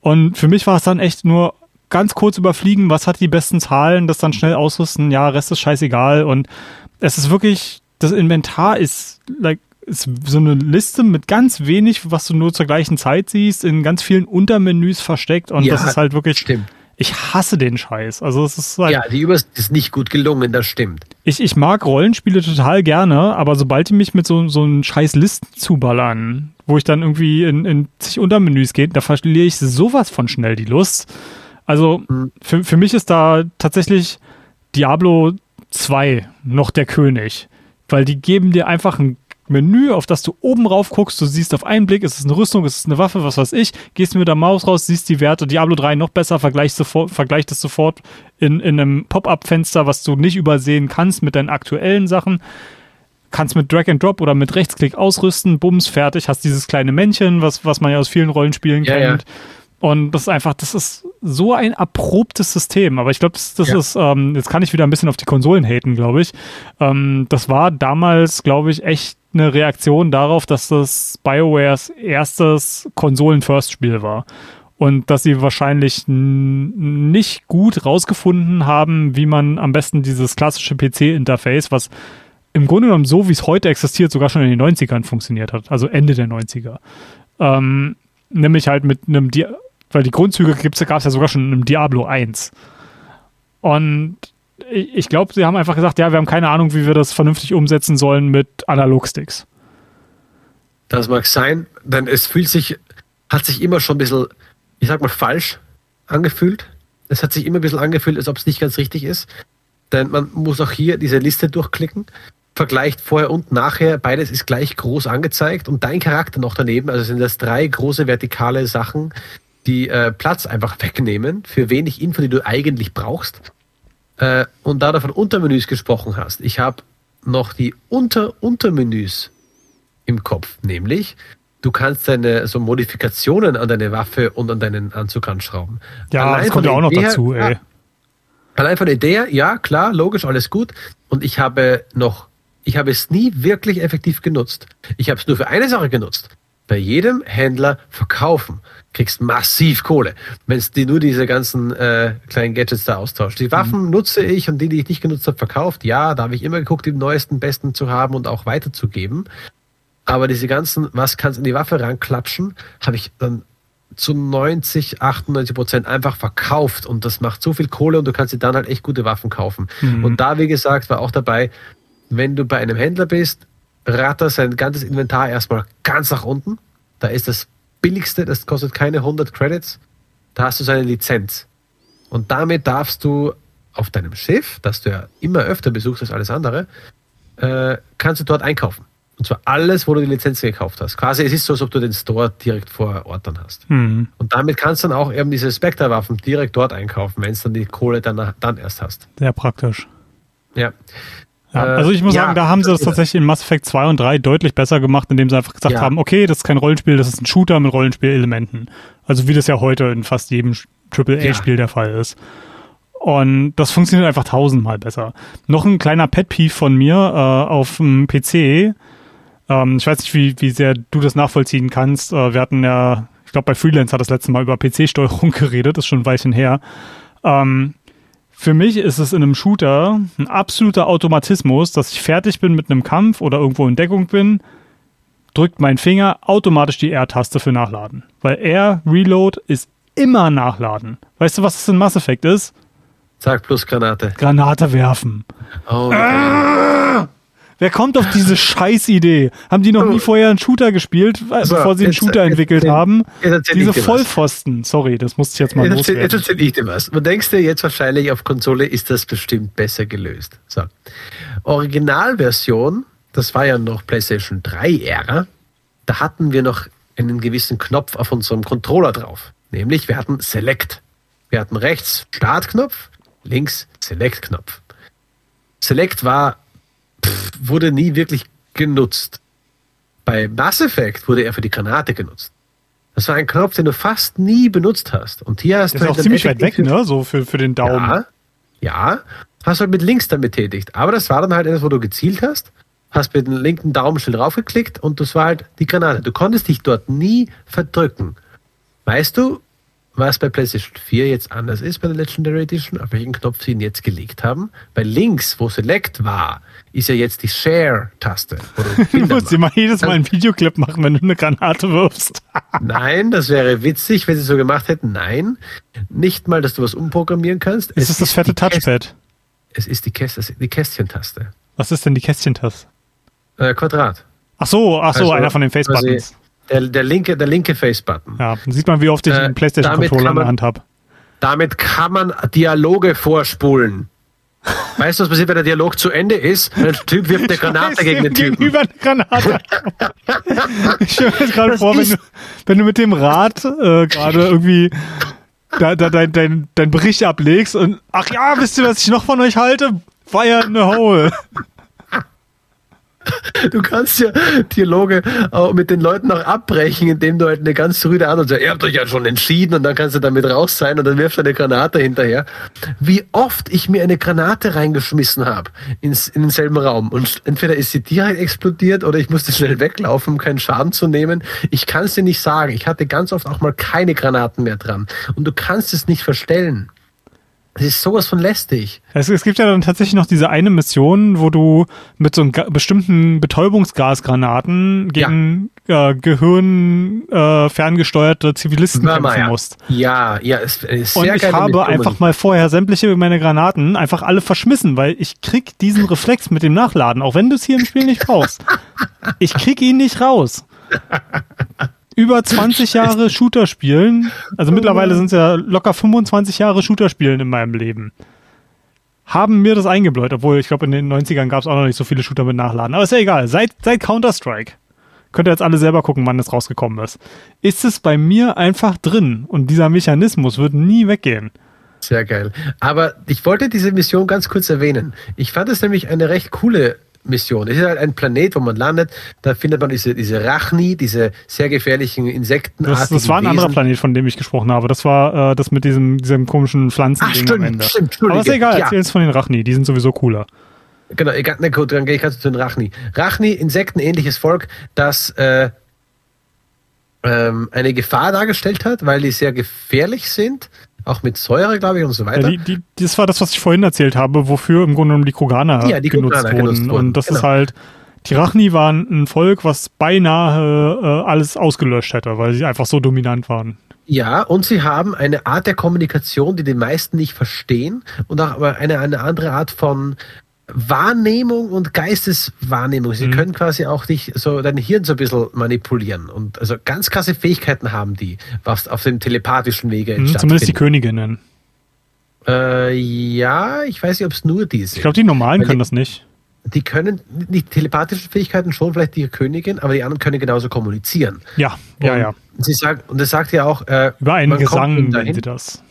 Und für mich war es dann echt nur ganz kurz überfliegen, was hat die besten Zahlen, das dann schnell ausrüsten, ja, Rest ist scheißegal. Und es ist wirklich, das Inventar ist, like, ist so eine Liste mit ganz wenig, was du nur zur gleichen Zeit siehst, in ganz vielen Untermenüs versteckt. Und ja, das ist halt wirklich. Stimmt ich hasse den Scheiß. Also es ist halt, Ja, die Übersicht ist nicht gut gelungen, das stimmt. Ich, ich mag Rollenspiele total gerne, aber sobald die mich mit so, so einem scheiß Listen zuballern, wo ich dann irgendwie in, in zig Untermenüs gehe, da verliere ich sowas von schnell die Lust. Also mhm. für, für mich ist da tatsächlich Diablo 2 noch der König. Weil die geben dir einfach ein Menü, auf das du oben rauf guckst, du siehst auf einen Blick, ist es eine Rüstung, ist es eine Waffe, was weiß ich, gehst mit der Maus raus, siehst die Werte, Diablo 3 noch besser, vergleichst sofort, vergleicht es sofort in, in einem Pop-up-Fenster, was du nicht übersehen kannst mit deinen aktuellen Sachen. Kannst mit Drag and Drop oder mit Rechtsklick ausrüsten, bums, fertig, hast dieses kleine Männchen, was, was man ja aus vielen Rollenspielen ja, kennt. Ja. Und das ist einfach, das ist so ein erprobtes System. Aber ich glaube, das, das ja. ist, ähm, jetzt kann ich wieder ein bisschen auf die Konsolen haten, glaube ich. Ähm, das war damals, glaube ich, echt eine Reaktion darauf, dass das BioWares erstes Konsolen-First-Spiel war. Und dass sie wahrscheinlich nicht gut rausgefunden haben, wie man am besten dieses klassische PC-Interface, was im Grunde genommen so, wie es heute existiert, sogar schon in den 90ern funktioniert hat, also Ende der 90er. Ähm, nämlich halt mit einem, Di weil die Grundzüge gab es ja sogar schon in einem Diablo 1. Und ich glaube, sie haben einfach gesagt, ja, wir haben keine Ahnung, wie wir das vernünftig umsetzen sollen mit Analogsticks. Das mag sein, denn es fühlt sich, hat sich immer schon ein bisschen, ich sag mal, falsch angefühlt. Es hat sich immer ein bisschen angefühlt, als ob es nicht ganz richtig ist. Denn man muss auch hier diese Liste durchklicken, vergleicht vorher und nachher, beides ist gleich groß angezeigt und dein Charakter noch daneben. Also sind das drei große vertikale Sachen, die äh, Platz einfach wegnehmen für wenig Info, die du eigentlich brauchst. Äh, und da du von Untermenüs gesprochen hast, ich habe noch die Unter-Untermenüs im Kopf, nämlich du kannst deine so Modifikationen an deine Waffe und an deinen Anzug anschrauben. Ja, Allein das kommt ja auch noch dazu, ey. Allein von der Idee, ja, klar, logisch, alles gut. Und ich habe noch, ich habe es nie wirklich effektiv genutzt. Ich habe es nur für eine Sache genutzt. Bei jedem Händler verkaufen kriegst massiv Kohle, wenn es die nur diese ganzen äh, kleinen Gadgets da austauscht. Die Waffen mhm. nutze ich und die, die ich nicht genutzt habe, verkauft. Ja, da habe ich immer geguckt, die neuesten, besten zu haben und auch weiterzugeben. Aber diese ganzen, was kannst in die Waffe ranklatschen, habe ich dann zu 90, 98 Prozent einfach verkauft und das macht so viel Kohle und du kannst dir dann halt echt gute Waffen kaufen. Mhm. Und da, wie gesagt, war auch dabei, wenn du bei einem Händler bist, ratter sein ganzes Inventar erstmal ganz nach unten. Da ist das billigste, das kostet keine 100 Credits, da hast du seine Lizenz. Und damit darfst du auf deinem Schiff, das du ja immer öfter besuchst als alles andere, äh, kannst du dort einkaufen. Und zwar alles, wo du die Lizenz gekauft hast. Quasi, es ist so, als ob du den Store direkt vor Ort dann hast. Mhm. Und damit kannst du dann auch eben diese Spectre-Waffen direkt dort einkaufen, wenn es dann die Kohle dann, dann erst hast. Sehr praktisch. Ja. Ja, also ich muss ja, sagen, da haben sie das tatsächlich in Mass Effect 2 und 3 deutlich besser gemacht, indem sie einfach gesagt ja. haben, okay, das ist kein Rollenspiel, das ist ein Shooter mit Rollenspielelementen. Also wie das ja heute in fast jedem AAA-Spiel der Fall ist. Und das funktioniert einfach tausendmal besser. Noch ein kleiner Pet-Peeve von mir äh, auf dem PC. Ähm, ich weiß nicht, wie, wie sehr du das nachvollziehen kannst. Äh, wir hatten ja, ich glaube, bei Freelance hat das letzte Mal über PC-Steuerung geredet, das ist schon ein Weilchen her. Ähm, für mich ist es in einem Shooter ein absoluter Automatismus, dass ich fertig bin mit einem Kampf oder irgendwo in Deckung bin, drückt mein Finger automatisch die R-Taste für Nachladen. Weil R, Reload ist immer Nachladen. Weißt du, was das in Mass Effect ist? Sag plus Granate. Granate werfen. Oh, ah! Wer kommt auf diese Scheißidee? Haben die noch nie vorher einen Shooter gespielt, also, bevor sie einen jetzt, Shooter entwickelt jetzt, haben? Jetzt diese Vollpfosten. Sorry, das musste ich jetzt mal jetzt loswerden. Jetzt erzähl ich dir was. Du denkst dir jetzt wahrscheinlich, auf Konsole ist das bestimmt besser gelöst. So. Originalversion, das war ja noch PlayStation 3-Ära, da hatten wir noch einen gewissen Knopf auf unserem Controller drauf. Nämlich, wir hatten Select. Wir hatten rechts Startknopf, links Select-Knopf. Select war pff, wurde nie wirklich genutzt. Bei Mass Effect wurde er für die Granate genutzt. Das war ein Knopf, den du fast nie benutzt hast. Und hier hast das du. Ist halt auch ziemlich weit weg, ne? So für, für den Daumen. Ja, ja, hast halt mit links dann betätigt. Aber das war dann halt etwas, wo du gezielt hast, hast mit dem linken Daumenschild draufgeklickt und das war halt die Granate. Du konntest dich dort nie verdrücken. Weißt du, was bei PlayStation 4 jetzt anders ist bei der Legendary Edition, auf welchen Knopf sie ihn jetzt gelegt haben. Bei links, wo Select war, ist ja jetzt die Share-Taste. Du musst mal jedes Mal einen Videoclip machen, wenn du eine Granate wirfst. Nein, das wäre witzig, wenn sie so gemacht hätten. Nein, nicht mal, dass du was umprogrammieren kannst. Es, es ist das fette Touchpad. Es ist die, Käst die Kästchentaste. Was ist denn die Kästchentaste? Äh, Quadrat. Ach so, ach so, also, einer von den Face-Buttons. Der, der, linke, der linke Face-Button. Ja, dann sieht man, wie oft ich äh, einen PlayStation-Controller in der Hand habe. Damit kann man Dialoge vorspulen. Weißt du, was passiert, wenn der Dialog zu Ende ist? Der Typ wirft eine Granate gegen den Typen. Gegenüber eine Granate. ich stelle mir jetzt gerade vor, wenn du, wenn du mit dem Rad äh, gerade irgendwie da, da, dein, dein, dein Bericht ablegst und ach ja, wisst ihr, was ich noch von euch halte? Fire in the hole. Du kannst ja Dialoge auch mit den Leuten auch abbrechen, indem du halt eine ganz rüde Antwort sagst, ihr habt euch ja schon entschieden und dann kannst du damit raus sein und dann wirfst du eine Granate hinterher. Wie oft ich mir eine Granate reingeschmissen habe in denselben Raum und entweder ist sie direkt explodiert oder ich musste schnell weglaufen, um keinen Schaden zu nehmen. Ich kann es dir nicht sagen. Ich hatte ganz oft auch mal keine Granaten mehr dran und du kannst es nicht verstellen. Das ist sowas von lästig. Es, es, gibt ja dann tatsächlich noch diese eine Mission, wo du mit so einem bestimmten Betäubungsgasgranaten gegen ja. äh, Gehirn äh, ferngesteuerte Zivilisten Mama, kämpfen ja. musst. Ja, ja, es ist sehr Und ich habe Mission. einfach mal vorher sämtliche meiner Granaten einfach alle verschmissen, weil ich krieg diesen Reflex mit dem Nachladen, auch wenn du es hier im Spiel nicht brauchst. ich krieg ihn nicht raus über 20 Jahre Shooter spielen, also mittlerweile sind es ja locker 25 Jahre Shooter spielen in meinem Leben, haben mir das eingebläut, obwohl ich glaube in den 90ern gab es auch noch nicht so viele Shooter mit Nachladen. Aber ist ja egal, seit, seit Counter-Strike könnt ihr jetzt alle selber gucken, wann es rausgekommen ist. Ist es bei mir einfach drin und dieser Mechanismus wird nie weggehen. Sehr geil. Aber ich wollte diese Mission ganz kurz erwähnen. Ich fand es nämlich eine recht coole Mission. Es ist halt ein Planet, wo man landet. Da findet man diese, diese Rachni, diese sehr gefährlichen Insekten. Das, das war ein Wesen. anderer Planet, von dem ich gesprochen habe. Das war äh, das mit diesem, diesem komischen Pflanzending am Ende. Stimmt, Aber ist egal, ja. erzähl es von den Rachni. Die sind sowieso cooler. Genau, na gut, dann gehe ich gerade zu den Rachni. Rachni, insektenähnliches Volk, das äh, ähm, eine Gefahr dargestellt hat, weil die sehr gefährlich sind auch mit Säure, glaube ich, und so weiter. Ja, die, die, das war das, was ich vorhin erzählt habe, wofür im Grunde genommen die Kroganer ja, die genutzt, Kroganer wurden. genutzt wurden. Und das genau. ist halt, die Rachni waren ein Volk, was beinahe äh, alles ausgelöscht hätte, weil sie einfach so dominant waren. Ja, und sie haben eine Art der Kommunikation, die die meisten nicht verstehen und auch eine, eine andere Art von Wahrnehmung und Geisteswahrnehmung. Sie mhm. können quasi auch dich so dein Hirn so ein bisschen manipulieren und also ganz krasse Fähigkeiten haben die, was auf dem telepathischen Wege mhm, Zumindest die Königinnen. Äh, ja, ich weiß nicht, ob es nur die sind. Ich glaube, die normalen können die, das nicht. Die können die telepathischen Fähigkeiten schon vielleicht die Königin, aber die anderen können genauso kommunizieren. Ja, ja, und ja. Sie sagt und es sagt ja auch äh, über einen Gesang, wenn sie das.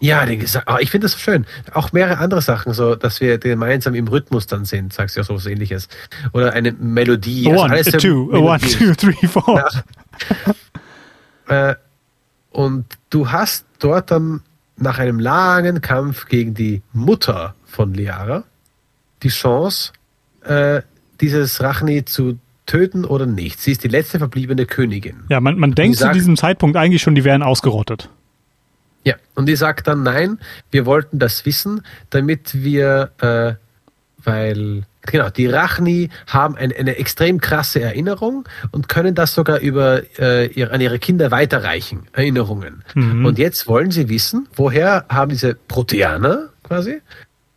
Ja, den Gesang. Oh, ich finde das so schön. Auch mehrere andere Sachen, so dass wir gemeinsam im Rhythmus dann sind, sagst du ja so was ähnliches. Oder eine Melodie. One, also two, one, two, three, four. Ja. äh, und du hast dort dann nach einem langen Kampf gegen die Mutter von Liara die Chance, äh, dieses Rachni zu töten oder nicht. Sie ist die letzte verbliebene Königin. Ja, man, man denkt sagt, zu diesem Zeitpunkt eigentlich schon, die wären ausgerottet. Ja, und die sagt dann, nein, wir wollten das wissen, damit wir, äh, weil, genau, die Rachni haben ein, eine extrem krasse Erinnerung und können das sogar über, äh, ihr, an ihre Kinder weiterreichen, Erinnerungen. Mhm. Und jetzt wollen sie wissen, woher haben diese Proteaner quasi,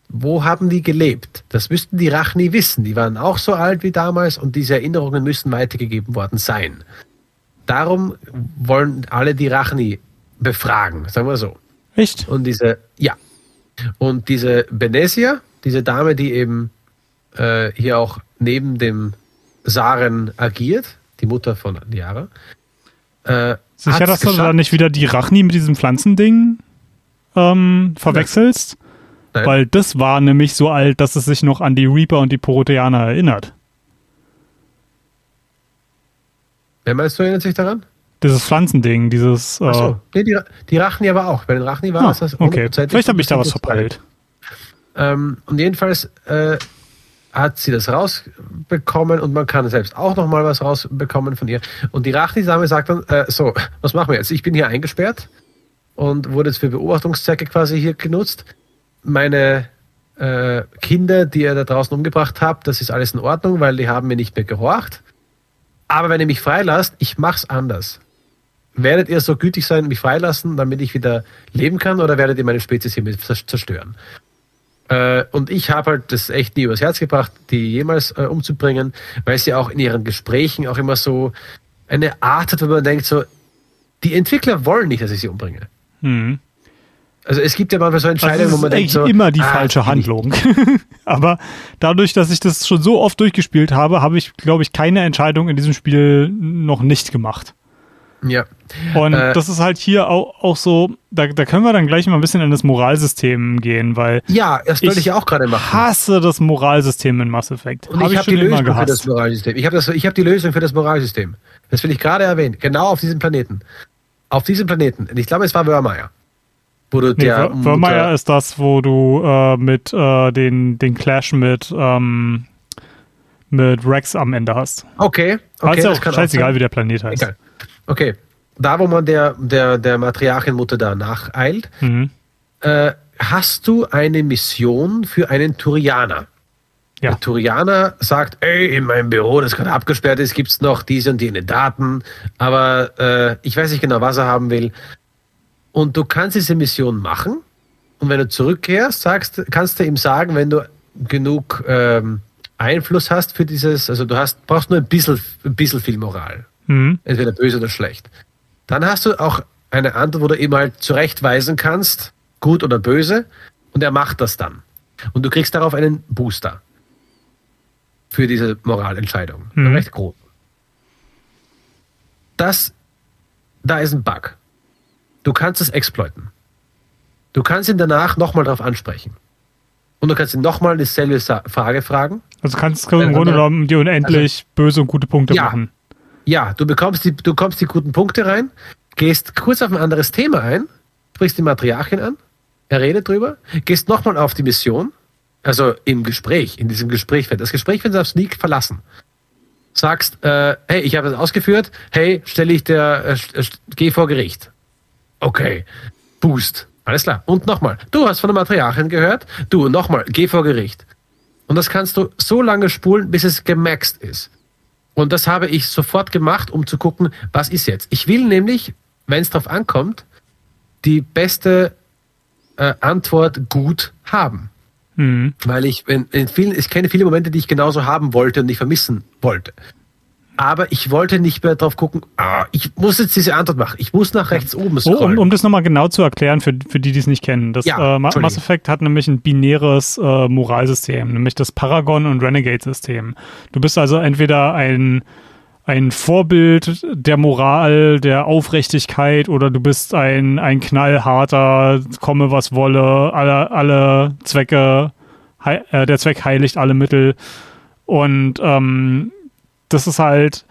wo haben die gelebt? Das müssten die Rachni wissen. Die waren auch so alt wie damals und diese Erinnerungen müssen weitergegeben worden sein. Darum wollen alle die Rachni befragen, sagen wir so. Echt? Und diese, ja. Und diese Benesia, diese Dame, die eben äh, hier auch neben dem Saren agiert, die Mutter von Liara. Äh, Sicher, dass du da nicht wieder die Rachni mit diesem Pflanzending ähm, verwechselst? Nein. Weil das war nämlich so alt, dass es sich noch an die Reaper und die Poroteaner erinnert. Wer meinst du, erinnert sich daran? Dieses Pflanzending, dieses. Äh Achso, nee, die, die Rachni aber auch. Bei den Rachni war ah, es das Okay, vielleicht habe ich da was verpeilt. Ähm, und jedenfalls äh, hat sie das rausbekommen und man kann selbst auch nochmal was rausbekommen von ihr. Und die Rachni-Same sagt dann: äh, So, was machen wir jetzt? Ich bin hier eingesperrt und wurde jetzt für Beobachtungszwecke quasi hier genutzt. Meine äh, Kinder, die ihr da draußen umgebracht habt, das ist alles in Ordnung, weil die haben mir nicht mehr gehorcht. Aber wenn ihr mich freilasst, ich mach's anders werdet ihr so gütig sein, mich freilassen, damit ich wieder leben kann, oder werdet ihr meine Spezies hier mit zerstören? Äh, und ich habe halt das echt nie übers Herz gebracht, die jemals äh, umzubringen, weil sie auch in ihren Gesprächen auch immer so eine Art hat, wo man denkt, so, die Entwickler wollen nicht, dass ich sie umbringe. Mhm. Also es gibt ja manchmal so Entscheidungen, also wo man denkt so, immer die ah, falsche Handlung. Aber dadurch, dass ich das schon so oft durchgespielt habe, habe ich, glaube ich, keine Entscheidung in diesem Spiel noch nicht gemacht. Ja. Und äh, das ist halt hier auch, auch so, da, da können wir dann gleich mal ein bisschen in das Moralsystem gehen, weil. Ja, das wollte ich ja auch gerade machen. Ich hasse das Moralsystem in Mass Effect. Und hab ich habe die Lösung für das Moralsystem. Ich habe hab die Lösung für das Moralsystem. Das will ich gerade erwähnen. Genau auf diesem Planeten. Auf diesem Planeten. Ich glaube, es war Wörmeier. Wo du nee, der Wörmeier ist das, wo du äh, mit äh, den, den Clash mit, ähm, mit Rex am Ende hast. Okay. okay also auch scheißegal, wie der Planet heißt. Egal. Okay, da wo man der, der, der Matriarchenmutter da nacheilt, mhm. äh, hast du eine Mission für einen Turianer. Ja. Der Turianer sagt, ey, in meinem Büro, das gerade abgesperrt ist, gibt's noch diese und jene Daten, aber äh, ich weiß nicht genau, was er haben will. Und du kannst diese Mission machen und wenn du zurückkehrst, sagst, kannst du ihm sagen, wenn du genug ähm, Einfluss hast für dieses, also du hast, brauchst nur ein bisschen, ein bisschen viel Moral. Mhm. Entweder böse oder schlecht. Dann hast du auch eine Antwort, wo du ihm halt zurechtweisen kannst, gut oder böse, und er macht das dann. Und du kriegst darauf einen Booster für diese Moralentscheidung. Mhm. Recht groß. Das, da ist ein Bug. Du kannst es exploiten. Du kannst ihn danach nochmal darauf ansprechen. Und du kannst ihn nochmal dieselbe Frage fragen. Also kannst du im Grunde genommen dir unendlich böse und gute Punkte Ja. machen. Ja, du bekommst die, du bekommst die guten Punkte rein, gehst kurz auf ein anderes Thema ein, sprichst die Matriarchin an, er redet drüber, gehst nochmal auf die Mission, also im Gespräch, in diesem Gespräch, das Gespräch werden sie auf Sneak verlassen. Sagst, äh, hey, ich habe das ausgeführt, hey, stelle ich der, äh, äh, geh vor Gericht. Okay, Boost, alles klar. Und nochmal, du hast von der Matriarchin gehört, du, nochmal, geh vor Gericht. Und das kannst du so lange spulen, bis es gemaxt ist. Und das habe ich sofort gemacht, um zu gucken, was ist jetzt. Ich will nämlich, wenn es darauf ankommt, die beste äh, Antwort gut haben. Mhm. Weil ich in, in vielen, ich kenne viele Momente, die ich genauso haben wollte und nicht vermissen wollte. Aber ich wollte nicht mehr drauf gucken, ah, ich muss jetzt diese Antwort machen. Ich muss nach rechts oben Oh, scrollen. um, um das nochmal genau zu erklären, für, für die, die es nicht kennen. Das Ja, äh. Mass Effect hat nämlich ein binäres äh, Moralsystem, nämlich das Paragon- und Renegade-System. Du bist also entweder ein, ein Vorbild der Moral, der Aufrichtigkeit oder du bist ein, ein knallharter, komme was wolle, alle, alle Zwecke, hei- äh, der Zweck heiligt alle Mittel. Und ähm, das ist halt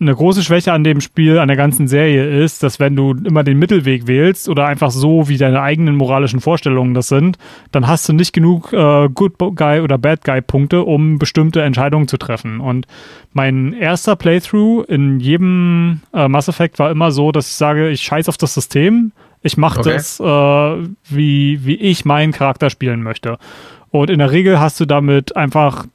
eine große Schwäche an dem Spiel, an der ganzen Serie ist, dass wenn du immer den Mittelweg wählst oder einfach so, wie deine eigenen moralischen Vorstellungen das sind, dann hast du nicht genug äh, Good Guy oder Bad Guy Punkte, um bestimmte Entscheidungen zu treffen. Und mein erster Playthrough in jedem äh, Mass Effect war immer so, dass ich sage, ich scheiß auf das System, ich mache Okay. das, äh, wie, wie ich meinen Charakter spielen möchte. Und in der Regel hast du damit einfach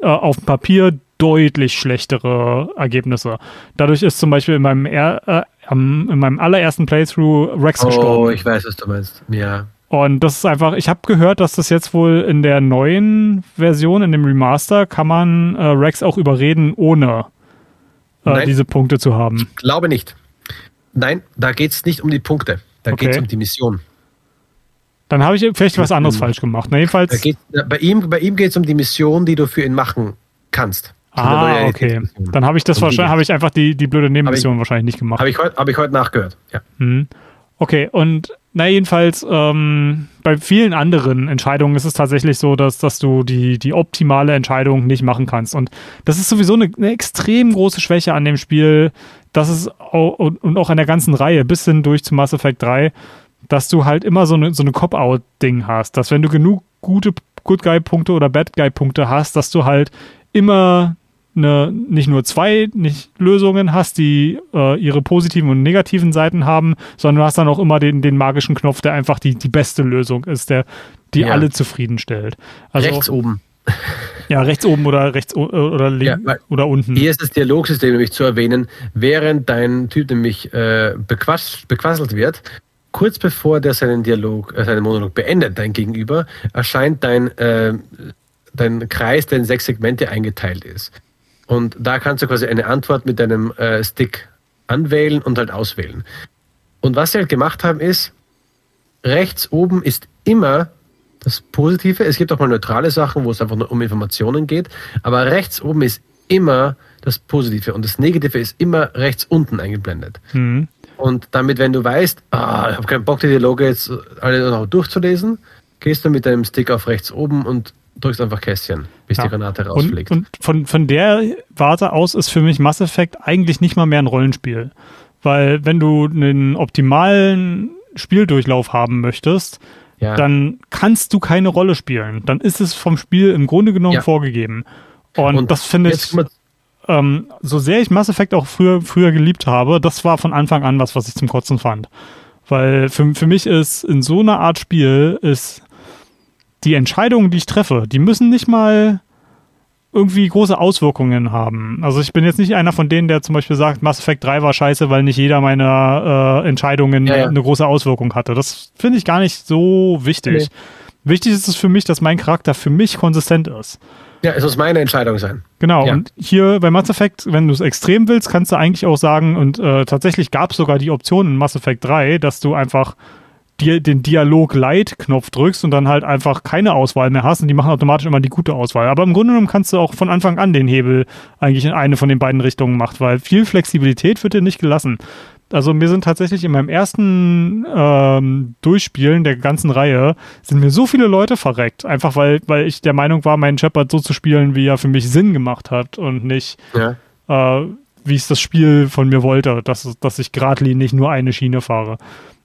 äh, auf dem Papier deutlich schlechtere Ergebnisse. Dadurch ist zum Beispiel in meinem, er, äh, in meinem allerersten Playthrough Rex oh, gestorben. ich weiß, was du meinst. Ja. Und das ist einfach, ich habe gehört, dass das jetzt wohl in der neuen Version, in dem Remaster, kann man äh, Rex auch überreden, ohne äh, diese Punkte zu haben. Glaube nicht. Nein, da geht es nicht um die Punkte. Da Okay. geht es um die Mission. Dann habe ich vielleicht was anderes falsch gemacht. Na, jedenfalls. geht, bei ihm, bei ihm geht es um die Mission, die du für ihn machen kannst. Ah, okay. Dann habe ich das die wahrscheinlich, habe ich einfach die, die blöde Nebenmission wahrscheinlich nicht gemacht. Habe ich heute hab ich heute nachgehört. Ja. Mhm. Okay, und na jedenfalls, ähm, bei vielen anderen Entscheidungen ist es tatsächlich so, dass, dass du die, die optimale Entscheidung nicht machen kannst. Und das ist sowieso eine, eine extrem große Schwäche an dem Spiel, dass es auch, und und auch an der ganzen Reihe bis hin durch zu Mass Effect 3, dass du halt immer so eine, so eine Cop-Out-Ding hast. Dass wenn du genug gute Good Guy-Punkte oder Bad Guy-Punkte hast, dass du halt immer eine, nicht nur zwei nicht Lösungen hast, die äh, ihre positiven und negativen Seiten haben, sondern du hast dann auch immer den, den magischen Knopf, der einfach die, die beste Lösung ist, der die Ja. alle zufriedenstellt. Also Rechts oben. ja, rechts oben oder rechts o- oder links Ja, oder unten. Hier ist das Dialogsystem nämlich zu erwähnen, während dein Typ nämlich äh, bequatscht, bequasselt wird, kurz bevor der seinen Dialog, äh, seinen Monolog beendet, dein Gegenüber, erscheint dein, äh, dein Kreis, der in sechs Segmente eingeteilt ist. Und da kannst du quasi eine Antwort mit deinem äh, Stick anwählen und halt auswählen. Und was sie halt gemacht haben, ist, rechts oben ist immer das Positive. Es gibt auch mal neutrale Sachen, wo es einfach nur um Informationen geht. Aber rechts oben ist immer das Positive und das Negative ist immer rechts unten eingeblendet. Mhm. Und damit, wenn du weißt, ah, ich habe keinen Bock, die Dialoge jetzt alle noch durchzulesen, gehst du mit deinem Stick auf rechts oben und drückst einfach Kästchen, bis Ja. die Granate Und, rausfliegt. und von, von der Warte aus ist für mich Mass Effect eigentlich nicht mal mehr ein Rollenspiel. Weil wenn du einen optimalen Spieldurchlauf haben möchtest, ja. dann kannst du keine Rolle spielen. Dann ist es vom Spiel im Grunde genommen Ja. vorgegeben. Und, das finde ich, ähm, so sehr ich Mass Effect auch früher, früher geliebt habe, das war von Anfang an was, was ich zum Kotzen fand. Weil für, für mich ist in so einer Art Spiel ist die Entscheidungen, die ich treffe, die müssen nicht mal irgendwie große Auswirkungen haben. Also ich bin jetzt nicht einer von denen, der zum Beispiel sagt, Mass Effect 3 war scheiße, weil nicht jeder meiner äh, Entscheidungen ja, ja. eine große Auswirkung hatte. Das finde ich gar nicht so wichtig. Nee. Wichtig ist es für mich, dass mein Charakter für mich konsistent ist. Ja, es muss meine Entscheidung sein. Genau, ja. und hier bei Mass Effect, wenn du es extrem willst, kannst du eigentlich auch sagen, und äh, tatsächlich gab es sogar die Option in Mass Effect 3, dass du einfach den Dialog-Light-Knopf drückst und dann halt einfach keine Auswahl mehr hast und die machen automatisch immer die gute Auswahl. Aber im Grunde genommen kannst du auch von Anfang an den Hebel eigentlich in eine von den beiden Richtungen machen, weil viel Flexibilität wird dir nicht gelassen. Also mir sind tatsächlich in meinem ersten ähm, Durchspielen der ganzen Reihe sind mir so viele Leute verreckt, einfach weil, weil ich der Meinung war, meinen Shepard so zu spielen, wie er für mich Sinn gemacht hat und nicht ja. äh, wie es das Spiel von mir wollte, dass, dass ich geradlinig nur eine Schiene fahre.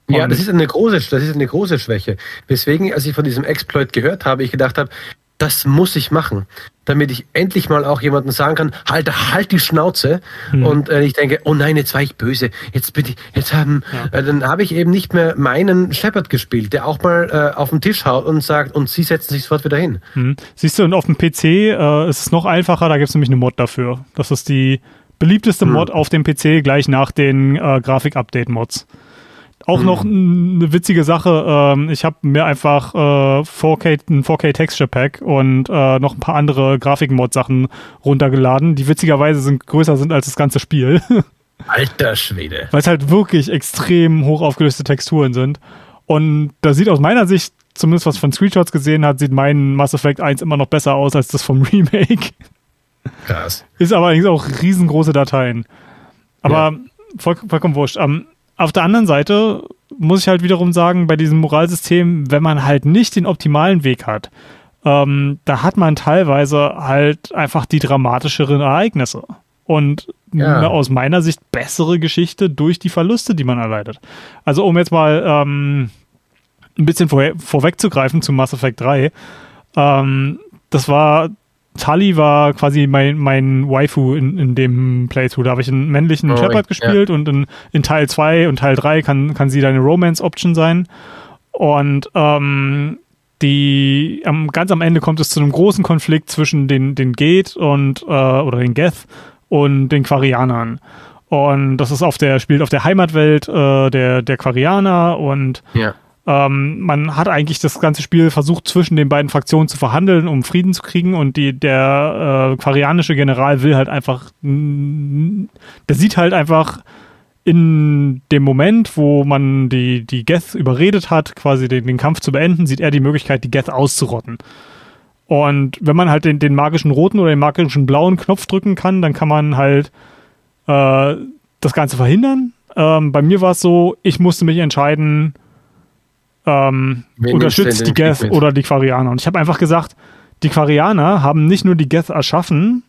Ja, das ist eine große, das ist eine große Schwäche. Weswegen, als ich von diesem Exploit gehört habe, ich gedacht habe, das muss ich machen, damit ich endlich mal auch jemandem sagen kann, halt, halt die Schnauze. Hm. Und äh, ich denke, oh nein, jetzt war ich böse. Jetzt bitte, jetzt haben, ja. äh, dann habe ich eben nicht mehr meinen Shepard gespielt, der auch mal äh, auf den Tisch haut und sagt, und sie setzen sich sofort wieder hin. Hm. Siehst du, und auf dem PC äh, ist es noch einfacher, da gibt es nämlich eine Mod dafür. Das ist die beliebteste hm. Mod auf dem PC gleich nach den äh, Grafik-Update-Mods. Auch mhm. noch eine witzige Sache, ähm, ich habe mir einfach äh, 4K, ein 4K Texture Pack und äh, noch ein paar andere Grafikmod-Sachen runtergeladen, die witzigerweise sind, größer sind als das ganze Spiel. Alter Schwede. Weil es halt wirklich extrem hoch aufgelöste Texturen sind. Und da sieht aus meiner Sicht, zumindest was von Screenshots gesehen hat, sieht mein Mass Effect 1 immer noch besser aus als das vom Remake. Krass. Ist aber allerdings auch riesengroße Dateien. Aber ja. voll, vollkommen wurscht. Um, auf der anderen Seite muss ich halt wiederum sagen, bei diesem Moralsystem, wenn man halt nicht den optimalen Weg hat, ähm, da hat man teilweise halt einfach die dramatischeren Ereignisse und ja. eine aus meiner Sicht bessere Geschichte durch die Verluste, die man erleidet. Also um jetzt mal ähm, ein bisschen vor, vorwegzugreifen zu Mass Effect 3, ähm, das war Tully war quasi mein, mein Waifu in, in dem Playthrough. Da habe ich einen männlichen oh, Shepard gespielt ja. und in, in Teil 2 und Teil 3 kann, kann sie deine Romance-Option sein. Und ähm, die am, ganz am Ende kommt es zu einem großen Konflikt zwischen den, den Gate und äh, oder den Geth und den Quarianern. Und das ist auf der, spielt auf der Heimatwelt äh, der, der Quarianer und ja. Ähm, man hat eigentlich das ganze Spiel versucht, zwischen den beiden Fraktionen zu verhandeln, um Frieden zu kriegen. Und die, der äh, quarianische General will halt einfach, der sieht halt einfach in dem Moment, wo man die, die Geth überredet hat, quasi den, den Kampf zu beenden, sieht er die Möglichkeit, die Geth auszurotten. Und wenn man halt den, den magischen roten oder den magischen blauen Knopf drücken kann, dann kann man halt äh, das Ganze verhindern. Ähm, bei mir war es so, ich musste mich entscheiden, ähm, unterstützt die Geth oder die Quarianer. Und ich habe einfach gesagt, die Quarianer haben nicht nur die Geth erschaffen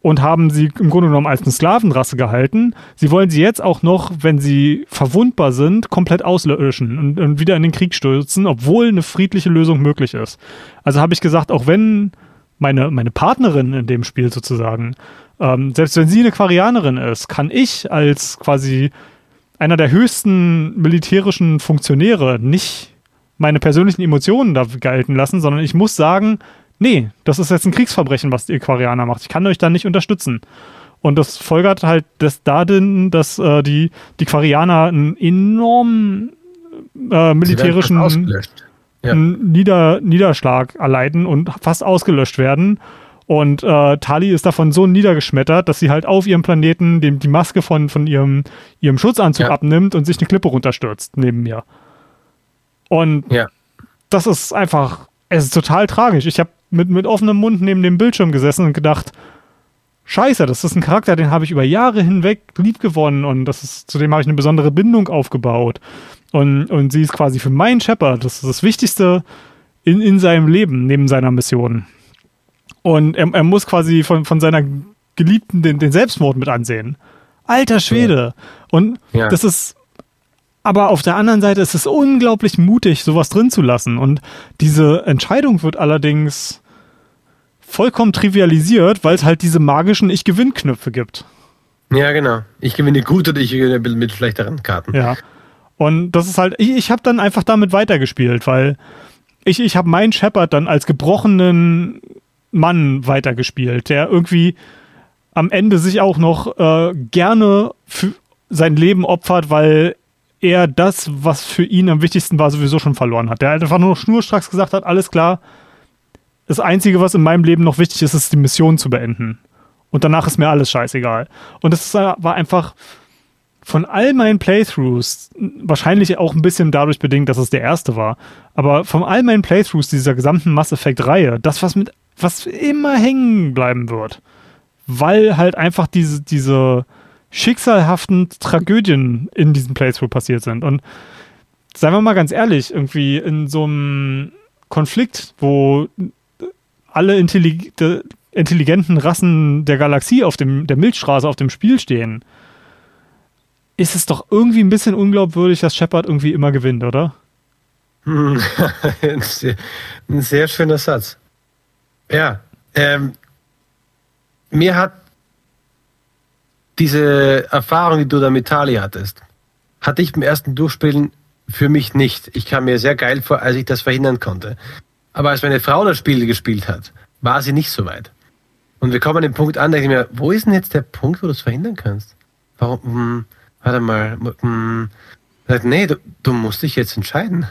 und haben sie im Grunde genommen als eine Sklavenrasse gehalten, sie wollen sie jetzt auch noch, wenn sie verwundbar sind, komplett auslöschen und, und wieder in den Krieg stürzen, obwohl eine friedliche Lösung möglich ist. Also habe ich gesagt, auch wenn meine, meine Partnerin in dem Spiel sozusagen, ähm, selbst wenn sie eine Quarianerin ist, kann ich als quasi einer der höchsten militärischen Funktionäre nicht meine persönlichen Emotionen da gelten lassen, sondern ich muss sagen, nee, das ist jetzt ein Kriegsverbrechen, was die Aquarianer macht. Ich kann euch da nicht unterstützen. Und das folgert halt das darin, dass äh, die, die Quarianer einen enormen äh, militärischen ja. Nieder, Niederschlag erleiden und fast ausgelöscht werden. Und äh, Tali ist davon so niedergeschmettert, dass sie halt auf ihrem Planeten dem, die Maske von, von ihrem, ihrem Schutzanzug ja. abnimmt und sich eine Klippe runterstürzt neben mir. Und ja. das ist einfach, es ist total tragisch. Ich habe mit, mit offenem Mund neben dem Bildschirm gesessen und gedacht, Scheiße, das ist ein Charakter, den habe ich über Jahre hinweg lieb gewonnen und das ist, zu dem habe ich eine besondere Bindung aufgebaut. Und, und sie ist quasi für meinen Shepard, das ist das Wichtigste in, in seinem Leben, neben seiner Mission. Und er, er muss quasi von, von seiner Geliebten den, den Selbstmord mit ansehen. Alter Schwede. Und ja. das ist, aber auf der anderen Seite ist es unglaublich mutig, sowas drin zu lassen. Und diese Entscheidung wird allerdings vollkommen trivialisiert, weil es halt diese magischen Ich-Gewinn-Knöpfe gibt. Ja, genau. Ich gewinne gut oder ich gewinne mit schlechteren Karten. Ja. Und das ist halt, ich, ich habe dann einfach damit weitergespielt, weil ich, ich habe meinen Shepard dann als gebrochenen Mann weitergespielt, der irgendwie am Ende sich auch noch äh, gerne für sein Leben opfert, weil er das, was für ihn am wichtigsten war, sowieso schon verloren hat. Der einfach nur schnurstracks gesagt hat, alles klar, das Einzige, was in meinem Leben noch wichtig ist, ist die Mission zu beenden. Und danach ist mir alles scheißegal. Und das war einfach von all meinen Playthroughs, wahrscheinlich auch ein bisschen dadurch bedingt, dass es der erste war, aber von all meinen Playthroughs dieser gesamten Mass Effect-Reihe, das, was mit, was immer hängen bleiben wird, weil halt einfach diese, diese schicksalhaften Tragödien in diesem Playthrough passiert sind. Und seien wir mal ganz ehrlich, irgendwie in so einem Konflikt, wo alle intellig intelligenten Rassen der Galaxie auf dem, der Milchstraße auf dem Spiel stehen, ist es doch irgendwie ein bisschen unglaubwürdig, dass Shepard irgendwie immer gewinnt, oder? ein, sehr, ein sehr schöner Satz. Ja, ähm, mir hat diese Erfahrung, die du da mit Tali hattest, hatte ich beim ersten Durchspielen für mich nicht. Ich kam mir sehr geil vor, als ich das verhindern konnte. Aber als meine Frau das Spiel gespielt hat, war sie nicht so weit. Und wir kommen an den Punkt an, da ich mir, wo ist denn jetzt der Punkt, wo du es verhindern kannst? Warum? Hm, warte mal, hm, nee, du, du musst dich jetzt entscheiden.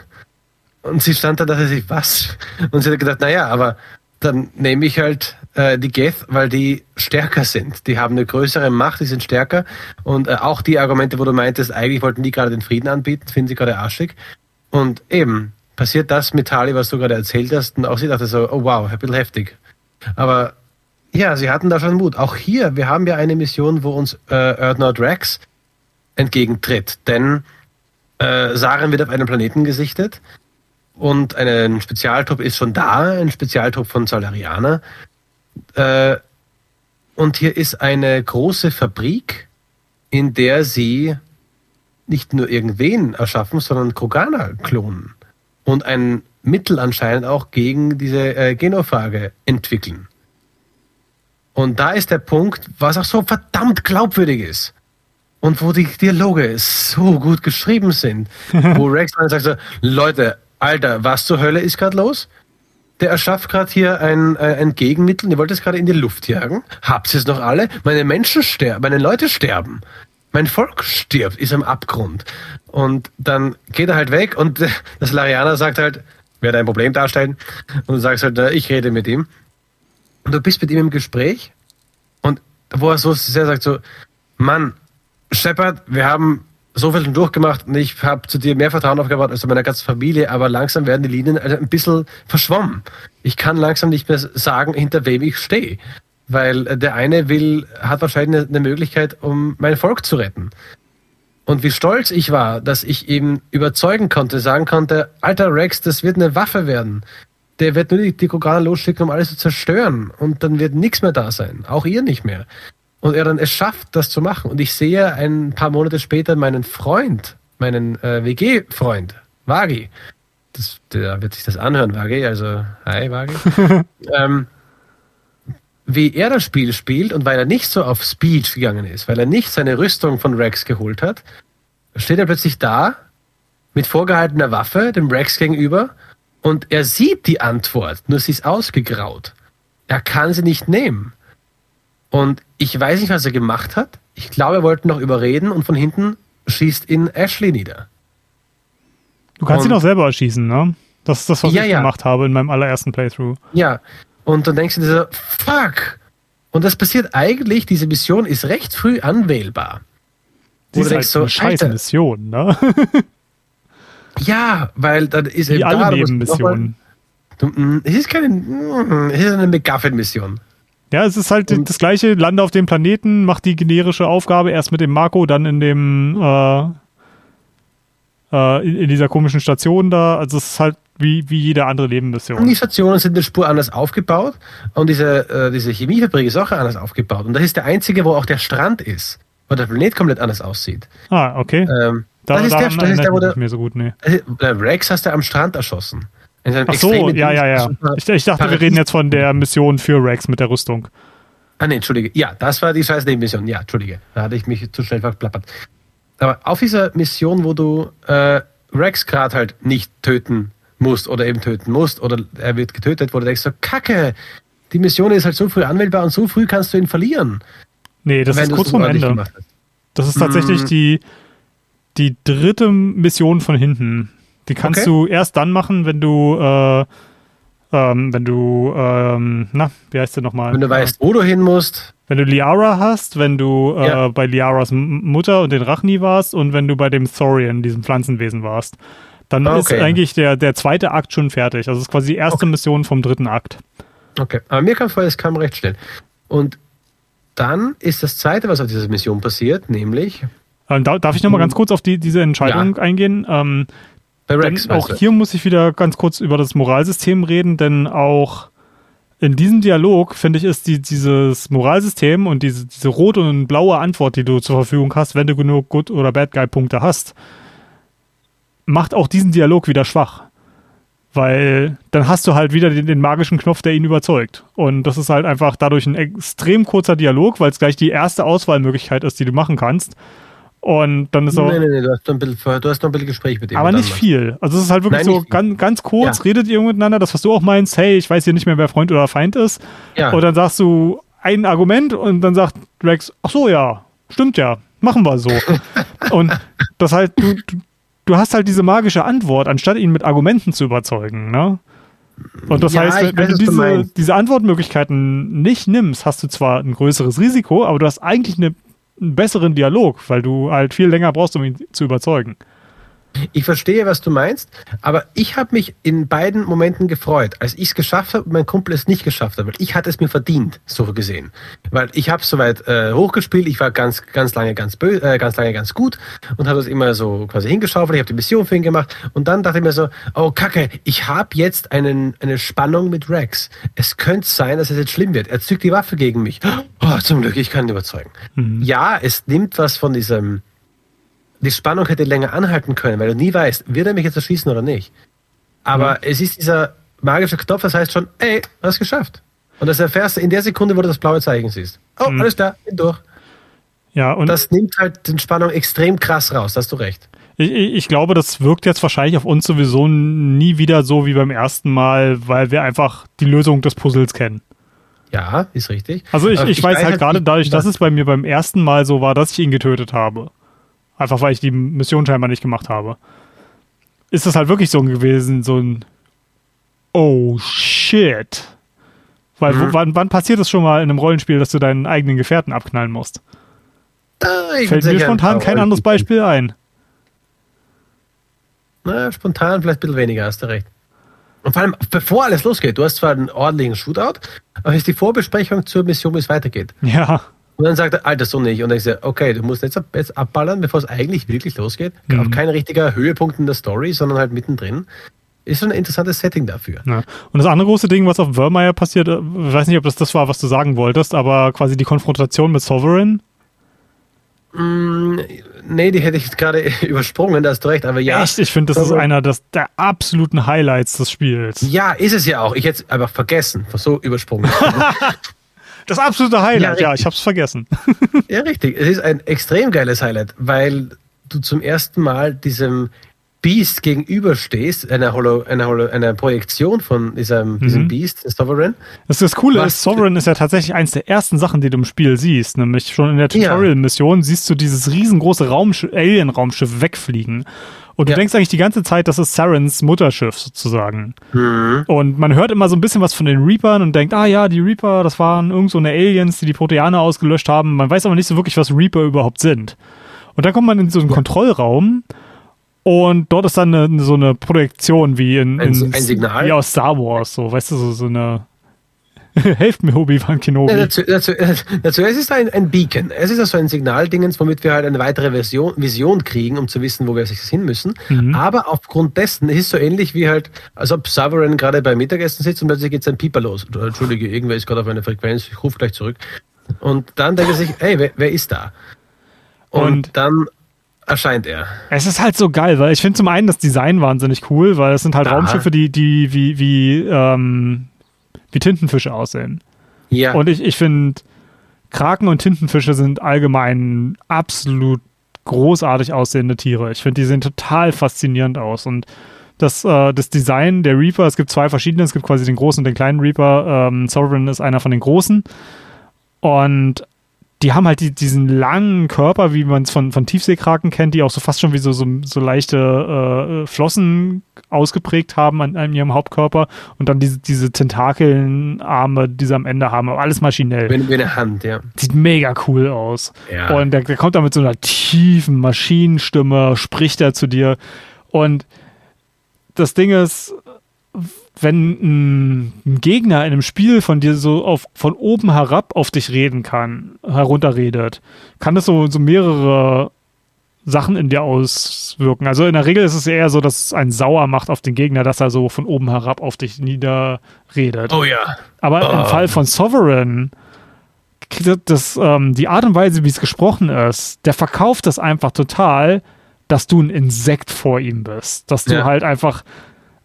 Und sie stand da, dachte sich, was? Und sie hat gedacht, naja, aber dann nehme ich halt äh, die Geth, weil die stärker sind. Die haben eine größere Macht, die sind stärker. Und äh, auch die Argumente, wo du meintest, eigentlich wollten die gerade den Frieden anbieten, finden sie gerade arschig. Und eben, passiert das mit Tali, was du gerade erzählt hast. Und auch sie dachte so, oh wow, ein bisschen heftig. Aber ja, sie hatten da schon Mut. Auch hier, wir haben ja eine Mission, wo uns äh, Erdnord Rex entgegentritt. Denn äh, Saren wird auf einem Planeten gesichtet und ein Spezialtrupp ist schon da, ein Spezialtrupp von Solarianer. Äh, und hier ist eine große Fabrik, in der sie nicht nur irgendwen erschaffen, sondern Kroganer klonen und ein Mittel anscheinend auch gegen diese äh, Genophage entwickeln. Und da ist der Punkt, was auch so verdammt glaubwürdig ist und wo die Dialoge so gut geschrieben sind, wo Rex dann sagt so, Leute, Alter, was zur Hölle ist gerade los? Der erschafft gerade hier ein, äh, ein Gegenmittel, ihr wollt es gerade in die Luft jagen. Habt ihr es noch alle? Meine Menschen sterben, meine Leute sterben. Mein Volk stirbt, ist am Abgrund. Und dann geht er halt weg und das Larianer sagt halt, werde ein Problem darstellen. Und du sagst halt, ich rede mit ihm. Und du bist mit ihm im Gespräch und wo er so sehr sagt, so, Mann, Shepard, wir haben so viel schon durchgemacht und ich habe zu dir mehr Vertrauen aufgebaut als zu meiner ganzen Familie, aber langsam werden die Linien ein bisschen verschwommen. Ich kann langsam nicht mehr sagen, hinter wem ich stehe. Weil der eine will, hat wahrscheinlich eine Möglichkeit, um mein Volk zu retten. Und wie stolz ich war, dass ich ihm überzeugen konnte, sagen konnte, alter Rex, das wird eine Waffe werden. Der wird nur die, die Kroganer losschicken, um alles zu zerstören. Und dann wird nichts mehr da sein. Auch ihr nicht mehr und er dann es schafft, das zu machen. Und ich sehe ein paar Monate später meinen Freund, meinen äh, WG-Freund, Wagi. Das, der wird sich das anhören, Wagi. Also, hi, Wagi. ähm, wie er das Spiel spielt und weil er nicht so auf Speed gegangen ist, weil er nicht seine Rüstung von Rex geholt hat, steht er plötzlich da mit vorgehaltener Waffe dem Rex gegenüber und er sieht die Antwort, nur sie ist ausgegraut. Er kann sie nicht nehmen. Und ich weiß nicht, was er gemacht hat. Ich glaube, er wollte noch überreden und von hinten schießt ihn Ashley nieder. Du kannst und, ihn auch selber erschießen, ne? Das ist das, was ja, ich ja. gemacht habe in meinem allerersten Playthrough. Ja. Und dann denkst du dir so, fuck! Und das passiert eigentlich, diese Mission ist recht früh anwählbar. Das ist halt so, eine scheiße Mission, ne? ja, weil dann ist Wie eben alle da, Nebenmissionen. Mm, es ist keine, mm, es ist eine McGuffin-Mission. Ja, es ist halt und das gleiche, lande auf dem Planeten, mach die generische Aufgabe erst mit dem Marco, dann in dem äh, äh, in, in, dieser komischen Station da. Also es ist halt wie, wie jede andere Nebenmission. Die Stationen sind eine Spur anders aufgebaut und diese, äh, diese Chemiefabrik ist auch anders aufgebaut. Und das ist der einzige, wo auch der Strand ist, wo der Planet komplett anders aussieht. Ah, okay. Ähm, da, das, ist der, das ist der, wo der, mir so gut, nee. Äh, Rex hast du am Strand erschossen. Ach so, ja, ja, ja. Ich, ich dachte, Paradies wir reden jetzt von der Mission für Rex mit der Rüstung. Ah, nee, Entschuldige. Ja, das war die scheiß Nebenmission. Ja, Entschuldige. Da hatte ich mich zu schnell verplappert. Aber auf dieser Mission, wo du äh, Rex gerade halt nicht töten musst oder eben töten musst oder er wird getötet, wo du denkst so, Kacke, die Mission ist halt so früh anwählbar und so früh kannst du ihn verlieren. Nee, das ist kurz vorm Ende. Das ist tatsächlich mm. die, die dritte Mission von hinten. Die kannst okay. du erst dann machen, wenn du äh, ähm, wenn du, ähm, na, wie heißt der nochmal? Wenn du weißt, wo du hin musst. Wenn du Liara hast, wenn du äh, ja. bei Liaras Mutter und den Rachni warst und wenn du bei dem Thorian, diesem Pflanzenwesen warst. Dann okay. ist eigentlich der, der zweite Akt schon fertig. Also es ist quasi die erste okay. Mission vom dritten Akt. Okay, aber mir kam vor, es kam recht schnell. Und dann ist das zweite, was auf dieser Mission passiert, nämlich. Ähm, darf ich nochmal hm. ganz kurz auf die, diese Entscheidung ja. eingehen? Ähm, Rex, auch hier muss ich wieder ganz kurz über das Moralsystem reden, denn auch in diesem Dialog, finde ich, ist die, dieses Moralsystem und diese, diese rote und blaue Antwort, die du zur Verfügung hast, wenn du genug Good- oder Bad Guy-Punkte hast, macht auch diesen Dialog wieder schwach. Weil dann hast du halt wieder den, den, magischen Knopf, der ihn überzeugt. Und das ist halt einfach dadurch ein extrem kurzer Dialog, weil es gleich die erste Auswahlmöglichkeit ist, die du machen kannst. Und dann ist auch. Nee, nee, nee, du hast noch ein bisschen, du hast noch ein bisschen Gespräch mit ihm. Aber nicht viel. Also es ist halt wirklich Nein, so ganz, ganz kurz, ja. redet ihr miteinander, das, was du auch meinst, hey, ich weiß hier nicht mehr, wer Freund oder Feind ist. Ja. Und dann sagst du ein Argument und dann sagt Rex, ach so, ja, stimmt ja, machen wir so. und das halt, du, du, du hast halt diese magische Antwort, anstatt ihn mit Argumenten zu überzeugen, ne? Und das ja, heißt, wenn, wenn du diese, diese Antwortmöglichkeiten nicht nimmst, hast du zwar ein größeres Risiko, aber du hast eigentlich eine einen besseren Dialog, weil du halt viel länger brauchst, um ihn zu überzeugen. Ich verstehe, was du meinst, aber ich habe mich in beiden Momenten gefreut, als ich es geschafft habe und mein Kumpel es nicht geschafft hat, weil ich hatte es mir verdient, so gesehen. Weil ich habe soweit äh, hochgespielt, ich war ganz, ganz lange ganz bö äh, ganz lange ganz gut und habe das immer so quasi hingeschaufelt, ich habe die Mission für ihn gemacht und dann dachte ich mir so, oh Kacke, ich habe jetzt einen, eine Spannung mit Rex. Es könnte sein, dass es jetzt schlimm wird. Er zückt die Waffe gegen mich. Oh, zum Glück, ich kann ihn überzeugen. Mhm. Ja, es nimmt was von diesem die Spannung hätte länger anhalten können, weil du nie weißt, wird er mich jetzt erschießen oder nicht. Aber mhm. es ist dieser magische Knopf, das heißt schon, ey, du hast geschafft. Und das erfährst du in der Sekunde, wo du das blaue Zeichen siehst. Oh, mhm. alles klar, bin durch. Ja, und das nimmt halt den Spannung extrem krass raus, da hast du recht. Ich, ich, glaube, das wirkt jetzt wahrscheinlich auf uns sowieso nie wieder so wie beim ersten Mal, weil wir einfach die Lösung des Puzzles kennen. Ja, ist richtig. Also ich, ich, ich weiß, halt, halt gerade dadurch, dass es bei mir beim ersten Mal so war, dass ich ihn getötet habe. Einfach weil ich die Mission scheinbar nicht gemacht habe. Ist das halt wirklich so gewesen, so ein Oh shit. Weil mhm. wann, wann passiert es schon mal in einem Rollenspiel, dass du deinen eigenen Gefährten abknallen musst? Äh, Fällt mir spontan kein anderes Beispiel ein. Na, spontan vielleicht ein bisschen weniger, hast du recht. Und vor allem, bevor alles losgeht, du hast zwar einen ordentlichen Shootout, aber es ist die Vorbesprechung zur Mission, wie es weitergeht. Ja. Und dann sagt er, Alter, so nicht. Und dann sage, okay, du musst jetzt, jetzt abballern, bevor es eigentlich wirklich losgeht. Mhm. Auch kein richtiger Höhepunkt in der Story, sondern halt mittendrin. Ist schon ein interessantes Setting dafür. Ja. Und das andere große Ding, was auf Vermeer passiert, äh, ich weiß nicht, ob das das war, was du sagen wolltest, aber quasi die Konfrontation mit Sovereign. Mm, nee, die hätte ich gerade übersprungen, da hast du recht, aber ja. Echt? Ich finde, das ist einer des, der absoluten Highlights des Spiels. Ja, ist es ja auch. Ich hätte es einfach vergessen, so übersprungen. Das absolute Highlight, ja, ja ich habe es vergessen. ja, richtig. Es ist ein extrem geiles Highlight, weil du zum ersten Mal diesem Beast gegenüberstehst, einer, Holo, einer, Holo, einer Projektion von diesem, mhm. diesem Beast, Sovereign. Das, das Coole ist, Sovereign ist ja tatsächlich eins der ersten Sachen, die du im Spiel siehst. Nämlich schon in der Tutorial-Mission siehst du dieses riesengroße Alien-Raumschiff wegfliegen. Und du ja. denkst eigentlich die ganze Zeit, das ist Sarens Mutterschiff sozusagen. Mhm. Und man hört immer so ein bisschen was von den Reapern und denkt, ah ja, die Reaper, das waren irgend so eine Aliens, die die Proteaner ausgelöscht haben. Man weiß aber nicht so wirklich, was Reaper überhaupt sind. Und dann kommt man in so einen ja. Kontrollraum und dort ist dann eine, so eine Projektion wie in, in ein, ein Signal? wie aus Star Wars, so, weißt du, so, so eine Helft mir, Obi-Wan Kenobi. Ja, dazu, dazu, dazu, es ist ein, ein Beacon. Es ist also ein Signaldingens, womit wir halt eine weitere Version, Vision kriegen, um zu wissen, wo wir sich hin müssen. Mhm. Aber aufgrund dessen ist es so ähnlich wie halt, als ob Sovereign gerade beim Mittagessen sitzt und plötzlich geht sein Pieper los. Entschuldige, irgendwer ist gerade auf einer Frequenz, ich rufe gleich zurück. Und dann denkt er sich, ey, wer, wer ist da? Und, und dann erscheint er. Es ist halt so geil, weil ich finde zum einen das Design wahnsinnig cool, weil es sind halt Aha. Raumschiffe, die, die wie, wie ähm, wie Tintenfische aussehen. Ja. Und ich, ich finde, Kraken und Tintenfische sind allgemein absolut großartig aussehende Tiere. Ich finde, die sehen total faszinierend aus. Und das, äh, das Design der Reaper, es gibt zwei verschiedene, es gibt quasi den großen und den kleinen Reaper. Ähm, Sovereign ist einer von den großen. Und die haben halt die, diesen langen Körper, wie man es von, von Tiefseekraken kennt, die auch so fast schon wie so, so, so leichte äh, Flossen ausgeprägt haben an, an, ihrem Hauptkörper und dann diese, diese Tentakelarme, die sie am Ende haben, aber alles maschinell. Wie, wie eine Hand, ja. Sieht mega cool aus. Ja. Und der, der kommt da mit so einer tiefen Maschinenstimme, spricht er zu dir. Und das Ding ist, wenn ein, Gegner in einem Spiel von dir so auf, von oben herab auf dich reden kann, herunterredet, kann das so, so mehrere Sachen in dir auswirken. Also in der Regel ist es eher so, dass es einen sauer macht auf den Gegner, dass er so von oben herab auf dich niederredet. Oh ja. Aber oh. im Fall von Sovereign, das, ähm, die Art und Weise, wie es gesprochen ist, der verkauft das einfach total, dass du ein Insekt vor ihm bist. Dass du ja. halt einfach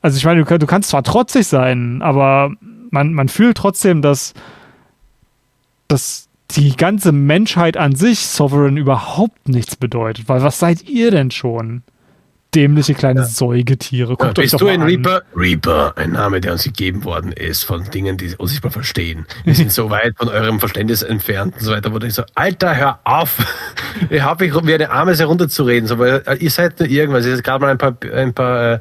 also ich meine, du, du kannst zwar trotzig sein, aber man, man fühlt trotzdem, dass, dass die ganze Menschheit an sich Sovereign überhaupt nichts bedeutet. Weil was seid ihr denn schon? Dämliche kleine ja. Säugetiere. Guckt ja, bist du ein. Reaper? Reaper, ein Name, der uns gegeben worden ist von Dingen, die uns nicht mal verstehen. Wir sind so weit von eurem Verständnis entfernt und so weiter, wo ich so, Alter, hör auf! ich habe mich wie eine Ameise runterzureden, so, weil ihr seid nur irgendwas. Ihr seid gerade mal ein paar, ein paar äh,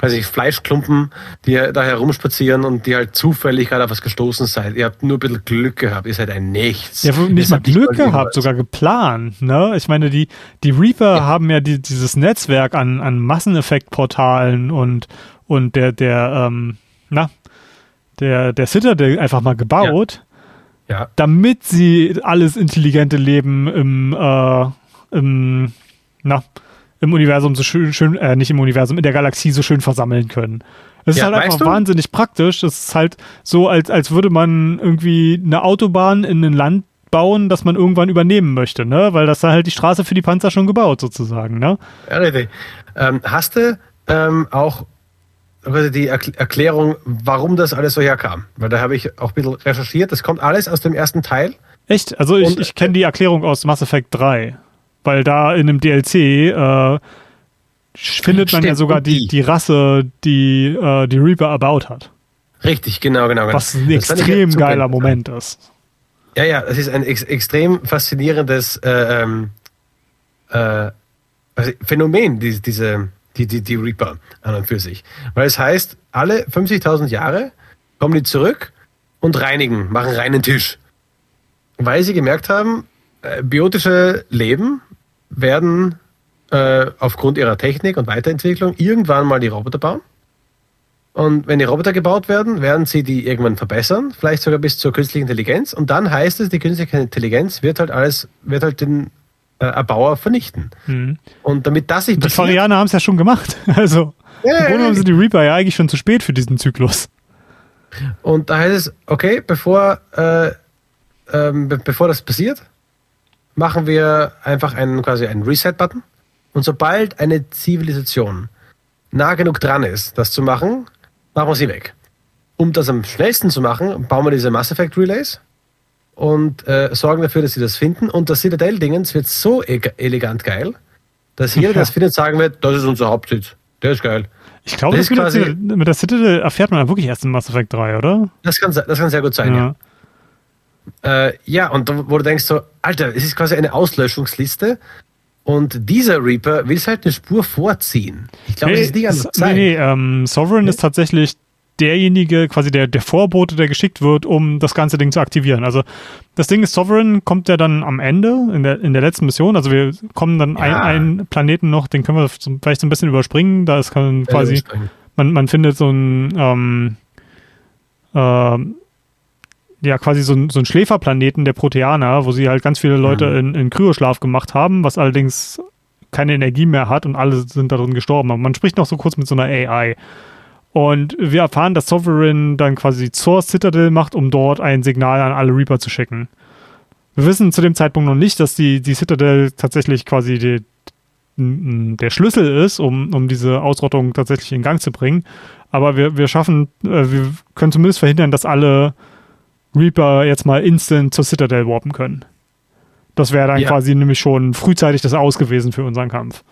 weiß ich, Fleischklumpen, die da herumspazieren und die halt zufällig gerade auf was gestoßen seid. Ihr habt nur ein bisschen Glück gehabt, ihr seid ein Nichts. Ja, nicht mal Glück gehabt, sogar geplant. Ne? Ich meine, die, die Reaper ja. haben ja die, dieses Netzwerk an, an Masseneffektportalen und, und der, der, ähm, na, der, der Citadel einfach mal gebaut, ja. ja. damit sie alles intelligente Leben im, äh, im, na, im Universum so schön, schön äh, nicht im Universum, in der Galaxie so schön versammeln können. Es ist ja, halt einfach du? wahnsinnig praktisch. Es ist halt so, als, als würde man irgendwie eine Autobahn in ein Land bauen, das man irgendwann übernehmen möchte, ne? Weil das da halt die Straße für die Panzer schon gebaut, sozusagen, ne? Ja, richtig. Ähm, hast du ähm, auch die Erklärung, warum das alles so herkam? Weil da habe ich auch ein bisschen recherchiert. Das kommt alles aus dem ersten Teil. Echt? Also ich, ich kenne die Erklärung aus Mass Effect 3 weil da in einem DLC äh, findet man Stimmt, ja sogar die, die Rasse, die äh, die Reaper erbaut hat. Richtig, genau, genau. genau. Was ein das extrem geiler Moment ist. Ja, ja, es ist ein ex extrem faszinierendes äh, ähm, äh, also Phänomen, die, diese, die, die, die Reaper an und für sich. Weil es heißt, alle 50.000 Jahre kommen die zurück und reinigen, machen reinen Tisch. Weil sie gemerkt haben, äh, biotische Leben werden äh, aufgrund ihrer Technik und Weiterentwicklung irgendwann mal die Roboter bauen. Und wenn die Roboter gebaut werden, werden sie die irgendwann verbessern, vielleicht sogar bis zur künstlichen Intelligenz. Und dann heißt es, die künstliche Intelligenz wird halt alles, wird halt den äh, Erbauer vernichten. Mhm. Und damit das sich. Die Farianer haben es ja schon gemacht. Also ja, im Grunde haben sie die Reaper ja eigentlich schon zu spät für diesen Zyklus. Und da heißt es, okay, bevor, äh, ähm, be bevor das passiert, machen wir einfach einen, quasi einen Reset-Button. Und sobald eine Zivilisation nah genug dran ist, das zu machen, machen wir sie weg. Um das am schnellsten zu machen, bauen wir diese Mass Effect Relays und äh, sorgen dafür, dass sie das finden. Und das Citadel-Dingens wird so e elegant geil, dass jeder, der das findet, sagen wird, das ist unser Hauptsitz. Der ist geil. Ich glaube, das, das mit, der Citadel erfährt man wirklich erst in Mass Effect 3, oder? Das kann, das kann sehr gut sein, ja. ja. Äh, ja, und wo du denkst so, Alter, es ist quasi eine Auslöschungsliste. Und dieser Reaper will halt eine Spur vorziehen. Ich glaube, nee, das ist nicht anders so, Nee, nee ähm, Sovereign ja. ist tatsächlich derjenige, quasi der, der Vorbote, der geschickt wird, um das ganze Ding zu aktivieren. Also das Ding ist, Sovereign kommt ja dann am Ende, in der, in der letzten Mission. Also wir kommen dann ja. ein, einen Planeten noch, den können wir vielleicht so ein bisschen überspringen. Da ist quasi, man, man findet so ein ähm, äh, ja quasi so, ein, so ein Schläferplaneten der Proteaner, wo sie halt ganz viele Leute mhm. in, in Kryoschlaf gemacht haben, was allerdings keine Energie mehr hat und alle sind darin gestorben. Aber man spricht noch so kurz mit so einer AI. Und wir erfahren, dass Sovereign dann quasi zur Citadel macht, um dort ein Signal an alle Reaper zu schicken. Wir wissen zu dem Zeitpunkt noch nicht, dass die, die Citadel tatsächlich quasi die, der Schlüssel ist, um, um diese Ausrottung tatsächlich in Gang zu bringen. Aber wir, wir schaffen, äh, wir können zumindest verhindern, dass alle Reaper jetzt mal instant zur Citadel warpen können. Das wäre dann Ja. quasi nämlich schon frühzeitig das Aus gewesen für unseren Kampf.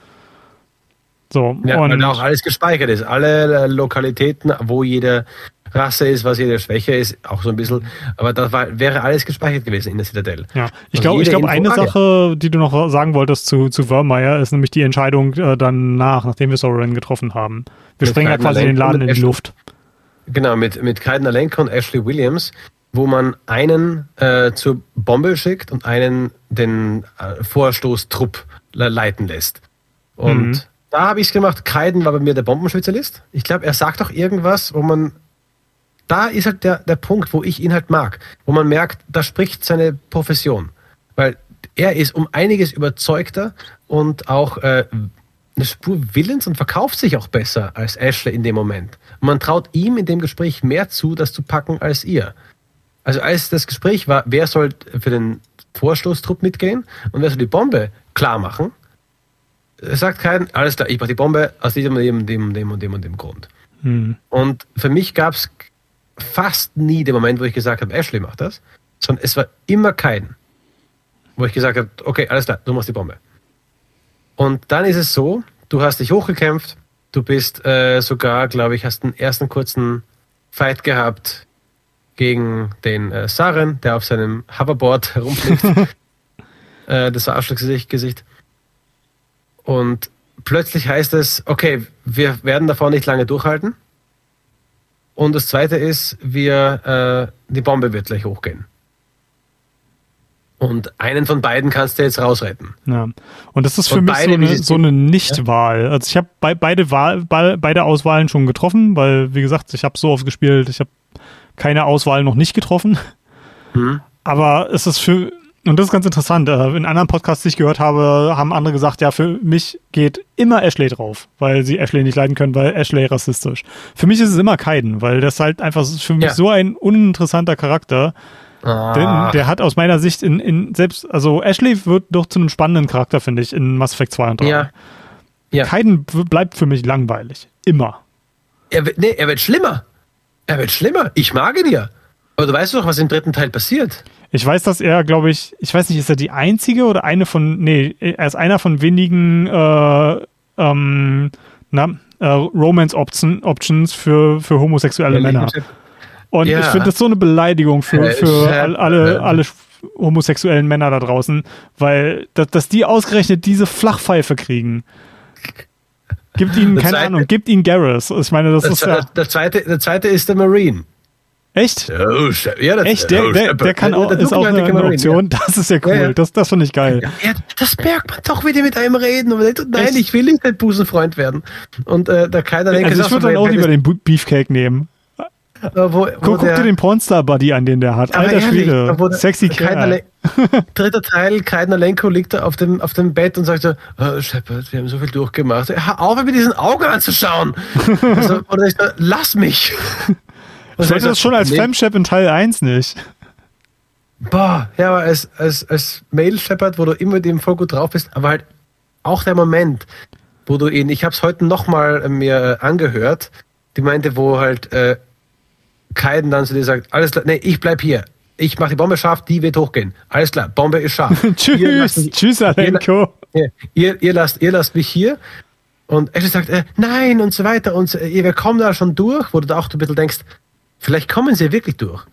So, Ja, und weil auch alles gespeichert ist. Alle äh, Lokalitäten, wo jede Rasse ist, was jede Schwäche ist, auch so ein bisschen. Aber das war, wäre alles gespeichert gewesen in der Citadel. Ja, ich glaube, ich jede glaube, eine Info-. Sache, die du noch sagen wolltest zu, zu Vermeer, ist nämlich die Entscheidung äh, danach, nachdem wir Soren getroffen haben. Wir sprengen ja quasi den Laden in die. Luft. Genau, mit, mit Kaiden Alenko und Ashley Williams, wo man einen äh, zur Bombe schickt und einen den äh, Vorstoßtrupp le leiten lässt. Und Mhm. da habe ich es gemacht. Kaiden war bei mir der Bombenspezialist. Ich glaube, er sagt auch irgendwas, wo man. Da ist halt der, der Punkt, wo ich ihn halt mag, wo man merkt, da spricht seine Profession. Weil er ist um einiges überzeugter und auch äh, eine Spur willens und verkauft sich auch besser als Ashley in dem Moment. Und man traut ihm in dem Gespräch mehr zu, das zu packen, als ihr. Also als das Gespräch war, wer soll für den Vorstoßtrupp mitgehen und wer soll die Bombe klar machen, sagt kein, alles klar, ich mache die Bombe aus diesem, dem, dem, dem und dem und dem Grund. Hm. Und für mich gab es fast nie den Moment, wo ich gesagt habe, Ashley macht das, sondern es war immer kein, wo ich gesagt habe, okay, alles klar, du machst die Bombe. Und dann ist es so, du hast dich hochgekämpft, du bist äh, sogar, glaube ich, hast einen ersten kurzen Fight gehabt gegen den äh, Saren, der auf seinem Hoverboard herumfliegt. äh, das war Arschlochgesicht. Gesicht. Und plötzlich heißt es, okay, wir werden davor nicht lange durchhalten. Und das zweite ist, wir, äh, die Bombe wird gleich hochgehen. Und einen von beiden kannst du jetzt rausretten. Ja. Und das ist für Und mich so eine, so eine Nichtwahl. Also ich habe bei, beide, Wahl, bei, beide Auswahlen schon getroffen, weil, wie gesagt, ich habe so oft gespielt, ich habe keine Auswahl noch nicht getroffen. Mhm. Aber es ist für, und das ist ganz interessant, äh, in anderen Podcasts, die ich gehört habe, haben andere gesagt, ja, für mich geht immer Ashley drauf, weil sie Ashley nicht leiden können, weil Ashley rassistisch. Für mich ist es immer Kaiden, weil das halt einfach für mich Ja. so ein uninteressanter Charakter. Denn Ah, der hat aus meiner Sicht in, in selbst, also Ashley wird doch zu einem spannenden Charakter, finde ich, in Mass Effect 2 und 3. ja. Ja. Kaiden bleibt für mich langweilig. Immer. Er wird, nee, er wird schlimmer. Er wird schlimmer. Ich mag ihn ja. Aber du weißt doch, was im dritten Teil passiert. Ich weiß, dass er, glaube ich, ich weiß nicht, ist er die einzige oder eine von, nee, er ist einer von wenigen äh, ähm, na, äh, Romance Option, Options für, für homosexuelle Männer. Und Ja. ich finde das so eine Beleidigung für, Äh, für all- alle, äh, alle homosexuellen Männer da draußen, weil dass, dass die ausgerechnet diese Flachpfeife kriegen. Gibt ihnen, keine zweite- Ahnung, gibt ihnen Garrus. Ich meine, das Das, ist ja. das, zweite, der zweite ist der Marine. Echt? Oh, ja, das, Echt? Der, oh, der, Shepard. der kann auch, der ist auch eine, eine Option. Das ist ja cool. Ja, ja. Das, das finde ich geil. Ja. Ja, das merkt man doch, wie die mit einem reden. Und denkt, nein, Echt? ich will nicht dein Busenfreund werden. Und äh, der keiner denkt, Also ich würde dann auch lieber den Beefcake nehmen. Wo, wo Guck, guck der, dir den Pornstar-Buddy an, den der hat. Alter Schwede. Sexy Kerl. Dritter Teil, Kaidner Lenko liegt da auf dem, auf dem Bett und sagt so, oh, Shepard, wir haben so viel durchgemacht. Hör auf, mir diesen Augen anzuschauen. also, oder ich so, lass mich. Ich wollte das schon als nee, Femshep in Teil 1 nicht. Boah, ja, aber als, als, als Male Shepard, wo du immer mit ihm voll gut drauf bist, aber halt auch der Moment, wo du ihn, ich habe es heute nochmal mir äh, angehört, die meinte, wo halt äh, Kaiden dann zu dir sagt, alles klar, nee, ich bleib hier. Ich mache die Bombe scharf, die wird hochgehen. Alles klar, Bombe ist scharf. Tschüss. mich- Tschüss, Alenko. ihr, ihr, ihr, lasst, ihr lasst mich hier. Und Ashley sagt, äh, nein und so weiter. Und äh, wir kommen da schon durch, wo du da auch ein bisschen denkst, vielleicht kommen sie wirklich durch.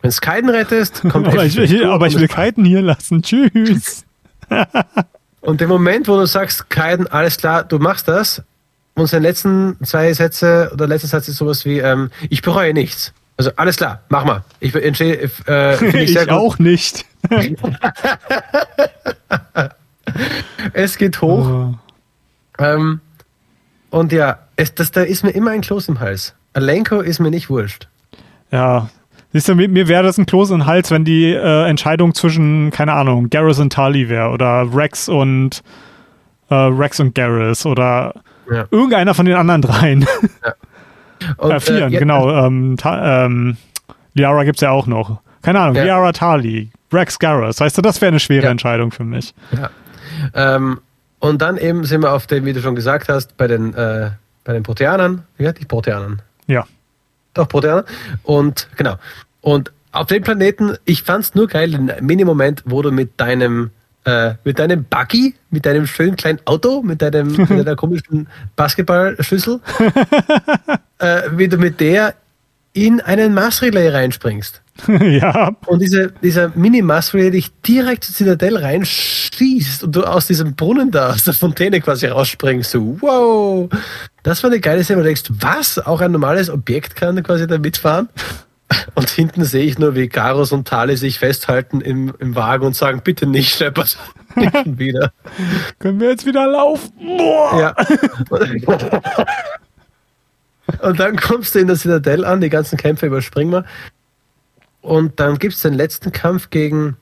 Wenn es Kaiden rettest, kommt Aber ich, Ashley will, durch aber ich will Kiten hier lassen. Tschüss. Und der Moment, wo du sagst, Kaiden, alles klar, du machst das, und seine letzten zwei Sätze, oder letzter Satz ist sowas wie, ähm, ich bereue nichts. Also alles klar, mach mal. Ich entstehe, äh, ich Ich, auch nicht. Es geht hoch. Oh. Ähm, und ja, es, das, da ist mir immer ein Kloß im Hals. Alenko ist mir nicht wurscht. Ja. Siehst du, mir, mir wäre das ein Kloß den Hals, wenn die äh, Entscheidung zwischen, keine Ahnung, Garrus und Tali wäre oder Rex und äh, Rex und Garrus oder Ja. irgendeiner von den anderen dreien. Und, äh, vieren, ja, genau. Ähm, Ta ähm, Liara gibt es ja auch noch. Keine Ahnung, Ja. Liara Tali, Rex Garrus. Weißt du, das wäre eine schwere Ja. Entscheidung für mich. Ja. Ähm, und dann eben sind wir auf dem, wie du schon gesagt hast, bei den, äh, bei den Proteanern. Ja, die Proteanern. Ja. Doch, Proteaner. Und genau. Und auf dem Planeten, ich fand es nur geil, den Mini-Moment, wo du mit deinem äh, mit deinem Buggy, mit deinem schönen kleinen Auto, mit, deinem, mit deiner komischen Basketballschüssel, äh, wie du mit der in einen Massrelay reinspringst. ja. Und diese, dieser Mini-Massrelay dich direkt zur Zitadelle reinschießt und du aus diesem Brunnen da, aus der Fontäne quasi rausspringst. So, wow! Das war eine geile Szene, wo du denkst, was? Auch ein normales Objekt kann quasi da mitfahren? Und hinten sehe ich nur, wie Garus und Tali sich festhalten im, im Wagen und sagen, bitte nicht. Nicht schon wieder. Können wir jetzt wieder laufen? Boah. Ja. Und dann kommst du in der Citadel an, die ganzen Kämpfe überspringen wir. Und dann gibt es den letzten Kampf gegen,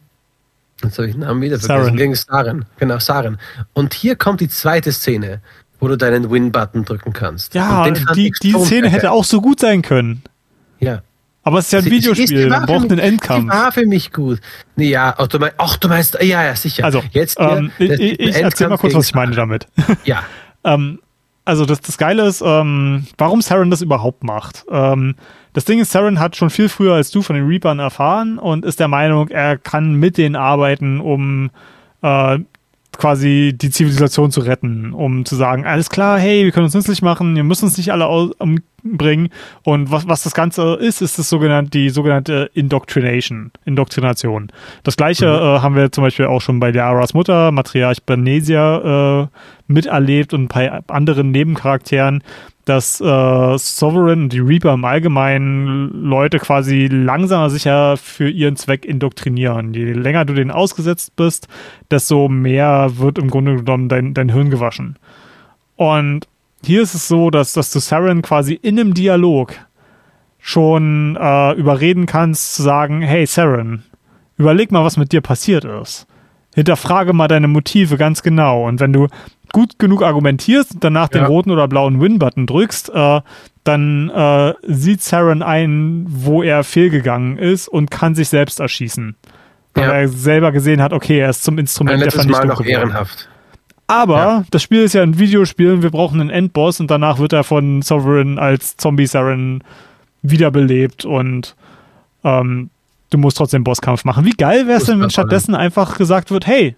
jetzt habe ich den Namen wieder vergessen, Saren. gegen Saren. Genau, Saren. Und hier kommt die zweite Szene, wo du deinen Win-Button drücken kannst. Ja, die, die Szene hätte auch so gut sein können. Ja. Aber es ist ja ein Sie- Videospiel, man braucht mich- einen Endkampf. Die war für mich gut. Nee, ja, ach, du meinst, ach, du meinst, ja, ja, sicher. Also, Jetzt ähm, das- ich, ich erzähl mal kurz, was ich meine damit. Ja, ähm, also das, das Geile ist, ähm, warum Saren das überhaupt macht. Ähm, das Ding ist, Saren hat schon viel früher als du von den Reapern erfahren und ist der Meinung, er kann mit denen arbeiten, um äh, quasi die Zivilisation zu retten, um zu sagen, alles klar, hey, wir können uns nützlich machen, wir müssen uns nicht alle aus- umbringen. Und was, was das Ganze ist, ist das sogenannte, die sogenannte Indoctrination, Indoktrination. Das gleiche äh, haben wir zum Beispiel auch schon bei Liaras Mutter, Matriarch Bernesia, äh, miterlebt und bei anderen Nebencharakteren, dass äh, Sovereign und die Reaper im Allgemeinen Leute quasi langsamer sicher für ihren Zweck indoktrinieren. Je länger du denen ausgesetzt bist, desto mehr wird im Grunde genommen dein, dein Hirn gewaschen. Und hier ist es so, dass, dass du Saren quasi in einem Dialog schon äh, überreden kannst zu sagen, hey Saren, überleg mal, was mit dir passiert ist. Hinterfrage mal deine Motive ganz genau. Und wenn du gut genug argumentierst und danach den Ja. roten oder blauen Win-Button drückst, äh, dann äh, sieht Saren ein, wo er fehlgegangen ist und kann sich selbst erschießen. Weil Ja. er selber gesehen hat, okay, er ist zum Instrument ein der letztes Mal Vernichtung noch geworden. ehrenhaft. Aber Ja. das Spiel ist ja ein Videospiel und wir brauchen einen Endboss und danach wird er von Sovereign als Zombie Saren wiederbelebt und ähm, du musst trotzdem Bosskampf machen. Wie geil wäre es denn, wenn stattdessen einfach gesagt wird, hey,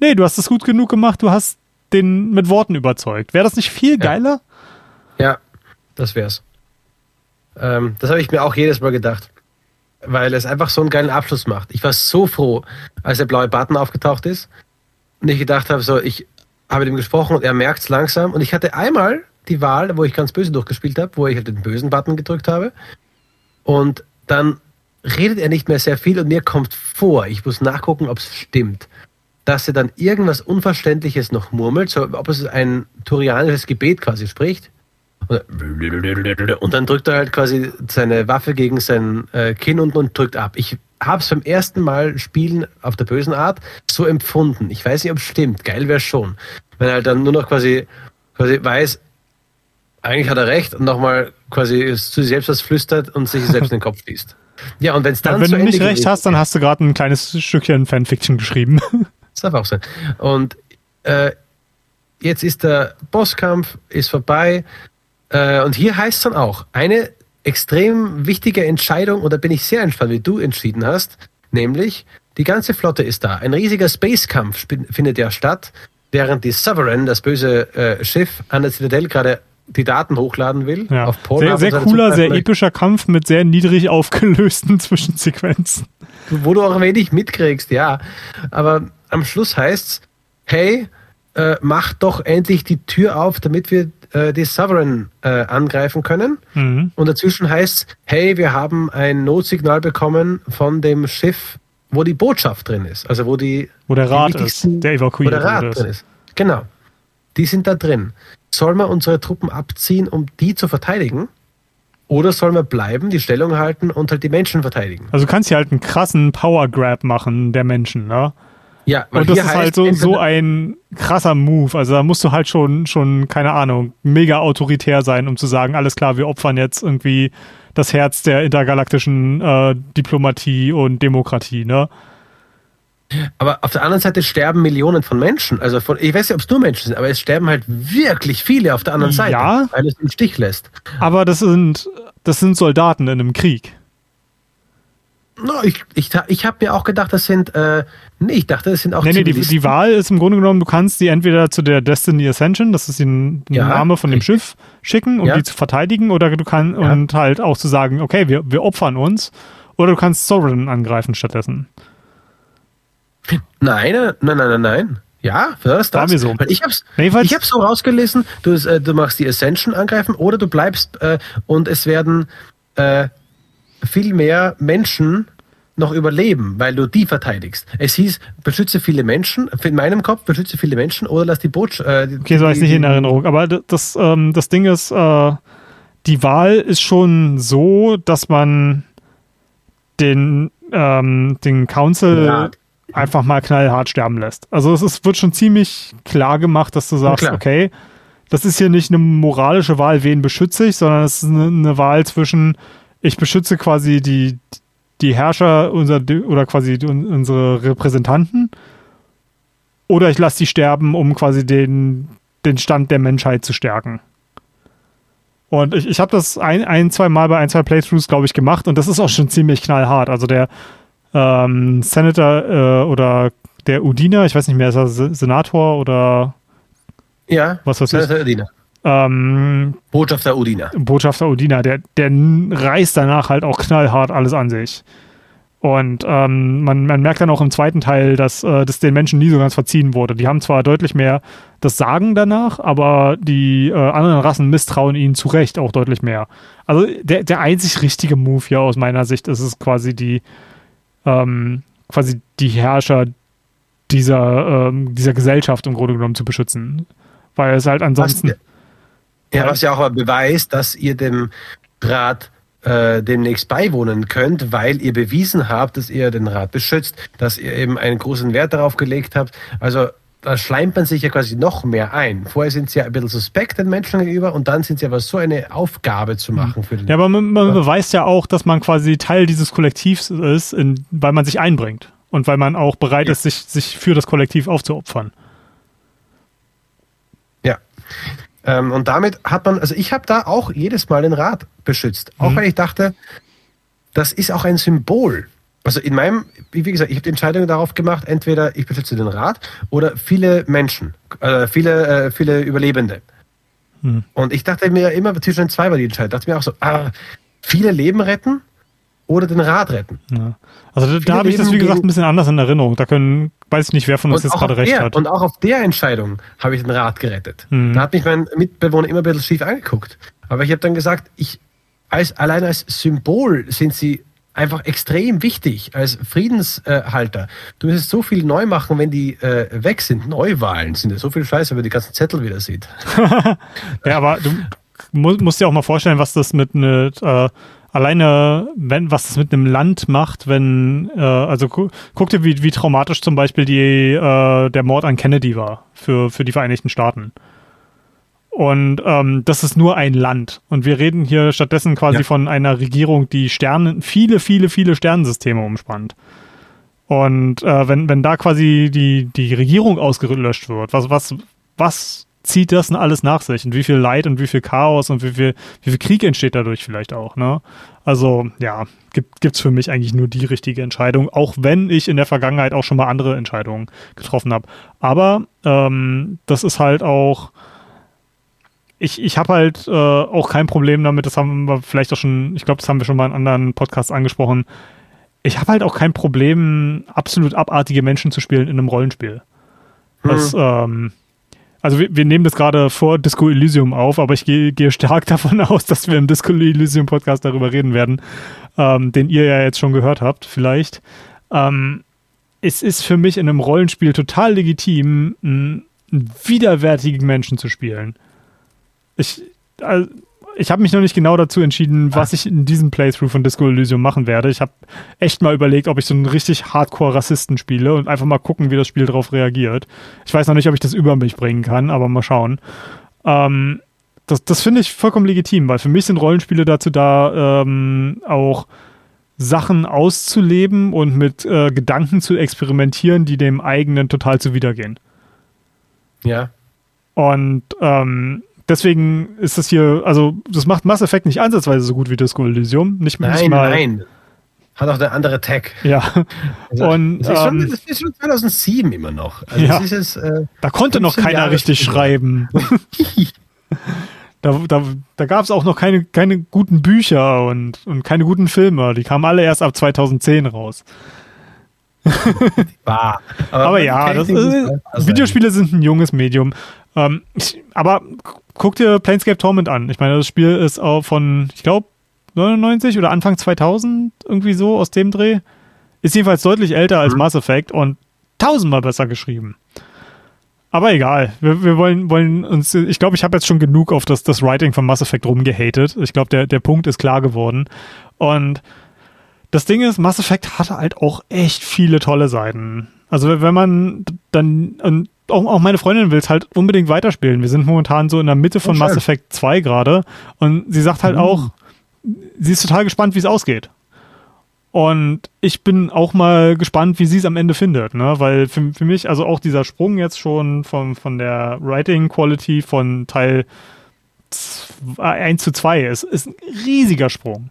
nee, du hast es gut genug gemacht, du hast den mit Worten überzeugt. Wäre das nicht viel Ja. geiler? Ja, das wär's. Ähm, das habe ich mir auch jedes Mal gedacht. Weil es einfach so einen geilen Abschluss macht. Ich war so froh, als der blaue Button aufgetaucht ist. Und ich gedacht habe, so, ich habe mit ihm gesprochen und er merkt es langsam. Und ich hatte einmal die Wahl, wo ich ganz böse durchgespielt habe, wo ich halt den bösen Button gedrückt habe. Und dann redet er nicht mehr sehr viel und mir kommt vor, ich muss nachgucken, ob es stimmt, dass er dann irgendwas Unverständliches noch murmelt, so ob es ein turianisches Gebet quasi spricht. Und dann drückt er halt quasi seine Waffe gegen sein äh, Kinn unten und drückt ab. Ich habe es beim ersten Mal spielen auf der bösen Art so empfunden. Ich weiß nicht, ob es stimmt. Geil wäre schon. Wenn er halt dann nur noch quasi, quasi weiß, eigentlich hat er recht und nochmal quasi zu sich selbst was flüstert und sich selbst in den Kopf liest. Ja, und wenn es dann Ja, wenn du nicht recht hast, dann hast du gerade ein kleines Stückchen Fanfiction geschrieben. Das darf auch sein. Und äh, jetzt ist der Bosskampf ist vorbei. Äh, und hier heißt es dann auch, eine extrem wichtige Entscheidung, und da bin ich sehr entspannt, wie du entschieden hast, nämlich die ganze Flotte ist da. Ein riesiger Space-Kampf sp- findet ja statt, während die Sovereign, das böse äh, Schiff, an der Zitadelle gerade die Daten hochladen will. Ja. Auf Pornhub Sehr, sehr cooler, sehr epischer Kampf mit sehr niedrig aufgelösten Zwischensequenzen. wo du auch wenig mitkriegst, ja. Aber am Schluss heißt's, hey, äh, mach doch endlich die Tür auf, damit wir äh, die Sovereign äh, angreifen können. Mhm. Und dazwischen heißt's, hey, wir haben ein Notsignal bekommen von dem Schiff, wo die Botschaft drin ist. Also wo die Wo der Rat ist, der wo evakuiert der Rat drin ist. Genau. Die sind da drin. Sollen wir unsere Truppen abziehen, um die zu verteidigen? Oder sollen wir bleiben, die Stellung halten und halt die Menschen verteidigen? Also du kannst hier halt einen krassen Power Grab machen der Menschen, ne? Ja, Und das ist halt so, so ein krasser Move. Also da musst du halt schon, schon, keine Ahnung, mega autoritär sein, um zu sagen, alles klar, wir opfern jetzt irgendwie das Herz der intergalaktischen äh, Diplomatie und Demokratie, ne? Aber auf der anderen Seite sterben Millionen von Menschen. Also von, ich weiß nicht, ob es nur Menschen sind, aber es sterben halt wirklich viele auf der anderen Seite, Ja. weil es im Stich lässt. Aber das sind, das sind Soldaten in einem Krieg. No, ich ich, ich habe mir auch gedacht, das sind, äh, nee, ich dachte, das sind auch Nee, nee, die, die Wahl ist im Grunde genommen, du kannst die entweder zu der Destiny Ascension, das ist die Ja, Name von dem. Schiff, schicken, um Ja. die zu verteidigen, oder du kannst, Ja. und halt auch zu sagen, okay, wir, wir opfern uns, oder du kannst Sovereign angreifen stattdessen. Nein, nein, nein, nein, nein, nein. Ja, das, War das. mir so. Ich hab's, Jedenfalls- ich hab's so rausgelesen, du, äh, du machst die Ascension angreifen oder du bleibst äh, und es werden äh, viel mehr Menschen noch überleben, weil du die verteidigst. Es hieß, beschütze viele Menschen, in meinem Kopf, beschütze viele Menschen oder lass die Botschaft. Äh, die- Okay, so habe ich nicht in Erinnerung. Aber das, ähm, das Ding ist, äh, die Wahl ist schon so, dass man den, ähm, den Council Ja. einfach mal knallhart sterben lässt. Also es ist, wird schon ziemlich klar gemacht, dass du sagst, okay, das ist hier nicht eine moralische Wahl, wen beschütze ich, sondern es ist eine, eine Wahl zwischen, ich beschütze quasi die, die Herrscher unser, oder quasi unsere Repräsentanten oder ich lasse die sterben, um quasi den, den Stand der Menschheit zu stärken. Und ich, ich habe das ein, ein, zwei Mal bei ein, zwei Playthroughs, glaube ich, gemacht und das ist auch schon ziemlich knallhart. Also der ähm, Senator äh, oder der Udina, ich weiß nicht mehr, ist er Se- Senator oder Ja, Was weiß ich? Udina. Ähm, Botschafter Udina. Botschafter Udina, der, der reißt danach halt auch knallhart alles an sich. Und ähm, man, man merkt dann auch im zweiten Teil, dass äh, das den Menschen nie so ganz verziehen wurde. Die haben zwar deutlich mehr das Sagen danach, aber die äh, anderen Rassen misstrauen ihnen zu Recht auch deutlich mehr. Also der, der einzig richtige Move hier aus meiner Sicht ist es quasi die ähm, quasi die Herrscher dieser, ähm, dieser Gesellschaft im Grunde genommen zu beschützen. Weil es halt ansonsten. Was, ja, was ja auch mal beweist, dass ihr dem Rat äh, demnächst beiwohnen könnt, weil ihr bewiesen habt, dass ihr den Rat beschützt, dass ihr eben einen großen Wert darauf gelegt habt. Also da schleimt man sich ja quasi noch mehr ein. Vorher sind sie ja ein bisschen suspekt den Menschen gegenüber und dann sind sie aber so eine Aufgabe zu machen für den Mhm. Ja, aber man, man beweist ja auch, dass man quasi Teil dieses Kollektivs ist, in, weil man sich einbringt und weil man auch bereit Ja. ist, sich, sich für das Kollektiv aufzuopfern. Ja. Ähm, und damit hat man, also ich habe da auch jedes Mal den Rat beschützt. Auch weil ich dachte, das ist auch ein Symbol. Also in meinem, wie gesagt, ich habe die Entscheidung darauf gemacht, entweder ich beschütze den Rat oder viele Menschen, äh, viele, äh, viele Überlebende. Hm. Und ich dachte mir immer zwischen den zwei war die Entscheidung. Dachte mir auch so, ah, viele Leben retten oder den Rat retten. Ja. Also da, habe ich das, wie gesagt, ein bisschen anders in Erinnerung. Da können, weiß ich nicht, wer von uns jetzt gerade recht der, hat. und auch auf der Entscheidung habe ich den Rat gerettet. Mhm. Da hat mich mein Mitbewohner immer ein bisschen schief angeguckt. Aber ich habe dann gesagt, ich, als, allein als Symbol sind sie einfach extrem wichtig, als Friedenshalter. Du müsstest so viel neu machen, wenn die äh, weg sind. Neuwahlen sind ja so viel Scheiße, wenn man die ganzen Zettel wieder sieht. Ja, aber du mu musst dir auch mal vorstellen, was das mit ne, äh, alleine, wenn, was das mit einem Land macht, wenn, äh, also gu guck dir, wie, wie traumatisch zum Beispiel die, äh, der Mord an Kennedy war für, für die Vereinigten Staaten. Und ähm, das ist nur ein Land. Und wir reden hier stattdessen quasi Ja. von einer Regierung, die Sterne, viele, viele, viele Sternensysteme umspannt. Und äh, wenn, wenn da quasi die, die Regierung ausgelöscht wird, was, was, was zieht das denn alles nach sich? Und wie viel Leid und wie viel Chaos und wie viel, wie viel Krieg entsteht dadurch vielleicht auch, ne? Also, ja, gibt, gibt's für mich eigentlich nur die richtige Entscheidung, auch wenn ich in der Vergangenheit auch schon mal andere Entscheidungen getroffen habe. Aber ähm, das ist halt auch, ich, ich habe halt äh, auch kein Problem damit, das haben wir vielleicht auch schon, ich glaube, das haben wir schon mal in anderen Podcasts angesprochen. Ich habe halt auch kein Problem, absolut abartige Menschen zu spielen in einem Rollenspiel. Das, ähm, also wir, wir nehmen das gerade vor Disco Elysium auf, aber ich gehe, gehe stark davon aus, dass wir im Disco Elysium Podcast darüber reden werden, ähm, den ihr ja jetzt schon gehört habt, vielleicht. Ähm, es ist für mich in einem Rollenspiel total legitim, einen, einen widerwärtigen Menschen zu spielen. Ich, also, ich habe mich noch nicht genau dazu entschieden, was ich in diesem Playthrough von Disco Elysium machen werde. Ich habe echt mal überlegt, ob ich so einen richtig Hardcore-Rassisten spiele und einfach mal gucken, wie das Spiel darauf reagiert. Ich weiß noch nicht, ob ich das über mich bringen kann, aber mal schauen. Ähm, das das finde ich vollkommen legitim, weil für mich sind Rollenspiele dazu da, ähm, auch Sachen auszuleben und mit äh, Gedanken zu experimentieren, die dem eigenen total zuwidergehen. Ja. Und ähm, deswegen ist das hier, also das macht Mass Effect nicht ansatzweise so gut wie Disco Elysium. Nicht, nicht Nein, mal. nein. Hat auch eine andere Tag. Ja. Also, Und, das, ist schon, ähm, das ist schon 2007 immer noch. Also Ja. es, äh, Da konnte noch 15 keiner Jahre richtig schreiben. Da, da, da gab es auch noch keine, keine guten Bücher und, und keine guten Filme. Die kamen alle erst ab 2010 raus. wahr. Aber ja, das ist, Videospiele sind ein junges Medium. Ähm, ich, aber guck dir Planescape Torment an. Ich meine, das Spiel ist auch von, ich glaube, 99 oder Anfang 2000 irgendwie so aus dem Dreh. Ist jedenfalls deutlich älter als Mhm. Mass Effect und tausendmal besser geschrieben. Aber egal, wir, wir wollen, wollen uns, ich glaube, ich habe jetzt schon genug auf das, das Writing von Mass Effect rumgehatet. Ich glaube, der, der Punkt ist klar geworden. Und das Ding ist, Mass Effect hatte halt auch echt viele tolle Seiten. Also wenn man dann, und auch, auch meine Freundin will es halt unbedingt weiterspielen. Wir sind momentan so in der Mitte von Oh, Mass. Effect 2 gerade. Und sie sagt halt Mhm. auch, sie ist total gespannt, wie es ausgeht. Und ich bin auch mal gespannt, wie sie es am Ende findet, ne? Weil für, für mich, also auch dieser Sprung jetzt schon von, von der Writing Quality von Teil 1 zu 2 ist, ist ein riesiger Sprung.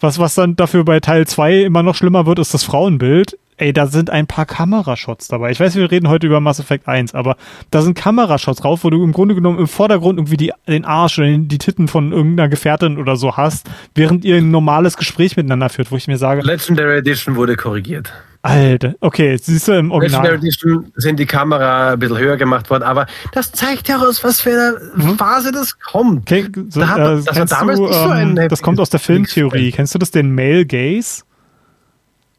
Was, was dann dafür bei Teil 2 immer noch schlimmer wird, ist das Frauenbild. Ey, da sind ein paar Kamerashots dabei. Ich weiß, wir reden heute über Mass Effect 1, aber da sind Kamerashots drauf, wo du im Grunde genommen im Vordergrund irgendwie die, den Arsch oder die Titten von irgendeiner Gefährtin oder so hast, während ihr ein normales Gespräch miteinander führt, wo ich mir sage, Legendary Edition wurde korrigiert. Alter, okay, siehst du im Legendary Original. Edition sind die Kamera ein bisschen höher gemacht worden, aber das zeigt ja aus, was für eine Phase das kommt. Okay, so, Da hat- äh, das war damals du, nicht so ähm, ein das kommt aus der Filmtheorie. Kennst du das, den Male Gaze?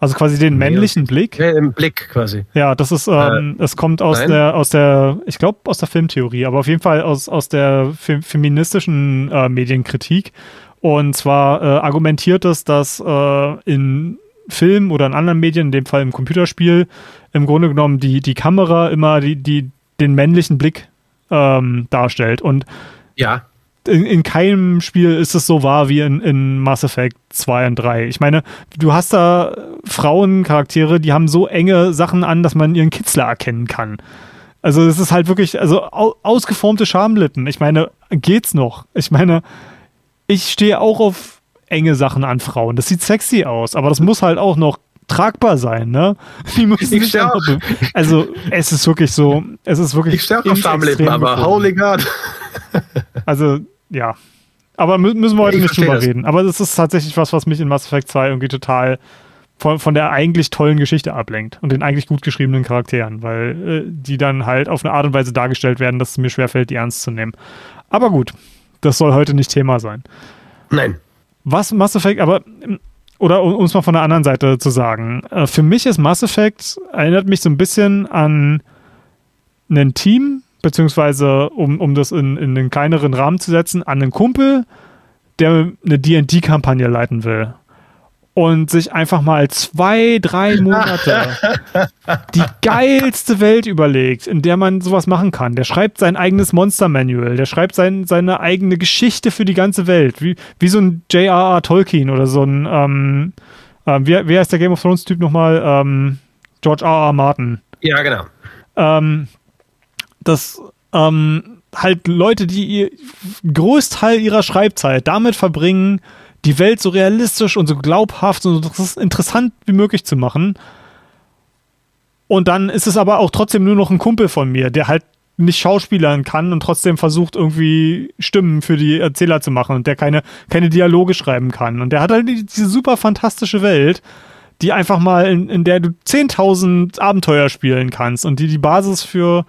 Also quasi den männlichen Blick? Ja, Im Blick quasi. Ja, das ist, ähm, es kommt aus nein. der, aus der, ich glaube aus der Filmtheorie, aber auf jeden Fall aus, aus der fe feministischen äh, Medienkritik. Und zwar äh, argumentiert es, dass äh, in Film oder in anderen Medien, in dem Fall im Computerspiel, im Grunde genommen die, die Kamera immer die, die, den männlichen Blick ähm, darstellt. Und Ja, in, in keinem Spiel ist es so wahr wie in, in Mass Effect 2 und 3. Ich meine, du hast da Frauencharaktere, die haben so enge Sachen an, dass man ihren Kitzler erkennen kann. Also es ist halt wirklich, also au, ausgeformte Schamlippen. Ich meine, geht's noch? Ich meine, ich stehe auch auf enge Sachen an Frauen. Das sieht sexy aus, aber das muss halt auch noch tragbar sein, ne? Die müssen Ich einfach- Also es ist wirklich so, es ist wirklich ich auch auf Extrem aber holy God. Also, ja. Aber mü müssen wir heute Ich nicht drüber das. reden. Aber das ist tatsächlich was, was mich in Mass Effect 2 irgendwie total von, von der eigentlich tollen Geschichte ablenkt und den eigentlich gut geschriebenen Charakteren, weil äh, die dann halt auf eine Art und Weise dargestellt werden, dass es mir schwerfällt, die ernst zu nehmen. Aber gut, das soll heute nicht Thema sein. Nein. Was Mass Effect, aber, oder um es mal von der anderen Seite zu sagen, äh, für mich ist Mass Effect, erinnert mich so ein bisschen an ein Team, beziehungsweise um, um das in, in einen kleineren Rahmen zu setzen, an einen Kumpel, der eine D&D-Kampagne leiten will. Und sich einfach mal zwei, drei Monate die geilste Welt überlegt, in der man sowas machen kann. Der schreibt sein eigenes Monster-Manual, der schreibt sein, seine eigene Geschichte für die ganze Welt. Wie, wie so ein J.R.R. Tolkien oder so ein, ähm, äh, wie, wie heißt der Game of Thrones-Typ nochmal? Ähm, George R.R. Martin. Ja, genau. Ähm, das ähm, halt Leute, die ihr Großteil ihrer Schreibzeit damit verbringen, die Welt so realistisch und so glaubhaft und so interessant wie möglich zu machen. Und dann ist es aber auch trotzdem nur noch ein Kumpel von mir, der halt nicht schauspielern kann und trotzdem versucht, irgendwie Stimmen für die Erzähler zu machen und der keine, keine Dialoge schreiben kann. Und der hat halt die- diese super fantastische Welt, die einfach mal, in, in der du 10.000 Abenteuer spielen kannst und die die Basis für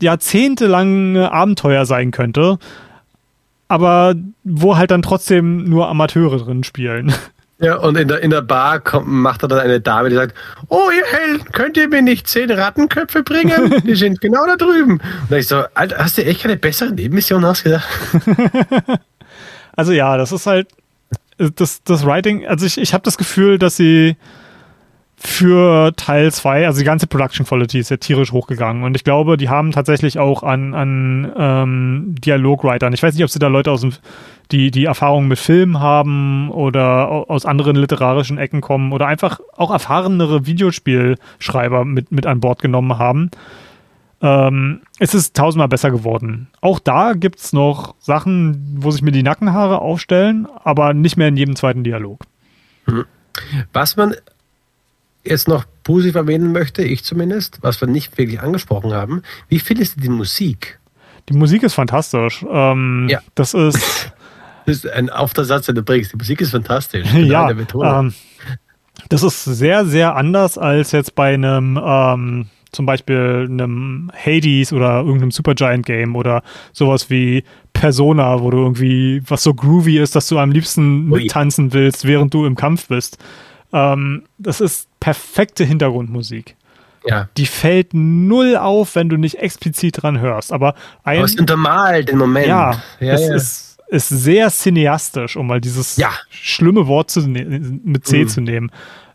jahrzehntelange Abenteuer sein könnte, aber wo halt dann trotzdem nur Amateure drin spielen. Ja, und in der, in der Bar kommt, macht er dann eine Dame, die sagt, oh ihr Helden, könnt ihr mir nicht zehn Rattenköpfe bringen? Die sind genau da drüben. Und ich so, Alter, hast du echt keine bessere Nebenmission ausgedacht? Also ja, das ist halt das, das Writing, also ich, ich habe das Gefühl, dass sie für Teil 2, also die ganze Production Quality ist ja tierisch hochgegangen und ich glaube, die haben tatsächlich auch an, an ähm, Dialogwritern, ich weiß nicht, ob sie da Leute aus dem, die, die Erfahrung mit Filmen haben oder au- aus anderen literarischen Ecken kommen oder einfach auch erfahrenere Videospielschreiber mit, mit an Bord genommen haben. Ähm, es ist tausendmal besser geworden. Auch da gibt es noch Sachen, wo sich mir die Nackenhaare aufstellen, aber nicht mehr in jedem zweiten Dialog. Was man jetzt noch positiv erwähnen möchte, ich zumindest, was wir nicht wirklich angesprochen haben, wie findest du die Musik? Die Musik ist fantastisch. Ähm, Ja. Das ist, Das ist ein Aufsatz, den du bringst. Die Musik ist fantastisch. ja, ähm, das ist sehr, sehr anders als jetzt bei einem, ähm, zum Beispiel einem Hades oder irgendeinem Supergiant Game oder sowas wie Persona, wo du irgendwie, was so groovy ist, dass du am liebsten mittanzen willst, während du im Kampf bist. Ähm, das ist perfekte Hintergrundmusik. ja. Die fällt null auf, wenn du nicht explizit dran hörst. Aber ein, Aber es untermalt den Moment. ja, ja, es ja. Ist, ist sehr cineastisch, um mal dieses Ja. schlimme Wort zu ne mit C Mhm. zu nehmen.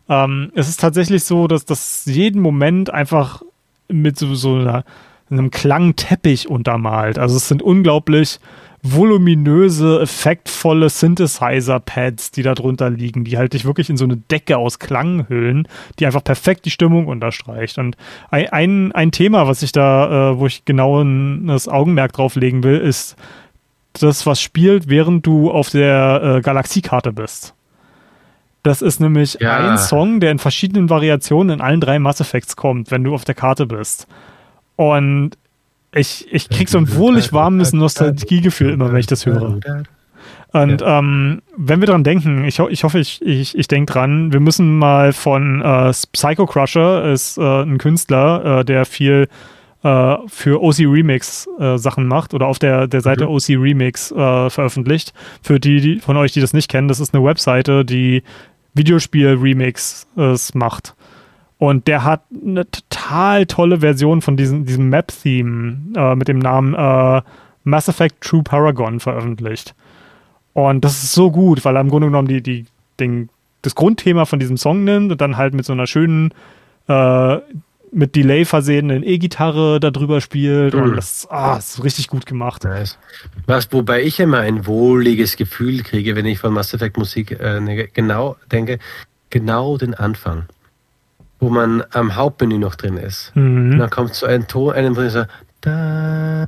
Ähm, es ist tatsächlich so, dass das jeden Moment einfach mit so, so einer, einem Klangteppich untermalt. Also es sind unglaublich voluminöse, effektvolle Synthesizer-Pads, die da drunter liegen, die halt dich wirklich in so eine Decke aus Klang hüllen, die einfach perfekt die Stimmung unterstreicht. Und ein, ein, Thema, was ich da, äh, wo ich genau ein, das Augenmerk drauf legen will, ist das, was spielt, während du auf der äh, Galaxiekarte bist. Das ist nämlich Ja. ein Song, der in verschiedenen Variationen in allen drei Mass Effects kommt, wenn du auf der Karte bist. Und ich, ich krieg so ein wohlig warmes Nostalgiegefühl immer, wenn ich das höre. Und ähm, wenn wir dran denken, ich, ho ich hoffe, ich, ich, ich denke dran, wir müssen mal von äh, Psycho Crusher, ist äh, ein Künstler, äh, der viel äh, für OC Remix äh, Sachen macht oder auf der, der Seite Mhm. OC Remix äh, veröffentlicht. Für die, die von euch, die das nicht kennen, das ist eine Webseite, die Videospiel-Remix äh, macht. Und der hat eine total tolle Version von diesem, diesem Map-Theme äh, mit dem Namen äh, Mass Effect True Paragon veröffentlicht. Und das ist so gut, weil er im Grunde genommen die, die, den, das Grundthema von diesem Song nimmt und dann halt mit so einer schönen, äh, mit Delay versehenen E-Gitarre darüber spielt. Und Mhm. das ah, ist richtig gut gemacht. Nice. Was, wobei ich immer ein wohliges Gefühl kriege, wenn ich von Mass Effect Musik äh, ne- genau denke, genau den Anfang, wo man am Hauptmenü noch drin ist. Und Mhm. dann kommt so ein Ton, einen Ton, so da,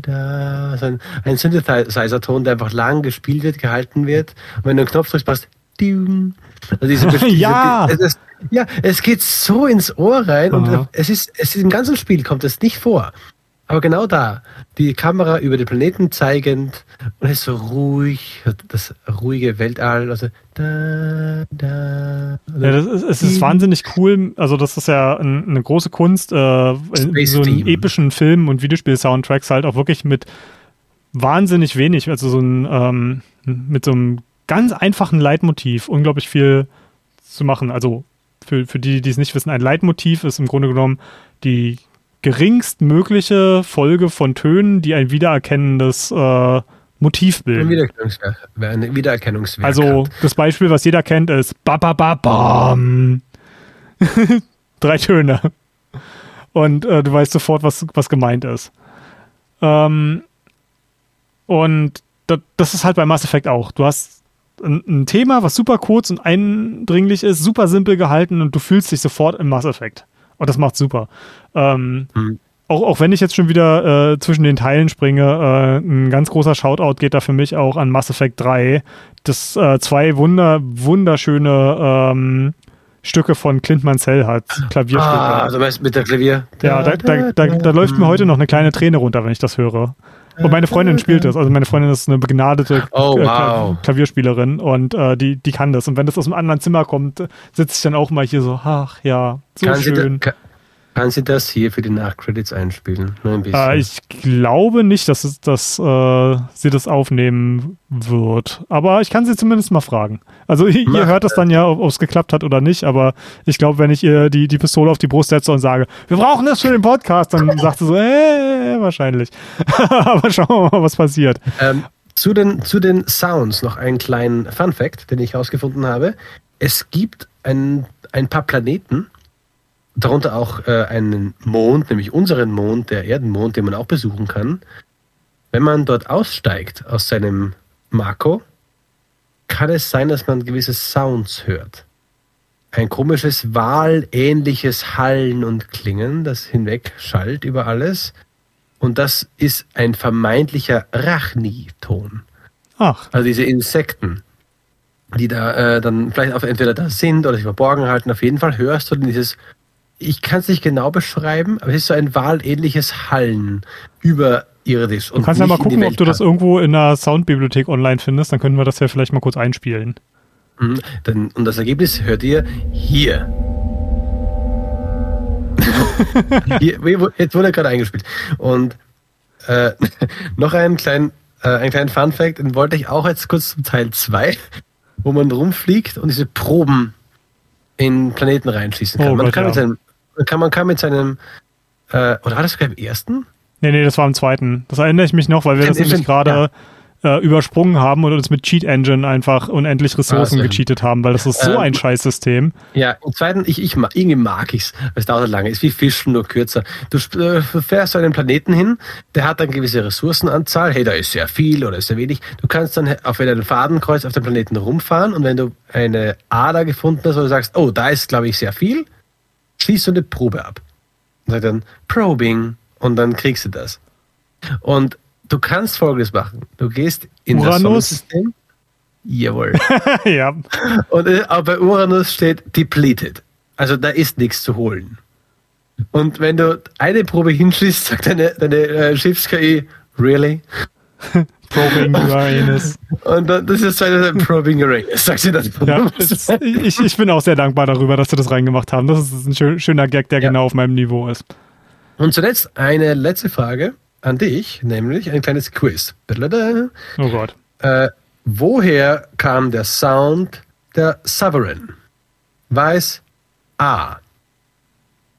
da, so ein, ein Synthesizer-Ton, der einfach lang gespielt wird, gehalten wird. Und wenn du einen Knopf drückst, passt. Also diese, diese, Ja. es ist, ja, es geht so ins Ohr rein und Aha. es ist, es ist im ganzen Spiel kommt es nicht vor. Aber genau da, die Kamera über den Planeten zeigend und es ist so ruhig, das ruhige Weltall, also da, da. Ja, das ist, es ist wahnsinnig cool. Also, das ist ja ein, eine große Kunst, äh, so einen epischen Film- und Videospiel-Soundtracks halt auch wirklich mit wahnsinnig wenig, also so ein, ähm, mit so einem ganz einfachen Leitmotiv unglaublich viel zu machen. Also, für, für die, die es nicht wissen, ein Leitmotiv ist im Grunde genommen die geringstmögliche Folge von Tönen, die ein wiedererkennendes äh, Motiv ein bilden. Ein Wiedererkennungswerk Also das Beispiel, was jeder kennt, ist ba ba ba bam. Drei Töne. Und äh, du weißt sofort, was, was gemeint ist. Ähm, und da, das ist halt bei Mass Effect auch. Du hast ein, ein Thema, was super kurz und eindringlich ist, super simpel gehalten und du fühlst dich sofort im Mass Effect. Und das macht super. Ähm, Hm. auch, auch wenn ich jetzt schon wieder äh, zwischen den Teilen springe, äh, ein ganz großer Shoutout geht da für mich auch an Mass Effect 3. Das äh, zwei wunder, wunderschöne ähm, Stücke von Clint Mansell hat. Klavierstücke. Ah, also mit der Klavier? ja, da, da, da, da läuft mir heute noch eine kleine Träne runter, wenn ich das höre. Und meine Freundin spielt das. Also meine Freundin ist eine begnadete Oh, wow. Klavierspielerin und äh, die, die kann das. Und wenn das aus einem anderen Zimmer kommt, sitze ich dann auch mal hier so, ach ja, so kann, Sie da, schön. kann, kann sie das hier für die Nachcredits einspielen? Nur ein bisschen. Äh, ich glaube nicht, dass, es, dass äh, sie das aufnehmen wird. Aber ich kann sie zumindest mal fragen. Also ihr Mach hört das dann ja, ob es geklappt hat oder nicht. Aber ich glaube, wenn ich ihr die, die Pistole auf die Brust setze und sage, wir brauchen das für den Podcast, dann sagt sie so, äh, wahrscheinlich. aber schauen wir mal, was passiert. Ähm, zu, den, zu den Sounds noch einen kleinen Fun Fact, den ich herausgefunden habe. Es gibt ein, ein paar Planeten, darunter auch äh, einen Mond, nämlich unseren Mond, der Erdenmond, den man auch besuchen kann. Wenn man dort aussteigt aus seinem Marco, kann es sein, dass man gewisse Sounds hört. Ein komisches wahlähnliches Hallen und Klingen, das hinweg schallt über alles. Und das ist ein vermeintlicher Rachni-Ton. Ach, Also diese Insekten. die da äh, dann vielleicht entweder da sind oder sich verborgen halten. Auf jeden Fall hörst du dieses, ich kann es nicht genau beschreiben, aber es ist so ein wahlähnliches Hallen über irdisch. Du kannst ja mal gucken, ob du das irgendwo in der Soundbibliothek online findest, dann können wir das ja vielleicht mal kurz einspielen. Mhm, dann, und das Ergebnis hört ihr hier. hier jetzt wurde er gerade eingespielt. Und äh, noch einen kleinen, äh, einen kleinen Fun Fact, den wollte ich auch jetzt kurz zum Teil 2, wo man rumfliegt und diese Proben in Planeten reinschießen kann. Oh man, Gott, kann ja. mit seinem, kann, man kann mit seinem, äh, oder war das sogar im ersten? Nee, nee, das war im zweiten. Das erinnere ich mich noch, weil wir das nämlich gerade ja äh, übersprungen haben und uns mit Cheat Engine einfach unendlich Ressourcen also, gecheatet haben, weil das ist so ähm, ein Scheißsystem. Ja, im zweiten, ich, ich mag, irgendwie mag ich's. Es dauert lange, ist wie Fischen, nur kürzer. Du äh, fährst zu einem Planeten hin, der hat dann gewisse Ressourcenanzahl. Hey, da ist sehr viel oder ist sehr wenig. Du kannst dann auf einem Fadenkreuz auf dem Planeten rumfahren und wenn du eine Ader gefunden hast, wo du sagst, oh, da ist, glaube ich, sehr viel, schließt du eine Probe ab. Und sagt dann Probing und dann kriegst du das. Und du kannst folgendes machen. Du gehst in Uranus. das Sonnensystem. Jawohl. ja. Und äh, bei Uranus steht depleted. Also da ist nichts zu holen. Und wenn du eine Probe hinschießt, sagt deine, deine äh, Schiffs-KI, really? Probing Uranus. Und das ist eine Probing Uranus, sagt sie das. Ja, ich, ich bin auch sehr dankbar darüber, dass sie das reingemacht haben. Das ist ein schöner Gag, der ja. genau auf meinem Niveau ist. Und zuletzt eine letzte Frage an dich, nämlich ein kleines Quiz. Oh Gott. Äh, woher kam der Sound der Sovereign? Weiß A.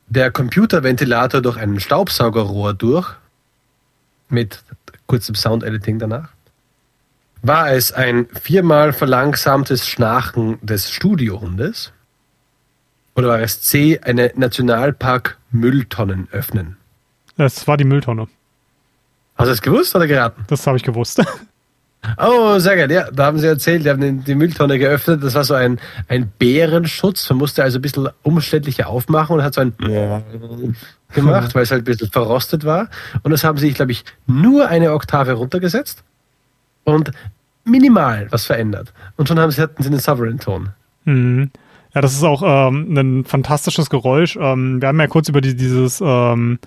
Der Computerventilator durch ein Staubsaugerrohr durch, mit kurzem Sound-Editing danach. War es ein viermal verlangsamtes Schnarchen des Studiohundes? Oder war es C, eine Nationalpark Mülltonnen öffnen? Es war die Mülltonne. Hast du das gewusst oder geraten? Das habe ich gewusst. Oh, sehr geil. Ja, da haben sie erzählt, die haben die Mülltonne geöffnet. Das war so ein, ein Bärenschutz. Man musste also ein bisschen umständlicher aufmachen und hat so ein gemacht, weil es halt ein bisschen verrostet war. Und das haben sie, glaube ich, nur eine Oktave runtergesetzt und minimal was verändert. Und schon haben sie, hatten sie einen Sovereign-Ton. Mhm. Ja, das ist auch ähm, ein fantastisches Geräusch. Ähm, wir haben ja kurz über die, dieses ähm,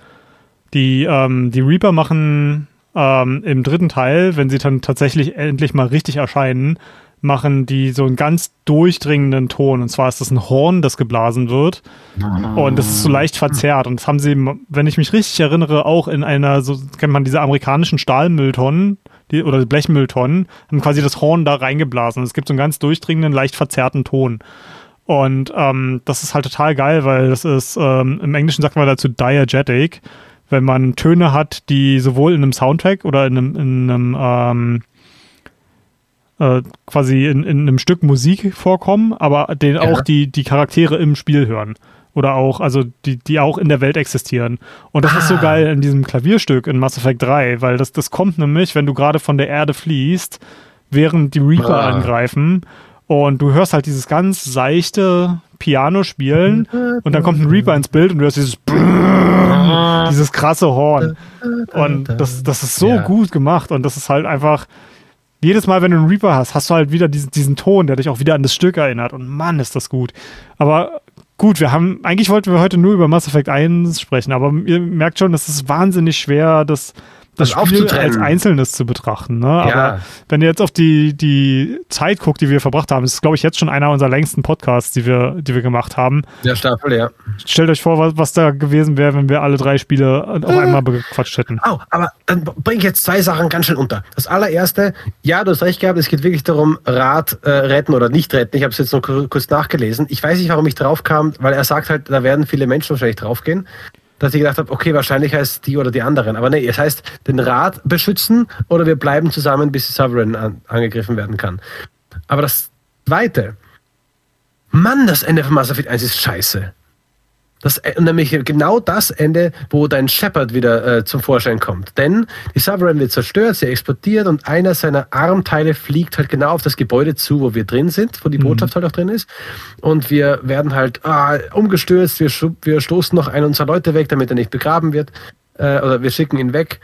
die, ähm, die Reaper machen ähm, im dritten Teil, wenn sie dann tatsächlich endlich mal richtig erscheinen, machen die so einen ganz durchdringenden Ton. Und zwar ist das ein Horn, das geblasen wird. Und das ist so leicht verzerrt. Und das haben sie, wenn ich mich richtig erinnere, auch in einer, so kennt man diese amerikanischen Stahlmülltonnen die, oder Blechmülltonnen, haben quasi das Horn da reingeblasen. Es gibt so einen ganz durchdringenden, leicht verzerrten Ton. Und ähm, das ist halt total geil, weil das ist, ähm, im Englischen sagt man dazu diegetic wenn man Töne hat, die sowohl in einem Soundtrack oder in einem, in einem ähm, äh, quasi in, in, einem Stück Musik vorkommen, aber den ja. auch die, die Charaktere im Spiel hören. Oder auch, also die, die auch in der Welt existieren. Und das ah. ist so ah. geil in diesem Klavierstück in Mass Effect 3, weil das, das kommt nämlich, wenn du gerade von der Erde fließt, während die Reaper ah. angreifen. Und du hörst halt dieses ganz seichte Piano spielen und dann kommt ein Reaper ins Bild und du hörst dieses dieses krasse Horn. Und das, das ist so ja. gut gemacht und das ist halt einfach jedes Mal, wenn du einen Reaper hast, hast du halt wieder diesen, diesen Ton, der dich auch wieder an das Stück erinnert. Und Mann, ist das gut. Aber gut, wir haben, eigentlich wollten wir heute nur über Mass Effect 1 sprechen, aber ihr merkt schon, das ist wahnsinnig schwer, das das Spiel als Einzelnes zu betrachten. Ne? Ja. Aber wenn ihr jetzt auf die, die Zeit guckt, die wir verbracht haben, das ist, glaube ich, jetzt schon einer unserer längsten Podcasts, die wir, die wir gemacht haben. Der Staffel, ja. Stellt euch vor, was, was da gewesen wäre, wenn wir alle drei Spiele auf äh. einmal bequatscht hätten. Oh, aber dann bringe ich jetzt zwei Sachen ganz schön unter. Das allererste, ja, du hast recht gehabt, es geht wirklich darum, Rad äh, retten oder nicht retten. Ich habe es jetzt noch kurz nachgelesen. Ich weiß nicht, warum ich drauf kam, weil er sagt halt, da werden viele Menschen wahrscheinlich draufgehen dass ich gedacht habe, okay, wahrscheinlich heißt die oder die anderen. Aber nee, es heißt den Rat beschützen oder wir bleiben zusammen, bis die Sovereign an, angegriffen werden kann. Aber das Zweite, Mann, das Ende von Mass Effect 1 ist scheiße. Das, äh, nämlich genau das Ende, wo dein Shepard wieder äh, zum Vorschein kommt. Denn die Sovereign wird zerstört, sie explodiert und einer seiner Armteile fliegt halt genau auf das Gebäude zu, wo wir drin sind, wo die mhm. Botschaft halt auch drin ist. Und wir werden halt ah, umgestürzt, wir, wir stoßen noch einen unserer Leute weg, damit er nicht begraben wird. Äh, oder wir schicken ihn weg.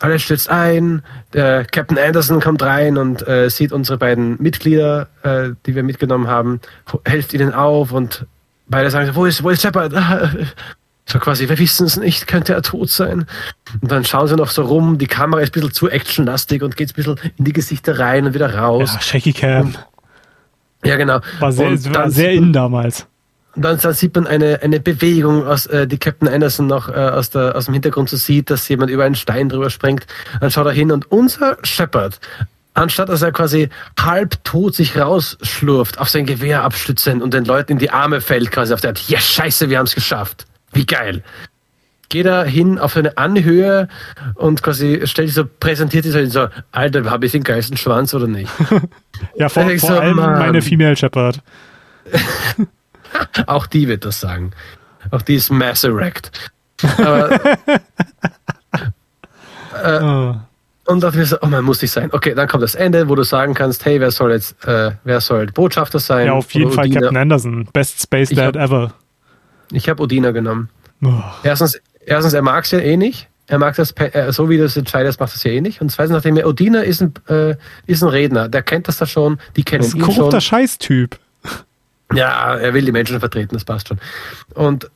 alles stürzt ein. Der Captain Anderson kommt rein und äh, sieht unsere beiden Mitglieder, äh, die wir mitgenommen haben, hilft ihnen auf und beide sagen, wo ist, wo ist Shepard? So quasi, wir wissen es nicht, könnte er tot sein. Und dann schauen sie noch so rum, die Kamera ist ein bisschen zu actionlastig und geht ein bisschen in die Gesichter rein und wieder raus. Ja, Shaky Cam. Und, ja, genau. War sehr, und war sehr in damals. Und dann, dann, sieht man eine, eine Bewegung, aus, äh, die Captain Anderson noch äh, aus, der, aus dem Hintergrund so sieht, dass jemand über einen Stein drüber springt. Dann schaut er hin und unser Shepard, anstatt dass er quasi halb tot sich rausschlurft, auf sein Gewehr abstützend und den Leuten in die Arme fällt, quasi auf der Art, ja scheiße, wir haben es geschafft. Wie geil. Geht er hin auf eine Anhöhe und quasi stellt sich so, präsentiert sich so, Alter, habe ich den geilsten Schwanz oder nicht? ja, vor, vor so, allem Mann. meine Female Shepard. Auch die wird das sagen. Auch die ist Mass Erect. Aber, äh, oh. Und dachte mir so, oh man, muss nicht sein. Okay, dann kommt das Ende, wo du sagen kannst, hey, wer soll jetzt, äh, wer soll Botschafter sein? Ja, auf jeden Fall Odina. Captain Anderson. Best Space Dad hab, ever. Ich habe Odina genommen. Oh. Erstens, erstens, er mag es ja eh nicht. Er mag das, äh, so wie du es entscheidest, macht das ja eh nicht. Und zweitens, nachdem er, Odina ist ein, äh, ist ein Redner, der kennt das da schon, die kennen ihn schon. Das ist ein korrupter Scheißtyp. Ja, er will die Menschen vertreten, das passt schon. Und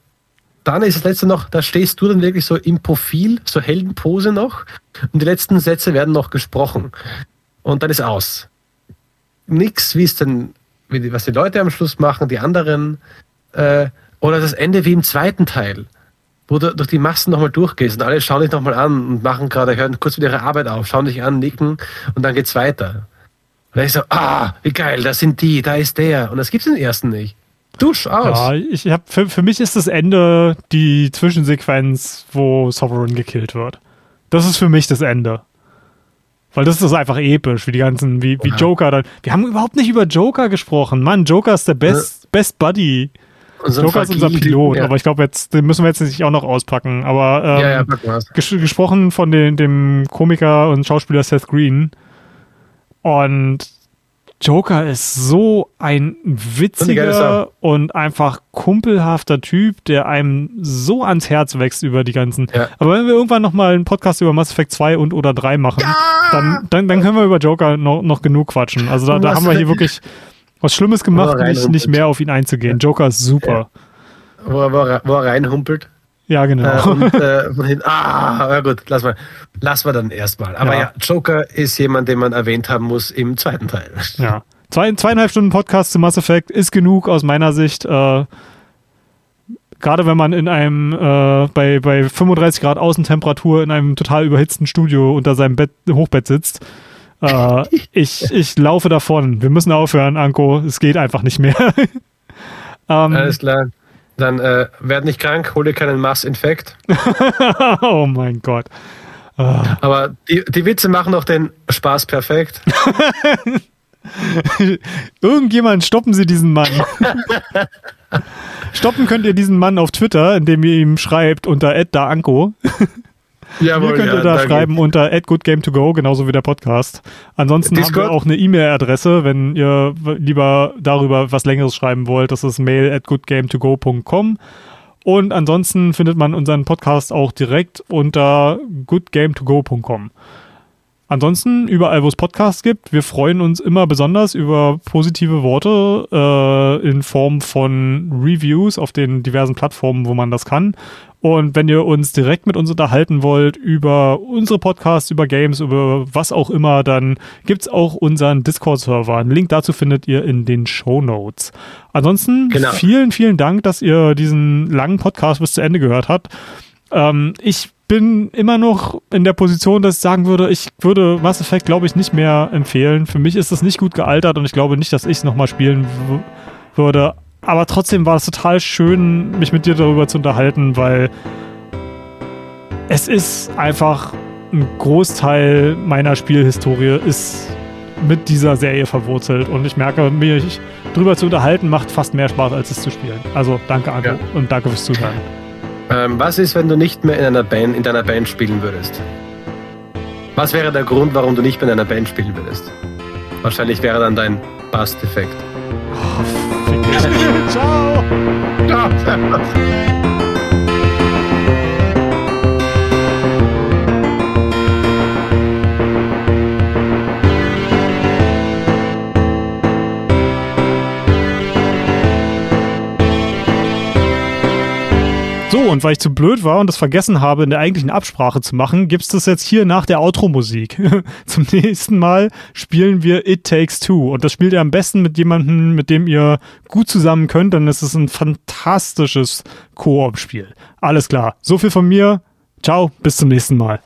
dann ist das letzte noch, da stehst du dann wirklich so im Profil, so Heldenpose noch, und die letzten Sätze werden noch gesprochen. Und dann ist aus. Nix, wie es denn, wie was die Leute am Schluss machen, die anderen, äh, oder das Ende wie im zweiten Teil, wo du durch die Massen nochmal durchgehst und alle schauen dich nochmal an und machen gerade, hören kurz mit ihrer Arbeit auf, schauen dich an, nicken und dann geht's weiter. Und dann ist so, ah, wie geil, da sind die, da ist der. Und das gibt's im ersten nicht. Dusch aus. Ja, ich hab, für, für mich ist das Ende die Zwischensequenz, wo Sovereign gekillt wird. Das ist für mich das Ende. Weil das ist einfach episch, wie die ganzen, wie, wie Joker dann. Wir haben überhaupt nicht über Joker gesprochen. Mann, Joker ist der Best, ja. Best Buddy. Unser Joker ist unser Pilot, ja. aber ich glaube, jetzt den müssen wir jetzt nicht auch noch auspacken. Aber ähm, ja, ja, ges gesprochen von den, dem Komiker und Schauspieler Seth Green, und Joker ist so ein witziger und einfach kumpelhafter Typ, der einem so ans Herz wächst über die ganzen. Ja. Aber wenn wir irgendwann nochmal einen Podcast über Mass Effect 2 und oder 3 machen, ja! dann, dann, dann können wir über Joker noch, noch genug quatschen. Also da, da haben wir hier wirklich was Schlimmes gemacht, nicht, nicht mehr auf ihn einzugehen. Joker ist super. Ja. Wo, er, wo, er, wo er reinhumpelt. Ja, genau. Äh, und, äh, ah, ja gut, lass mal. Lass mal dann erstmal. Aber ja. ja. Joker ist jemand, den man erwähnt haben muss im zweiten Teil. Ja. Zwei, zweieinhalb Stunden Podcast zu Mass Effect ist genug aus meiner Sicht. Äh, Gerade wenn man in einem, äh, bei, bei 35 Grad Außentemperatur in einem total überhitzten Studio unter seinem Bett, Hochbett sitzt. Äh, ich, ich laufe davon. Wir müssen aufhören, Anko. Es geht einfach nicht mehr. ähm, Alles klar. Dann äh, werd nicht krank, hol dir keinen Massinfekt. oh mein Gott. Oh. Aber die, die Witze machen doch den Spaß perfekt. Irgendjemand stoppen Sie diesen Mann. Stoppen könnt ihr diesen Mann auf Twitter, indem ihr ihm schreibt unter @daanko. Jawohl, Mir könnt ihr ja, da schreiben unter @goodgame2go, genauso wie der Podcast. Ansonsten Discord? haben wir auch eine E-Mail-Adresse, wenn ihr lieber darüber was Längeres schreiben wollt. Das ist mail at goodgame2go.com. Und ansonsten findet man unseren Podcast auch direkt unter goodgame2go.com. Ansonsten überall, wo es Podcasts gibt, wir freuen uns immer besonders über positive Worte äh, in Form von Reviews auf den diversen Plattformen, wo man das kann. Und wenn ihr uns direkt mit uns unterhalten wollt über unsere Podcasts, über Games, über was auch immer, dann gibt's auch unseren Discord-Server. Einen Link dazu findet ihr in den Show Notes. Ansonsten genau. vielen, vielen Dank, dass ihr diesen langen Podcast bis zu Ende gehört habt. Ähm, ich bin immer noch in der Position, dass ich sagen würde, ich würde Mass Effect, glaube ich, nicht mehr empfehlen. Für mich ist das nicht gut gealtert und ich glaube nicht, dass ich es nochmal spielen würde aber trotzdem war es total schön, mich mit dir darüber zu unterhalten, weil es ist einfach ein Großteil meiner Spielhistorie ist mit dieser Serie verwurzelt und ich merke, mich drüber zu unterhalten macht fast mehr Spaß, als es zu spielen. Also danke, Anko, ja. und danke fürs Zuhören. Ähm, was ist, wenn du nicht mehr in einer Band, in deiner Band spielen würdest? Was wäre der Grund, warum du nicht mehr in einer Band spielen würdest? Wahrscheinlich wäre dann dein Bust-Effekt. Oh, Ciao. Ciao. So, und weil ich zu blöd war und das vergessen habe, in der eigentlichen Absprache zu machen, gibt's das jetzt hier nach der Outro-Musik. Zum nächsten Mal spielen wir It Takes Two. Und das spielt ihr am besten mit jemandem, mit dem ihr gut zusammen könnt, dann ist es ein fantastisches Koop-Spiel. Alles klar. So viel von mir. Ciao, bis zum nächsten Mal.